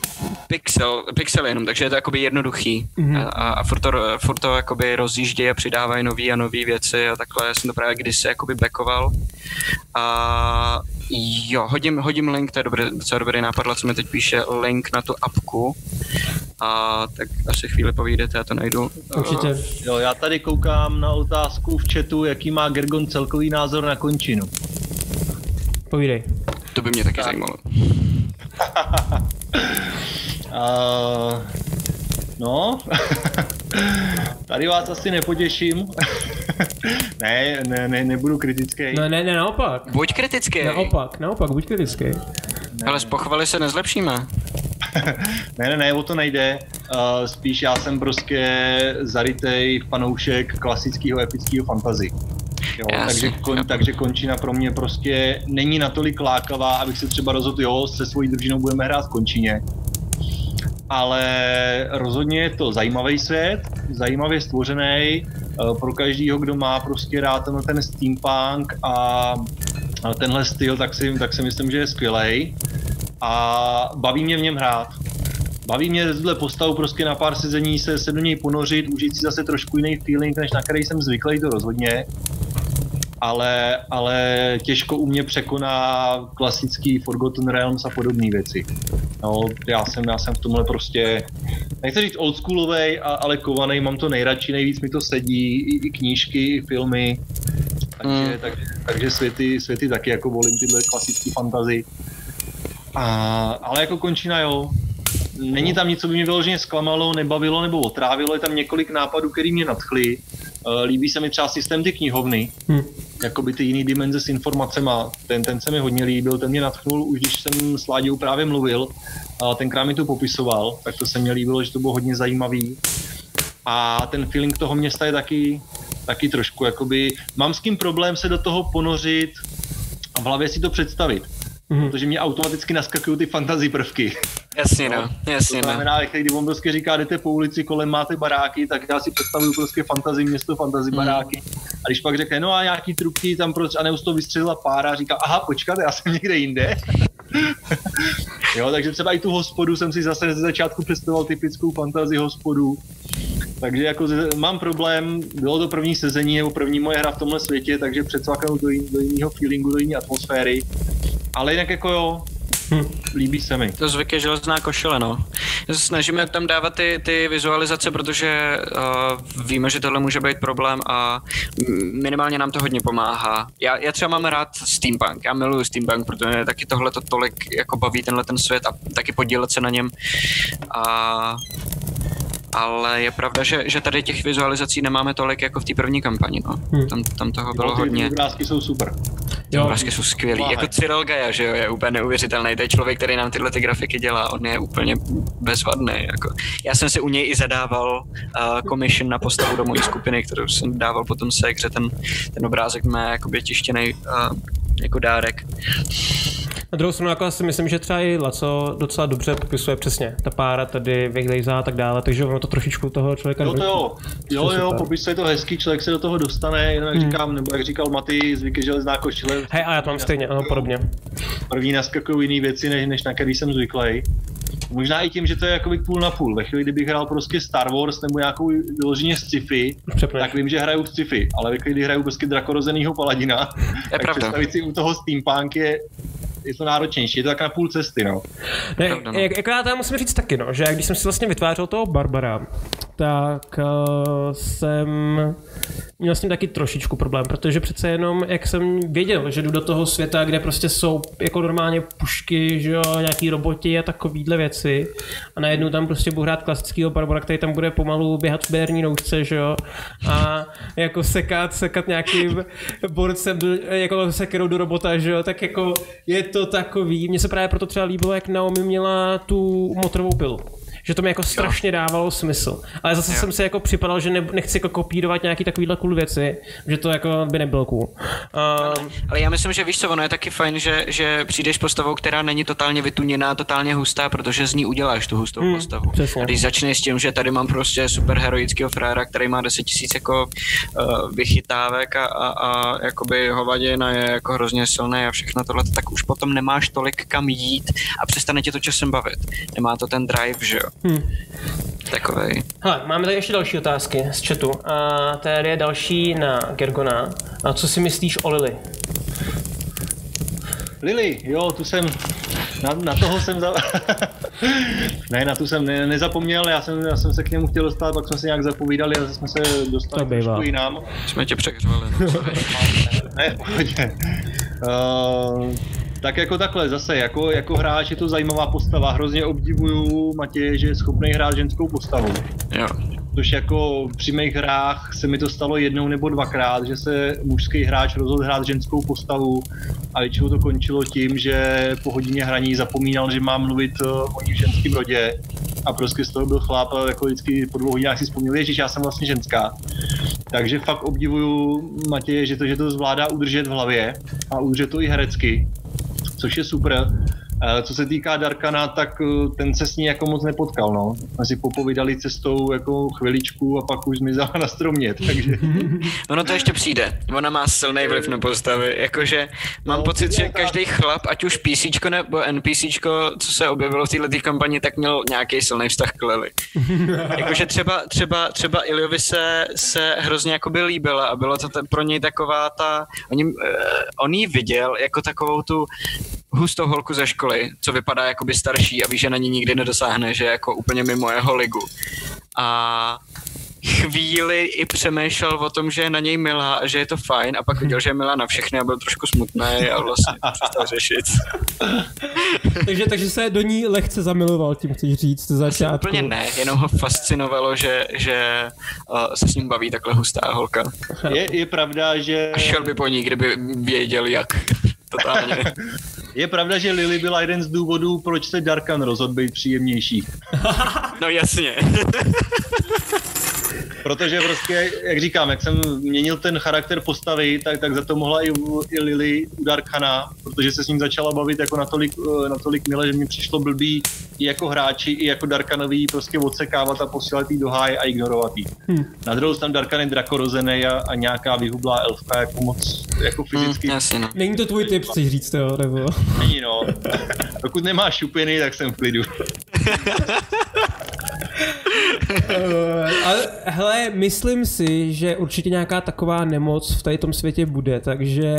pixel, pixel jenom, takže je to jakoby jednoduchý. Mm-hmm. a, a furt, to, furt to jakoby rozjíždějí a přidávají nový a nové věci a takhle, já jsem to právě kdysi jakoby backoval. A jo, hodím, hodím link, to je dobrý, docela dobrý nápad, co mi teď píše, link na tu apku a tak asi chvíli povídete, já to najdu. Určitě. Jo, já tady koukám na otázku v chatu, jaký má Gergon celkový názor na končinu. Povídej. To by mě taky tak. zajímalo. uh, no, tady vás asi nepotěším. ne, ne, ne, nebudu kritický. No, ne, ne, naopak. Buď kritický. Naopak, naopak, buď kritický. Ale z pochvaly se nezlepšíme. ne, ne, ne, o to nejde. Uh, spíš já jsem prostě zarytej fanoušek klasického epického fantazy. Jo, takže, kon, takže končina pro mě prostě není natolik lákavá, abych se třeba rozhodl, jo, se svojí družinou budeme hrát v končině. Ale rozhodně je to zajímavý svět, zajímavě stvořený, eh, pro každýho, kdo má prostě rád ten, ten steampunk a tenhle styl, tak si, tak si myslím, že je skvělý a baví mě v něm hrát. Baví mě zle postavu prostě na pár sezení se, se do něj ponořit, užít si zase trošku jiný feeling, než na který jsem zvyklý, to rozhodně. Ale, ale těžko u mě překoná klasický Forgotten Realms a podobné věci. No, já jsem, já jsem v tomhle prostě, nechci říct oldschoolovej, ale kovaný, mám to nejradši, nejvíc mi to sedí, i, i knížky, i filmy. Takže, mm. takže, takže světy, světy taky jako volím tyhle klasické fantazy. A, ale jako končina jo, Není tam nic, co by mě vyloženě zklamalo, nebavilo nebo otrávilo, je tam několik nápadů, které mě nadchly. Eh, líbí se mi třeba systém ty knihovny, hmm. jakoby ty jiný dimenze s informacemi, ten, ten se mi hodně líbil, ten mě nadchnul, už když jsem s Láďou právě mluvil, a tenkrát mi to popisoval, tak to se mi líbilo, že to bylo hodně zajímavý. A ten feeling toho města je taky, taky trošku, jakoby, mám s kým problém se do toho ponořit a v hlavě si to představit mm-hmm. protože mě automaticky naskakují ty fantazí prvky. Jasně, no, jasně, to no. znamená, no. když on prostě říká, jdete po ulici, kolem máte baráky, tak já si představuju prostě fantazii město, fantazii mm. baráky. A když pak řekne, no a nějaký truky tam prostě, a neus to vystřelila pára, říká, aha, počkat, já jsem někde jinde. jo, takže třeba i tu hospodu jsem si zase ze začátku představoval typickou fantazii hospodu. Takže jako mám problém, bylo to první sezení nebo první moje hra v tomhle světě, takže předsvaknu do, do jiného feelingu, do jiné atmosféry. Ale jinak jako jo, Hm, líbí se mi. To zvyk je železná košile, no. Snažíme tam dávat ty, ty vizualizace, protože uh, víme, že tohle může být problém a minimálně nám to hodně pomáhá. Já, já třeba mám rád steampunk, já miluju steampunk, protože taky tohle to tolik jako baví tenhle ten svět a taky podílet se na něm. A ale je pravda, že, že tady těch vizualizací nemáme tolik jako v té první kampani. No. Hmm. Tam, tam toho bylo no, hodně. Obrázky jsou super. Jo, obrázky jsou skvělý. Váhe. Jako Cyril Gaja, že jo, je úplně neuvěřitelný. To je člověk, který nám tyhle ty grafiky dělá. On je úplně bezvadný. Jako. Já jsem si u něj i zadával uh, commission na postavu do mojí skupiny, kterou jsem dával potom se, že ten, ten obrázek má jakoby tištěný uh, jako dárek. Na druhou stranu jako si myslím, že třeba i Laco docela dobře popisuje přesně ta pára tady, vyglejzá a tak dále, takže ono to trošičku toho člověka Jo, to jo, jo, jo, popisuje to hezký, člověk se do toho dostane, jenom jak hmm. říkám, nebo jak říkal Maty, zvyky železná košile. Hej, a já to mám stejně, ano, podobně. První naskakují jiné věci, než, než na který jsem zvyklý. Možná i tím, že to je jako půl na půl. Ve chvíli, kdybych hrál prostě Star Wars nebo nějakou vyloženě sci-fi, Přepneš. tak vím, že hraju sci-fi, ale ve chvíli, kdy hraju prostě drakorozenýho paladina, je tak pravda. představit si u toho steampunk je je to náročnější, je to tak na půl cesty, no. Ne, no. Jak, jako já tam musím říct taky, no, že když jsem si vlastně vytvářel toho Barbara, tak uh, jsem měl s tím taky trošičku problém, protože přece jenom, jak jsem věděl, že jdu do toho světa, kde prostě jsou jako normálně pušky, že jo, nějaký roboti a takovýhle věci a najednou tam prostě budu hrát klasického Barbara, který tam bude pomalu běhat v běrní noušce, že jo, a jako sekat, sekat nějakým borcem, jako sekerou do robota, že jo, tak jako je to takový, mně se právě proto třeba líbilo, jak Naomi měla tu motorovou pilu že to mi jako strašně dávalo smysl. Ale zase jo. jsem si jako připadal, že ne, nechci jako kopírovat nějaký takovýhle cool věci, že to jako by nebylo cool. Um, ale já myslím, že víš co, ono je taky fajn, že, že přijdeš postavou, která není totálně vytuněná, totálně hustá, protože z ní uděláš tu hustou hmm, postavu. Přesně. A když začneš s tím, že tady mám prostě super heroického fréra, který má 10 tisíc jako uh, vychytávek a, a, a jakoby hovadina je jako hrozně silný a všechno tohle, tak už potom nemáš tolik kam jít a přestane tě to časem bavit. Nemá to ten drive, že jo. Hmm. Takovej. Hele, máme tady ještě další otázky z chatu. A tady je další na Gergona. A co si myslíš o Lily? Lily, jo, tu jsem, na, na toho jsem za... ne, na tu jsem ne, nezapomněl, já jsem, já jsem se k němu chtěl dostat, pak jsme se nějak zapovídali a jsme se dostali trošku jinam. Jsme tě přehřvali. No, ne, pohodě. Uh, tak jako takhle, zase jako, jako hráč je to zajímavá postava, hrozně obdivuju Matěje, že je schopný hrát ženskou postavu. Jo. Což jako při mých hrách se mi to stalo jednou nebo dvakrát, že se mužský hráč rozhodl hrát ženskou postavu a většinou to končilo tím, že po hodině hraní zapomínal, že má mluvit eh, o ní v ženském rodě a prostě z toho byl chlap a jako vždycky po dvou hodinách si vzpomněl, že já jsem vlastně ženská. Takže fakt obdivuju Matěje, že to, že to zvládá udržet v hlavě a udržet to i herecky, což je super. Eh, co se týká Darkana, tak eh, ten se s ní jako moc nepotkal, no. Jsme si popovídali cestou jako chviličku a pak už zmizela na stromě, takže... ono to ještě přijde. Ona má silný vliv na postavy. Jakože mám no, pocit, že každý chlap, ať už PC nebo NPC, co se objevilo v této kampani, tak měl nějaký silný vztah k Lily. Jakože třeba, třeba, třeba Iliovi se, se hrozně jakoby líbila a bylo to t- pro něj taková ta... On, uh, on jí viděl jako takovou tu hustou holku ze školy, co vypadá jakoby starší a ví, že na ní nikdy nedosáhne, že je jako úplně mimo jeho ligu. A chvíli i přemýšlel o tom, že je na něj milá a že je to fajn a pak viděl, že je milá na všechny a byl trošku smutný a vlastně přestal řešit. takže, takže se do ní lehce zamiloval, tím chceš říct ze začátku. Úplně ne, jenom ho fascinovalo, že, že uh, se s ním baví takhle hustá holka. Je, je pravda, že... A šel by po ní, kdyby věděl jak. Totálně. Je pravda, že Lily byla jeden z důvodů, proč se Darkan rozhodl být příjemnější. no jasně. Protože prostě, jak říkám, jak jsem měnil ten charakter postavy, tak, tak za to mohla i, i Lily u Darkana, protože se s ním začala bavit jako natolik, eh, natolik mile, že mi přišlo blbý i jako hráči, i jako Darkanový prostě odsekávat a posílat jí do háje a ignorovat jí. Hmm. Na druhou stranu Darkan je drakorozený a, a nějaká vyhublá elfka jako moc jako hm, fyzicky. Hmm, jasně, no. Není to tvůj typ, chceš říct, jo? Nebo... Není no. Pokud nemáš šupiny, tak jsem v klidu. uh, ale hele, myslím si, že určitě nějaká taková nemoc v tady tom světě bude, takže...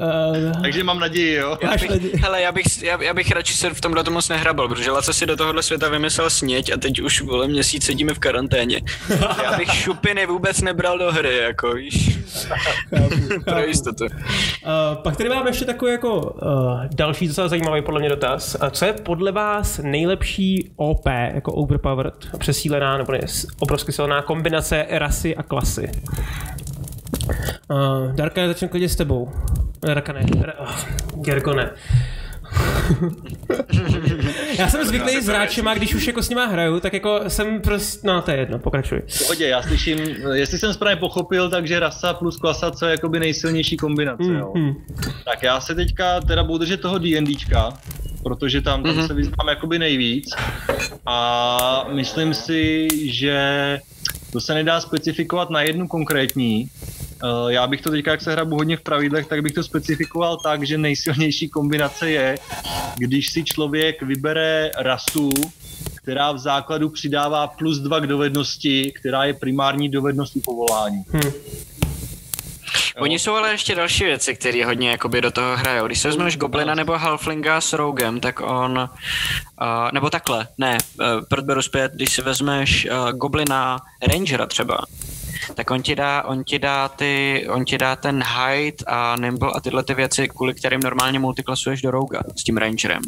Uh, takže mám naději, jo? Já bych, hele, já bych, já, já bych radši se v tomhle moc nehrabal, protože Laca si do tohohle světa vymyslel sněť a teď už vole měsíc sedíme v karanténě. Já bych šupiny vůbec nebral do hry, jako víš. Pro jistotu. Uh, pak tady máme ještě takový jako uh, další docela zajímavý podle mě dotaz. Uh, co je podle vás nejlepší OP, jako overpowered, přesílená nebo ne, obrovsky silná kombinace rasy a klasy? Uh, Darka, začnu klidně s tebou. Darka ne, uh, Gergo ne. já jsem zvyklý s hráčema, když už jako s nima hraju, tak jako jsem prostě, no to je jedno, pokračuj. Pohodě, já slyším, jestli jsem správně pochopil, takže rasa plus klasa, co je jakoby nejsilnější kombinace, mm, jo. Mm. Tak já se teďka teda budu držet toho D&Dčka, protože tam, tam mm-hmm. se vyznám jakoby nejvíc a myslím si, že to se nedá specifikovat na jednu konkrétní, Eh, já bych to teďka, jak se hrabu hodně v pravidlech, tak bych to specifikoval tak, že nejsilnější kombinace je, když si člověk vybere rasu, která v základu přidává plus dva k dovednosti, která je primární dovedností povolání. Hmm. Oni jsou ale ještě další věci, které hodně jakoby do toho hrajou. Když se vezmeš Goblina nebo Halflinga s Rogem, tak on, uh, nebo takhle, ne, uh, proč zpět, když si vezmeš uh, Goblina Rangera třeba, tak on ti dá, on ti dá, ty, on ti dá ten height a nimble a tyhle ty věci, kvůli kterým normálně multiklasuješ do rouga s tím rangerem.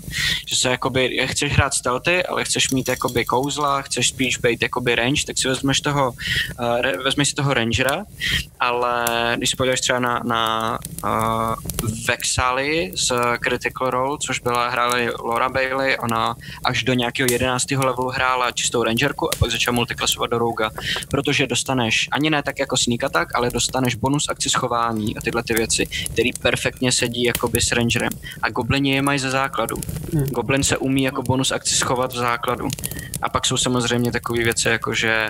Že se jakoby, chceš hrát stealthy, ale chceš mít jakoby kouzla, chceš spíš být jakoby range, tak si vezmeš toho, uh, vezmeš si toho rangera, ale když si podíváš třeba na, na uh, Vexali z Critical Role, což byla, hrála Laura Bailey, ona až do nějakého 11. levelu hrála čistou rangerku a pak začala multiklasovat do rouga, protože dostaneš ani ne tak jako sneak attack, ale dostaneš bonus akci schování a tyhle ty věci, který perfektně sedí jakoby s rangerem. A goblini je mají ze základu. Hmm. Goblin se umí jako bonus akci schovat v základu. A pak jsou samozřejmě takové věci, jako že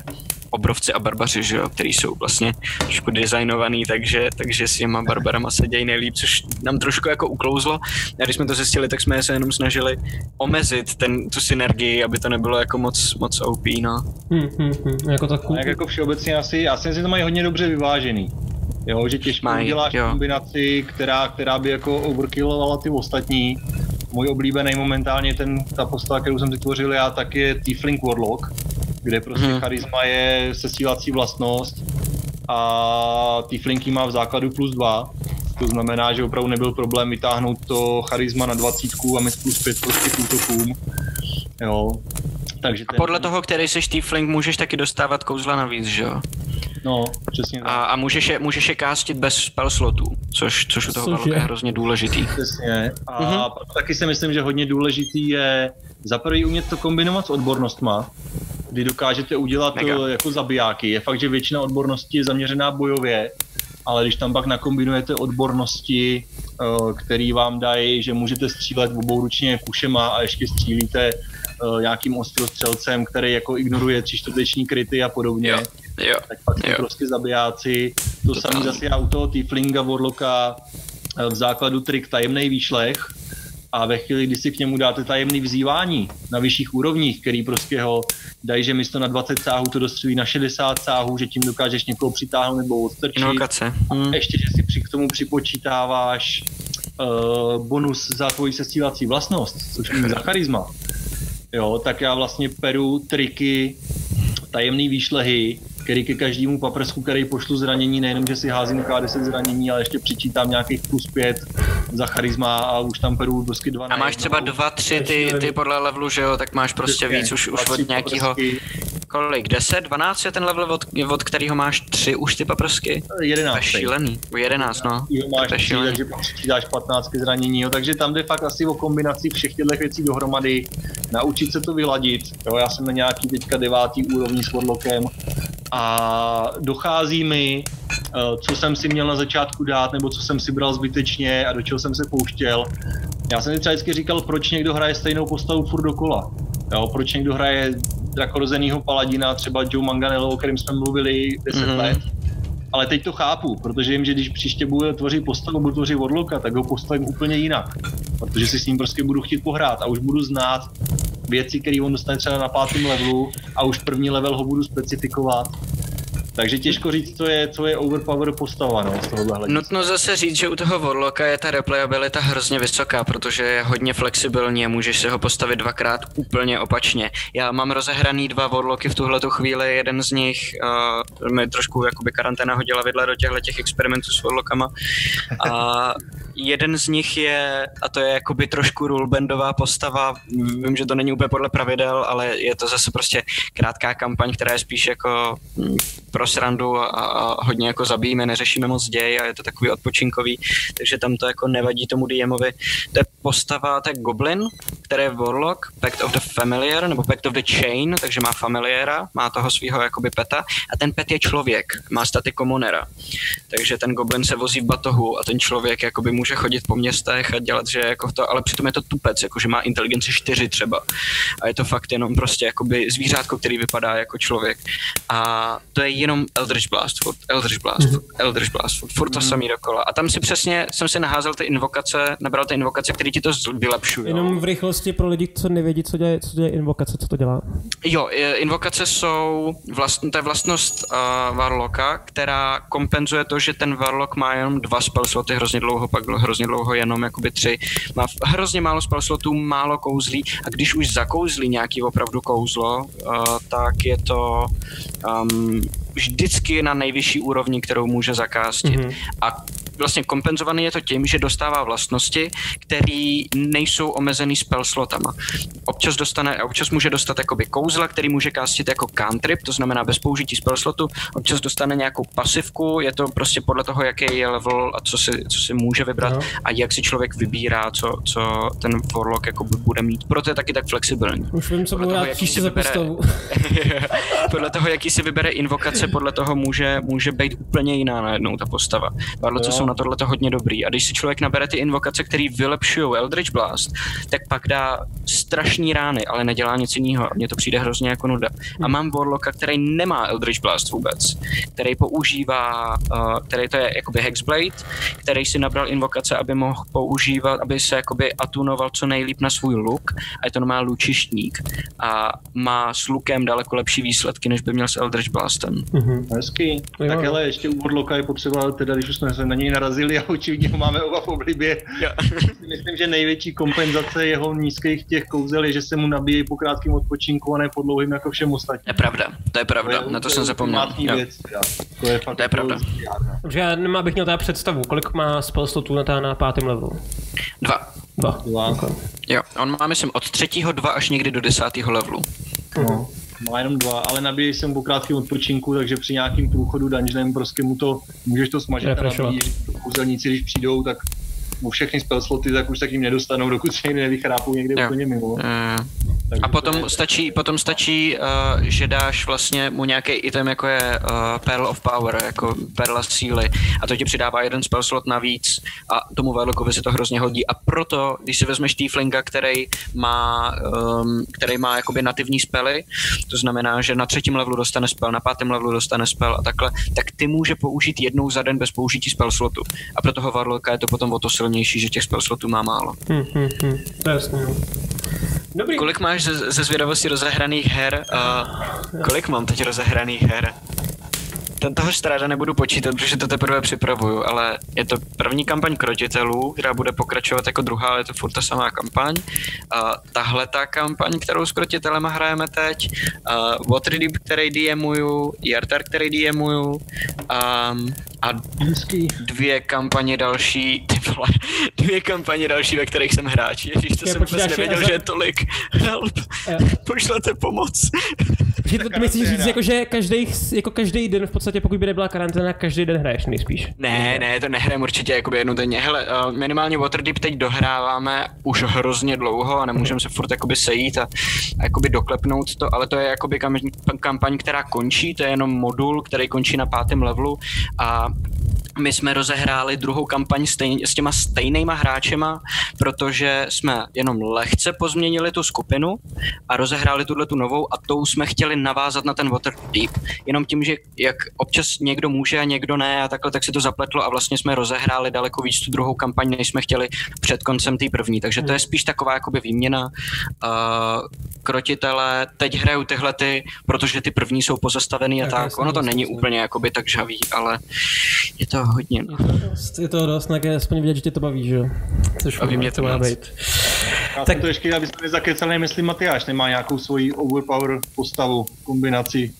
obrovci a barbaři, že jo, který jsou vlastně trošku designovaný, takže, takže s těma barbarama se dějí nejlíp, což nám trošku jako uklouzlo. A když jsme to zjistili, tak jsme se jenom snažili omezit ten, tu synergii, aby to nebylo jako moc, moc OP, no. Hmm, hmm, hmm, jako. Tak jako všeobecně asi, asi si to mají hodně dobře vyvážený. Jo, že těžko Maj, uděláš jo. kombinaci, která, která by jako overkillovala ty ostatní. Můj oblíbený momentálně ten, ta postava, kterou jsem vytvořil já, tak je Tiefling Warlock, kde prostě hmm. charisma je sesílací vlastnost a Tieflinky má v základu plus dva. To znamená, že opravdu nebyl problém vytáhnout to charisma na dvacítku a mít plus pět prostě k útokům. Jo. Takže ten... A podle toho, který seš Tiefling, můžeš taky dostávat kouzla navíc, že jo? No, přesně tak. A, a můžeš, je, můžeš je kástit bez spell slotů, což, což u toho je hrozně důležitý. Přesně. A mm-hmm. taky si myslím, že hodně důležitý je za prvý umět to kombinovat s odbornostma, kdy dokážete udělat Mega. to jako zabijáky. Je fakt, že většina odborností je zaměřená bojově, ale když tam pak nakombinujete odbornosti, eh, který vám dají, že můžete střílet obouručně kušema a ještě střílíte eh, nějakým ostrostřelcem, který jako ignoruje tři čtvrteční kryty a podobně, Jo, jo. tak pak jsou prostě zabijáci. To Totálně. samé zase já u toho Tieflinga Warlocka eh, v základu trik tajemný výšlech a ve chvíli, kdy si k němu dáte tajemný vzývání na vyšších úrovních, který prostě ho dají, že místo na 20 sáhů to dostřelí na 60 sáhů, že tím dokážeš někoho přitáhnout nebo odstrčit. Invokace. Hm. Ještě, že si při k tomu připočítáváš uh, bonus za tvoji sestílací vlastnost, což je za charisma. Jo, tak já vlastně peru triky, tajemný výšlehy, který ke každému paprsku, který pošlu zranění, nejenom, že si házím K10 zranění, ale ještě přičítám nějakých plus 5 za charisma a už tam peru dosky 2 A máš třeba dva, tři ty, ty podle levelu, že jo, tak máš prostě víc už, už od nějakého, kolik, 10, 12 je ten level, od, od kterého máš tři už ty paprsky? To 11. je šílený, 11 no. Jo, máš To je tři, šílený. takže přičítáš 15 ke zranění, jo, takže tam jde fakt asi o kombinaci všech těchto věcí dohromady, naučit se to vyladit, jo, já jsem na nějaký teďka devátý úrovni s Warlockem a dochází mi, eh, co jsem si měl na začátku dát, nebo co jsem si bral zbytečně a do čeho jsem se pouštěl. Já jsem si třeba vždycky říkal, proč někdo hraje stejnou postavu furt dokola. Jo, proč někdo hraje drakorozenýho paladina, třeba Joe Manganello, o kterém jsme mluvili 10 Mhm. mm-hmm. let, ale teď to chápu, protože vím, že když příště budu tvořit postavu, budu tvořit Warlocka, tak ho postavím úplně jinak. Protože si s ním prostě budu chtít pohrát a už budu znát věci, které on dostane třeba na pátém levelu a už první level ho budu specifikovat. Takže těžko říct, co je, co je overpower postava, no, z tohohle hlediska. Nutno zase říct, že u toho Warlocka je ta replayabilita hrozně vysoká, protože je hodně flexibilní a můžeš si ho postavit dvakrát úplně opačně. Já mám rozehraný dva Warlocky v tuhle chvíli, jeden z nich uh, mi trošku jakoby karanténa hodila vidle do těchto těch experimentů s Warlockama a jeden z nich je, a to je jakoby trošku rulebandová postava, vím, že to není úplně podle pravidel, ale je to zase prostě krátká kampaň, která je spíš jako mm, pro srandu a, a hodně jako zabijíme, neřešíme moc děj a je to takový odpočinkový, takže tam to jako nevadí tomu DMovi. To je postava, to je Goblin, který je Warlock, Pact of the Familiar, nebo Pact of the Chain, takže má familiéra, má toho svého jakoby peta a ten pet je člověk, má staty komonera. Takže ten Goblin se vozí v batohu a ten člověk jakoby může chodit po městech a dělat, že jako to, ale přitom je to tupec, jakože má inteligenci 4 třeba. A je to fakt jenom prostě jakoby zvířátko, který vypadá jako člověk. A to je jenom Eldritch Blast, furt Eldritch Blast, furt Eldritch Blast, furt, furt to samý dokola. A tam si přesně jsem si naházel ty invokace, nabral ty invokace, které ti to vylepšují. Jenom v rychlosti pro lidi, co nevědí, co děje, co děje invokace, co to dělá. Jo, invokace jsou, vlast, to je vlastnost uh, Warlocka, která kompenzuje to, že ten Warlock má jenom dva spell sloty hrozně dlouho, pak hrozně dlouho jenom jakoby tři. Má hrozně málo spell slotů, málo kouzlí a když už zakouzlí nějaký opravdu kouzlo, uh, tak je to um, vždycky na nejvyšší úrovni, kterou může zakástit. Mhm. A vlastně kompenzovaný je to tím, že dostává vlastnosti, které nejsou omezený spell slotama. Občas dostane, občas může dostat jakoby kouzla, který může kástit jako cantrip, to znamená bez použití spell slotu, občas dostane nějakou pasivku, je to prostě podle toho, jaký je level a co si, co si může vybrat No. a jak si člověk vybírá, co, co ten warlock jako bude mít. Proto je taky tak flexibilní. Už vím, co Podle budu toho, rád jaký příště si za vybere- postavu. podle toho, jaký si vybere invokace, podle toho může, může být úplně jiná najednou ta postava. Barloci jsou na tohle hodně dobrý. A když si člověk nabere ty invokace, které vylepšují Eldritch Blast, tak pak dá strašný rány, ale nedělá nic jiného. Mně to přijde hrozně jako nuda. A mám Warlocka, který nemá Eldritch Blast vůbec, který používá, uh, který to je jakoby Hexblade, který si nabral invokace, aby mohl používat, aby se jakoby atunoval co nejlíp na svůj luk a je to normální lučištník a má s lukem daleko lepší výsledky, než by měl s Eldritch Blastem. Mhm. Hezky. Jo. Tak ale ještě u Warlocka je potřeba, teda když už jsme se na něj narazili a očividně ho máme oba v oblibě, myslím, že největší kompenzace jeho nízkých těch kouzel je, že se mu nabíjejí po krátkém odpočinku a ne po dlouhým jako všem ostatním. To je pravda, to je pravda, na to jsem zapomněl. Věc, teda. to je fakt To je pravda. zjádno. Takže já nemám, abych měl teda představu, kolik má spell slotů na, ta- na pátém levelu. Dva. Dva. Dva. Okay. Jo, on má, myslím, od třetího dva až někdy do desátého levelu. No. Má jenom dva, ale nabíješ se mu po krátkém odpočinku, takže při nějakým průchodu dungeonem prostě mu to, můžeš to smažit a nabíjíš. Kouzelníci, když přijdou, tak mu všechny spell sloty, tak už se k ním nedostanou, dokud se někdy nevychrápou někde Jo. úplně mimo. A potom stačí, potom stačí, uh, že dáš vlastně mu nějaký item, jako je uh, Pearl of Power, jako perla síly a to ti přidává jeden spell slot navíc a tomu Warlockovi se to hrozně hodí a proto, když si vezmeš Tieflinga, který má, um, který má jakoby nativní spely, to znamená, že na třetím levelu dostane spell, na pátém levelu dostane spell a takhle, tak ty může použít jednou za den bez použití spell slotu. A pro toho Warlocka je to potom o to silnější, že těch spell slotů má málo. Hmm, hmm, hmm. Je. Dobrý. Kolik máš ze, ze zvědavosti rozehraných her? Uh, kolik mám teď rozehraných her? Ten toho stráda nebudu počítat, protože to teprve připravuju, ale je to první kampaň krotitelů, která bude pokračovat jako druhá, ale je to furt ta samá kampaň. Uh, tahle ta kampaň, kterou s krotitelema hrajeme teď, uh, Waterdeep, který DMuju, Jartar, který DMuju, um, a dvě kampaně další, ty vole, dvě kampaně další, ve kterých jsem hráč. Ježíš, to já jsem vůbec nevěděl, za... že je tolik. Help, pošlete pomoc. Že to, to myslíš říct, jako, že každý, jako každý den v podstatě, pokud by nebyla karanténa, každý den hraješ nejspíš? Ne, ne, to nehrajem určitě jako jednu denně. Hele, uh, minimálně Waterdeep teď dohráváme už hrozně dlouho a nemůžeme se furt jakoby sejít a, a jakoby doklepnout to, ale to je jakoby kam, kampaň, která končí, to je jenom modul, který končí na pátém levelu a my jsme rozehráli druhou kampaň stejn, s těma stejnýma hráčema, protože jsme jenom lehce pozměnili tu skupinu a rozehráli tuhle tu novou a tou jsme chtěli navázat na ten Waterdeep. Jenom tím, že jak občas někdo může a někdo ne a takhle, tak se to zapletlo a vlastně jsme rozehráli daleko víc tu druhou kampaň, než jsme chtěli před koncem té první. Takže to je spíš taková jakoby výměna. Uh, krotitele teď hrajou tyhle ty, protože ty první jsou pozastavený a tak. tak. Ono to není úplně jakoby tak žavý, ale je to hodně. No. Je to dost, tak je aspoň vidět, že tě to baví, že jo? Což baví mě to má být. Já tak to ještě, aby se nezakecali, myslím Matyáš nemá nějakou svoji overpower postavu, kombinaci.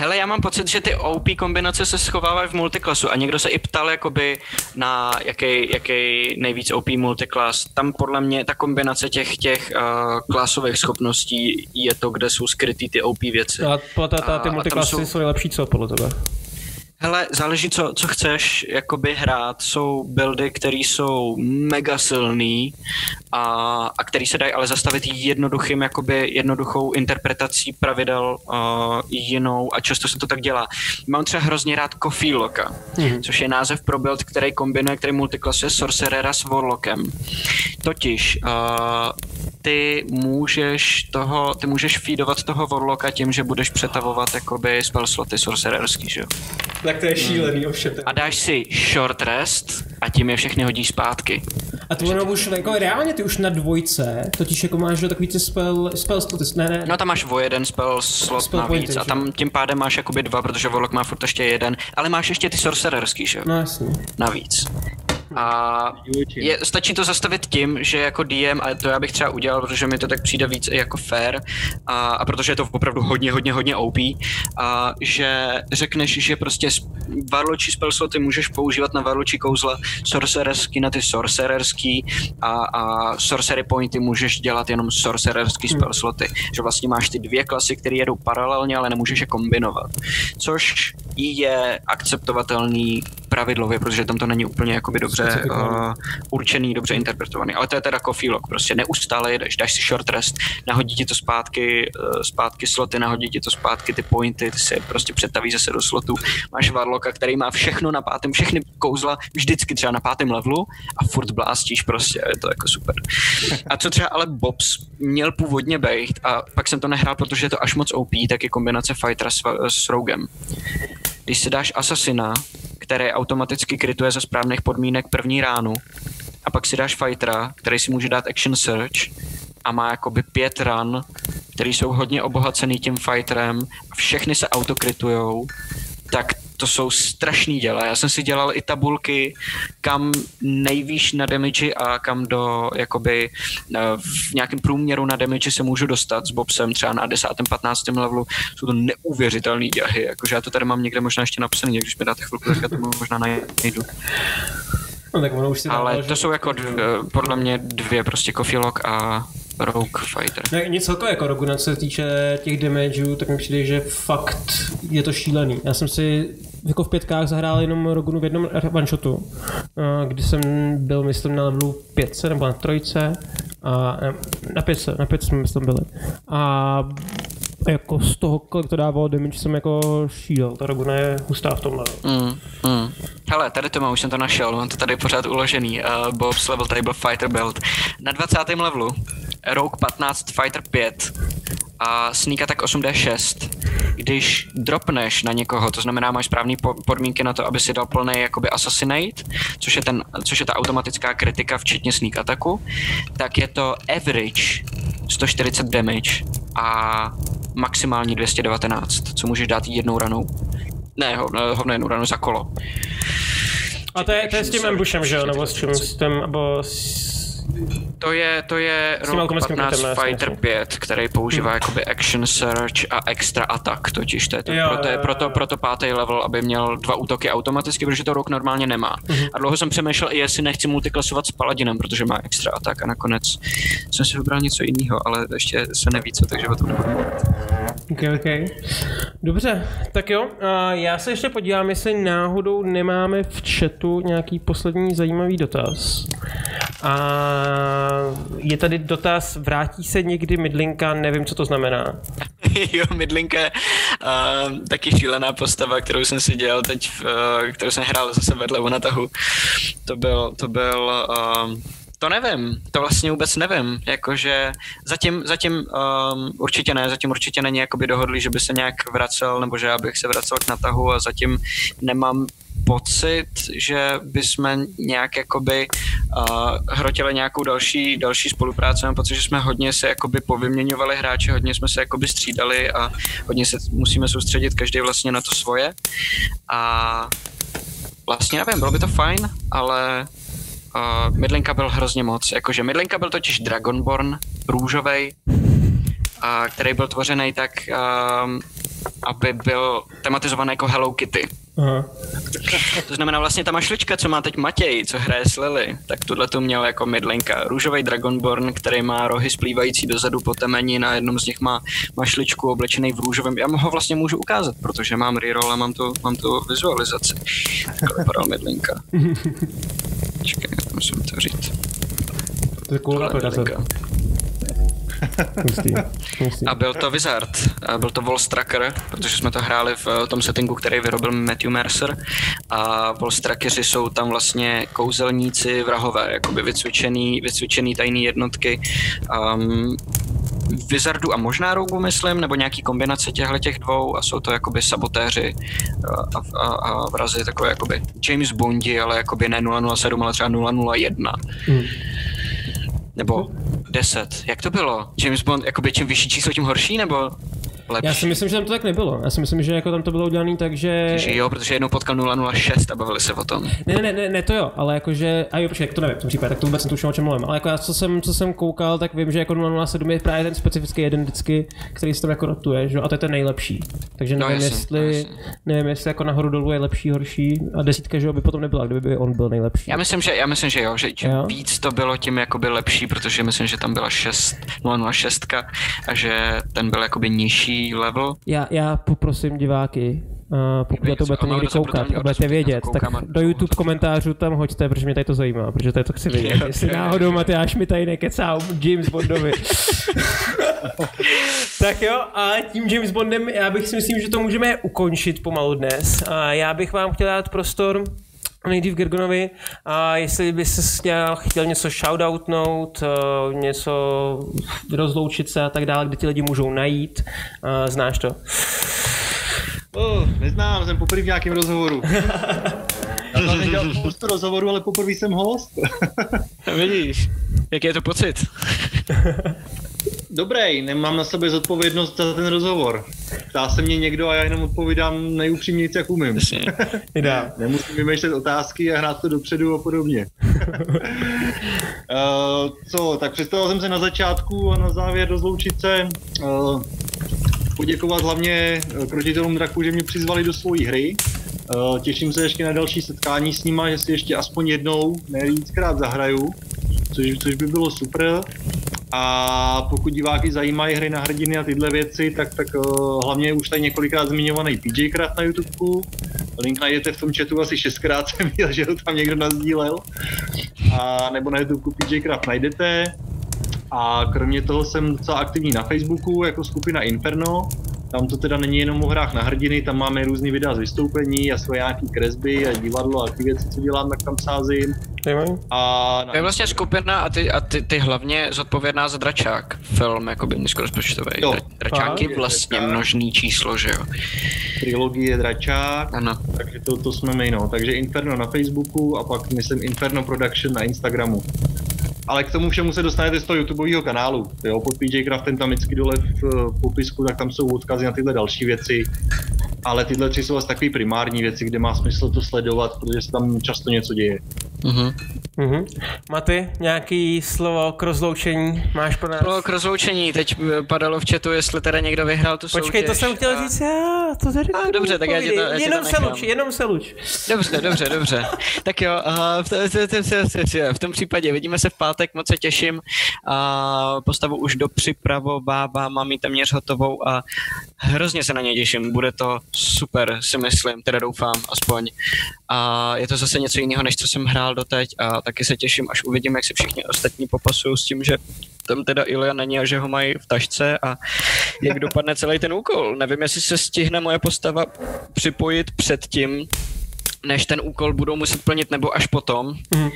Hele, já mám pocit, že ty OP kombinace se schovávají v multiklasu a někdo se i ptal jakoby na jaký, jaký nejvíc OP multiklas. Tam podle mě ta kombinace těch, těch uh, klasových schopností je to, kde jsou skrytý ty OP věci. A, a, a ty multiklasy jsou... jsou nejlepší co podle tebe? Hele, záleží, co, co chceš jakoby hrát. Jsou buildy, které jsou mega silný a, a který se dají ale zastavit jednoduchým, jakoby jednoduchou interpretací pravidel uh, jinou a často se to tak dělá. Mám třeba hrozně rád Coffee Locka, mm-hmm. což je název pro build, který kombinuje, který multiklasuje Sorcerera s Warlockem. Totiž uh, ty můžeš toho, ty můžeš feedovat toho Warlocka tím, že budeš přetavovat jakoby spell sloty sorcererský, že jo? Tak to je šílený ovšem. A dáš si short rest a tím je všechny hodíš zpátky. A to ono už jako reálně ty už na dvojce, totiž jako máš takový ty spell, spell sloty, ne, ne. No tam máš o jeden spell slot spell navíc pointy, a tam tím pádem máš jakoby dva, protože Warlock má furt ještě jeden, ale máš ještě ty sorcererský, že jo? No jasně. Navíc. A je, stačí to zastavit tím, že jako DM, a to já bych třeba udělal, protože mi to tak přijde víc jako fair, a, a protože je to opravdu hodně, hodně, hodně OP, a že řekneš, že prostě varločí spell sloty můžeš používat na varločí kouzla, sorcererský na ty sorcererský a, a sorcery pointy můžeš dělat jenom sorcererský hmm. spell sloty. Že vlastně máš ty dvě klasy, které jedou paralelně, ale nemůžeš je kombinovat. Což je akceptovatelný pravidlově, protože tam to není úplně jakoby dobře uh, určený, dobře interpretovaný. Ale to je teda coffee lock, prostě neustále jedeš, dáš si short rest, nahodí ti to zpátky, uh, zpátky sloty, nahodí ti to zpátky ty pointy, ty se prostě přetaví zase do slotu. Máš Warlocka, který má všechno na pátém, všechny kouzla vždycky třeba na pátém levelu a furt blástíš prostě, je to jako super. A co třeba ale Bobs měl původně být a pak jsem to nehrál, protože je to až moc OP, tak je kombinace fightera s, s Rogem. Když si dáš Assassina, který automaticky krituje za správných podmínek první ránu, a pak si dáš fightera, který si může dát action search a má jakoby pět ran, který jsou hodně obohacený tím fighterem a všechny se autokritujou, tak to jsou strašný děla. Já jsem si dělal i tabulky, kam nejvýš na damage a kam do, jakoby, eh, v nějakém průměru na damage se můžu dostat s Bobsem třeba na 10. 15. levelu. Jsou to neuvěřitelné děhy, jakože já to tady mám někde možná ještě napsaný, když mi dáte chvilku, tak já to možná najdu. No, tak ono už si Ale to jsou jako dvě, podle mě dvě prostě Coffee Lock a Rogue Fighter. Ne, nic jako jako Rogue, co se týče těch damageů, tak mi přijde, že fakt je to šílený. Já jsem si jako v pětkách zahrál jenom Rogunu v jednom one shotu, kdy jsem byl, myslím, na levelu 5 nebo na trojce A na pět, na pět jsme tam byli. A jako z toho, kolik to dávalo damage, jsem jako šíl. Ta Raguna je hustá v tomhle. Mm, mm. Hele, tady to mám, už jsem to našel, mám to tady pořád uložený. Uh, Bob's Level Table Fighter Belt. Na 20. levelu Rogue 15 Fighter 5 a Sneak Attack 8D6. Když dropneš na někoho, to znamená, máš správné podmínky na to, aby si dal plný jakoby Assassinate, což je, ten, což je ta automatická kritika včetně Sneak Attacku, tak je to average 140 damage a maximální 219, co můžeš dát jednou ranou. Ne, hovno, hovno jednou ranou za kolo. A to je, to je s tím ambushem, že jo? Nebo s čím? S tím, nebo s to je, to je Rogue 15 Fighter 5, který používá jakoby Action Search a Extra Attack, totiž to je to, jo, proto, je, proto, proto pátý level, aby měl dva útoky automaticky, protože to Rogue normálně nemá. Uh-huh. A dlouho jsem přemýšlel, jestli nechci multiklasovat s Paladinem, protože má Extra Attack a nakonec jsem si vybral něco jiného, ale ještě se neví co, takže o tom nebudu Ok, ok. Dobře, tak jo. A já se ještě podívám, jestli náhodou nemáme v chatu nějaký poslední zajímavý dotaz. A je tady dotaz, vrátí se někdy Midlinka, nevím, co to znamená. jo, Midlinka uh, taky šílená postava, kterou jsem si dělal teď, uh, kterou jsem hrál zase vedle u natahu. To byl, to byl uh, to nevím, to vlastně vůbec nevím, jakože zatím, zatím um, určitě ne, zatím určitě není jakoby dohodli, že by se nějak vracel, nebo že já bych se vracel k natahu a zatím nemám pocit, že bychom nějak jakoby uh, hrotili nějakou další, další spolupráci. Mám pocit, že jsme hodně se jakoby povyměňovali hráči, hodně jsme se jakoby střídali a hodně se musíme soustředit každý vlastně na to svoje. A vlastně nevím, bylo by to fajn, ale uh, Midlinka byl hrozně moc. Jakože Midlinka byl totiž Dragonborn, růžovej, a který byl tvořený tak, um, aby byl tematizovaný jako Hello Kitty. Aha. To znamená vlastně ta mašlička, co má teď Matěj, co hraje s Lily, tak tuhle tu měl jako mydlenka. Růžový Dragonborn, který má rohy splývající dozadu po temeni, na jednom z nich má mašličku oblečený v růžovém. Já ho vlastně můžu ukázat, protože mám reroll a mám tu, mám tu vizualizaci. Takhle vypadal mydlenka. Čekaj, musím to říct. To je cool hustý, hustý. A byl to Wizard, a byl to Volstracker, protože jsme to hráli v eh, tom settingu, který vyrobil Matthew Mercer a Volstrackeři jsou tam vlastně kouzelníci vrahové, jakoby vycvičený, vycvičený tajný jednotky. Um, Wizardu a možná Rogu, myslím, nebo nějaký kombinace těchto těch dvou a jsou to jakoby sabotéři a, a, a vrazy takové jakoby James Bondi, ale jakoby ne 007, ale třeba 001. Hmm. Nebo 10. Jak to bylo? James Bond, jakoby čím vyšší číslo, tím horší, nebo lepší. Já si myslím, že tam to tak nebylo. Já si myslím, že jako tam to bylo udělané tak, že... Takže jo, protože jednou potkal 006 a bavili se o tom. Ne, ne, ne, ne to jo, ale jakože, a jo, počkej, to nevím, v tom případě, tak to vůbec netuším, o čem mluvím. Ale jako já, co jsem, co jsem koukal, tak vím, že jako 007 je právě ten specifický jeden vždycky, který se tam jako rotuje, že? a to je ten nejlepší. Takže no, nevím, no, jasný, jestli, jasný. nevím, jestli jako nahoru dolů je lepší, horší a desítka, že by potom nebyla, kdyby on byl nejlepší. Já myslím, že, já myslím, že jo, že jo? víc to bylo, tím jakoby lepší, protože myslím, že tam byla 6, 006 a že ten byl jakoby nižší level. Já já, poprosím diváky, uh, pokud na to budete někdy koukat a budete vědět, tak do YouTube komentářů tam hoďte, protože mě tady to zajímá, protože tady to chci vědět. Jestli náhodou Matyáš mi tady nekecá James Bondovi. tak jo, a tím James Bondem já bych si myslím, že to můžeme ukončit pomalu dnes. A já bych vám chtěl dát prostor nejdřív Gergonovi, a jestli by se chtěl, chtěl něco shoutoutnout, uh, něco rozloučit se a tak dále, kde ti lidi můžou najít, uh, znáš to? Oh, neznám, jsem poprvé v nějakém rozhovoru. Já jsem dělal spoustu rozhovorů, ale poprvé jsem host. Vidíš, jaký je to pocit? Dobrý, nemám na sebe zodpovědnost za ten rozhovor. Ptá se mě někdo a já jenom odpovídám nejupřímněji, jak umím. Nemusím vymýšlet otázky a hrát to dopředu a podobně. uh, co, tak představil jsem se na začátku a na závěr rozloučit se. Uh, poděkovat hlavně krotitelům draku, že mě přizvali do své hry. Uh, těším se ještě na další setkání s nima, že si ještě aspoň jednou, ne víckrát zahraju, což, což by bylo super. A pokud diváky zajímají hry na hrdiny a tyhle věci, tak, tak uh, hlavně už tady několikrát zmiňovaný PJ Craft na YouTube. Link najdete v tom chatu asi šestkrát, jsem viděl, že ho tam někdo nazdílel. A nebo na YouTube PJ Craft najdete. A kromě toho jsem docela aktivní na Facebooku jako skupina Inferno. Tam to teda není jenom o hrách na hrdiny, tam máme různý videa z vystoupení a svoje nějaký kresby a divadlo a ty věci, co dělám, tak tam sázím. A to je vlastně skupina a ty, a ty, ty hlavně zodpovědná za dračák, film jakoby nízkorozpočtový. Jo. Dračák je vlastně množný číslo, že jo? Trilogie Dračák, ano. takže to, to jsme my, no. Takže Inferno na Facebooku a pak myslím Inferno Production na Instagramu. Ale k tomu všemu se dostanete z toho YouTubeového kanálu. Jo, pod PJ Craftem tam vždycky dole v popisku, tak tam jsou odkazy na tyhle další věci. Ale tyhle tři jsou asi takové primární věci, kde má smysl to sledovat, protože se tam často něco děje. Uh-huh. Uh-huh. Maty, nějaký slovo k rozloučení máš pro nás? Slovo k rozloučení, teď padalo v chatu, jestli teda někdo vyhrál tu soutěž. Počkej, to jsem chtěl a... říct já, to tady a, dobře, tak já ti to, já Jenom to se luč, jenom se luč. Dobře, dobře, dobře. tak jo, v, v, v tom případě vidíme se v pátek, moc se těším. A postavu už dopřipravovávám, mám ji téměř hotovou a hrozně se na ně těším. Bude to super, si myslím, teda doufám aspoň. A je to zase něco jiného, než co jsem hrál doteď a taky se těším, až uvidím, jak se všichni ostatní popasují s tím, že tam teda Ilia není a že ho mají v tašce a jak dopadne celý ten úkol. Nevím, jestli se stihne moje postava připojit před tím, než ten úkol budou muset plnit nebo až potom. Mm.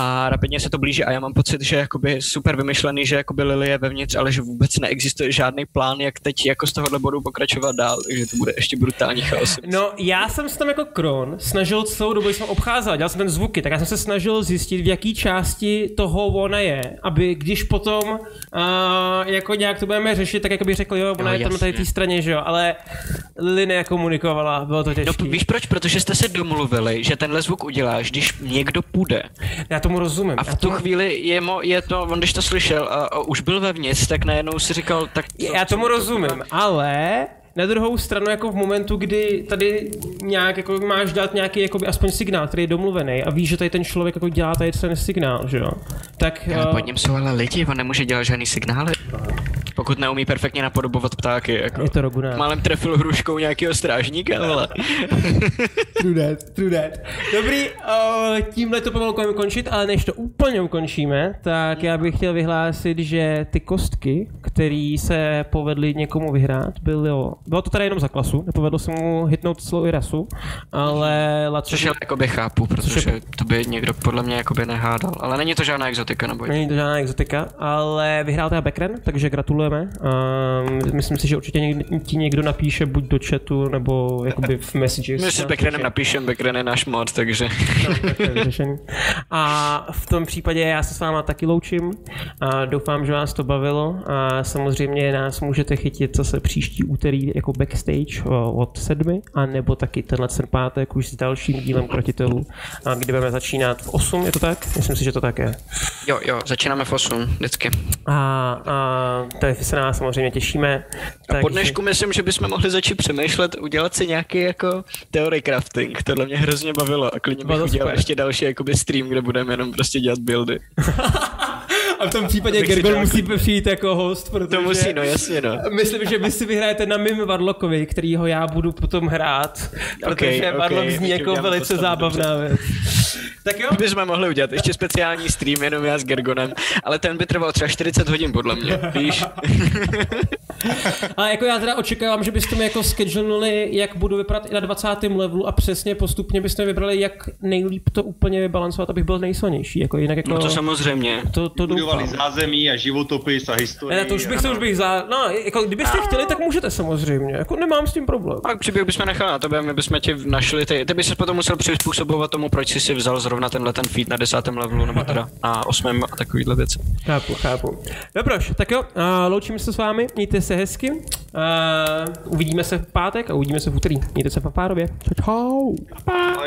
A rapidně se to blíží a já mám pocit, že jakoby super vymyšlený, že jakoby Lily je vevnitř, ale že vůbec neexistuje žádný plán, jak teď jako z tohohle bodu pokračovat dál, takže to bude ještě brutální chaos. No, já jsem se tam jako Kron snažil celou dobu, jsem obcházel, dělal jsem ten zvuky, tak já jsem se snažil zjistit, v jaký části toho ona je, aby když potom uh, jako nějak to budeme řešit, tak jako bych řekl, jo, ona no, je tam tady té straně, že jo, ale Lily nekomunikovala, bylo to těžké. No, víš proč? Protože jste se domluvili mluvili, že tenhle zvuk uděláš, když někdo půjde. Já tomu rozumím. A v tu chvíli je, mo, je to, on když to slyšel a, a už byl vevnitř, tak najednou si říkal, tak... Co, Já tomu co, rozumím, to ale na druhou stranu jako v momentu, kdy tady nějak jako máš dát nějaký jako aspoň signál, který je domluvený a víš, že tady ten člověk jako dělá tady ten signál, že jo? Tak... Já, uh... pod ním jsou ale lidi, on nemůže dělat žádný signály. Pokud neumí perfektně napodobovat ptáky, jako. Je to Roguna. Málem trefil hruškou nějakého strážníka, ale. true that, true that. Dobrý, uh, tímhle to pomalu končit, ale než to úplně ukončíme, tak já bych chtěl vyhlásit, že ty kostky, které se povedly někomu vyhrát, bylo, bylo to tady jenom za klasu, nepovedlo se mu hitnout celou Irasu, ale Laco... Což já jakoby chápu, protože to by někdo podle mě jakoby nehádal, ale není to žádná exotika, nebo Není to žádná exotika, ale vyhrál teda Bekren, takže gratulujeme. Uh, myslím si, že určitě někdy, ti někdo napíše buď do chatu, nebo jakoby v messages. My si s Bekrenem napíšem, Bekren je náš mod, takže... a v tom případě já se s váma taky loučím. A doufám, že vás to bavilo a samozřejmě nás můžete chytit zase příští úterý jako backstage od sedmi, a nebo taky tenhle ten pátek už s dalším dílem krotitelů, kdy budeme začínat v 8, je to tak? Myslím si, že to tak je. Jo, jo, začínáme v 8, vždycky. A, a tady se na nás samozřejmě těšíme. A tak, po dnešku myslím, že bychom mohli začít přemýšlet, udělat si nějaký jako theory crafting. Tohle mě hrozně bavilo a klidně bych udělal ještě další jakoby stream, kde budeme jenom prostě dělat buildy. A v tom případě Gergol musí přijít jako host, protože... To musí, no jasně, no. Myslím, že vy si vyhrajete na mým Varlokovi, kterýho já budu potom hrát, protože okay, Varlok okay, zní jako velice zábavná věc. Tak jo? Bychom mohli udělat ještě speciální stream, jenom já s Gergonem, ale ten by trval třeba 40 hodin, podle mě, víš? a jako já teda očekávám, že byste mi jako schedulili, jak budu vypadat i na 20. levelu a přesně postupně byste vybrali, jak nejlíp to úplně vybalancovat, abych byl nejsilnější. Jako jinak jako, no to samozřejmě. To, to Budovali zázemí a životopis a historii. Ne, to už bych, to už bych za... No, jako kdybyste a... chtěli, tak můžete samozřejmě. Jako nemám s tím problém. Tak příběh bychom nechali na tebe, my bychom ti našli ty. Ty bys se potom musel přizpůsobovat tomu, proč jsi si vzal zrovna tenhle ten feed na desátém levelu, nebo teda na osmém a takovýhle věci. Chápu, chápu. Dobroš, tak jo, uh, loučíme se s vámi, mějte se hezky. Uh, uvidíme se v pátek a uvidíme se v úterý. Mějte se v papárově. Čau. Pa.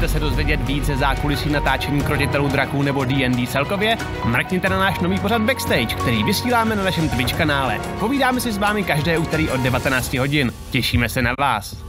Chcete se dozvědět více zákulisí natáčení krotitelů draků nebo D&D celkově? Mrkněte na náš nový pořad Backstage, který vysíláme na našem Twitch kanále. Povídáme si s vámi každé úterý od 19 hodin. Těšíme se na vás.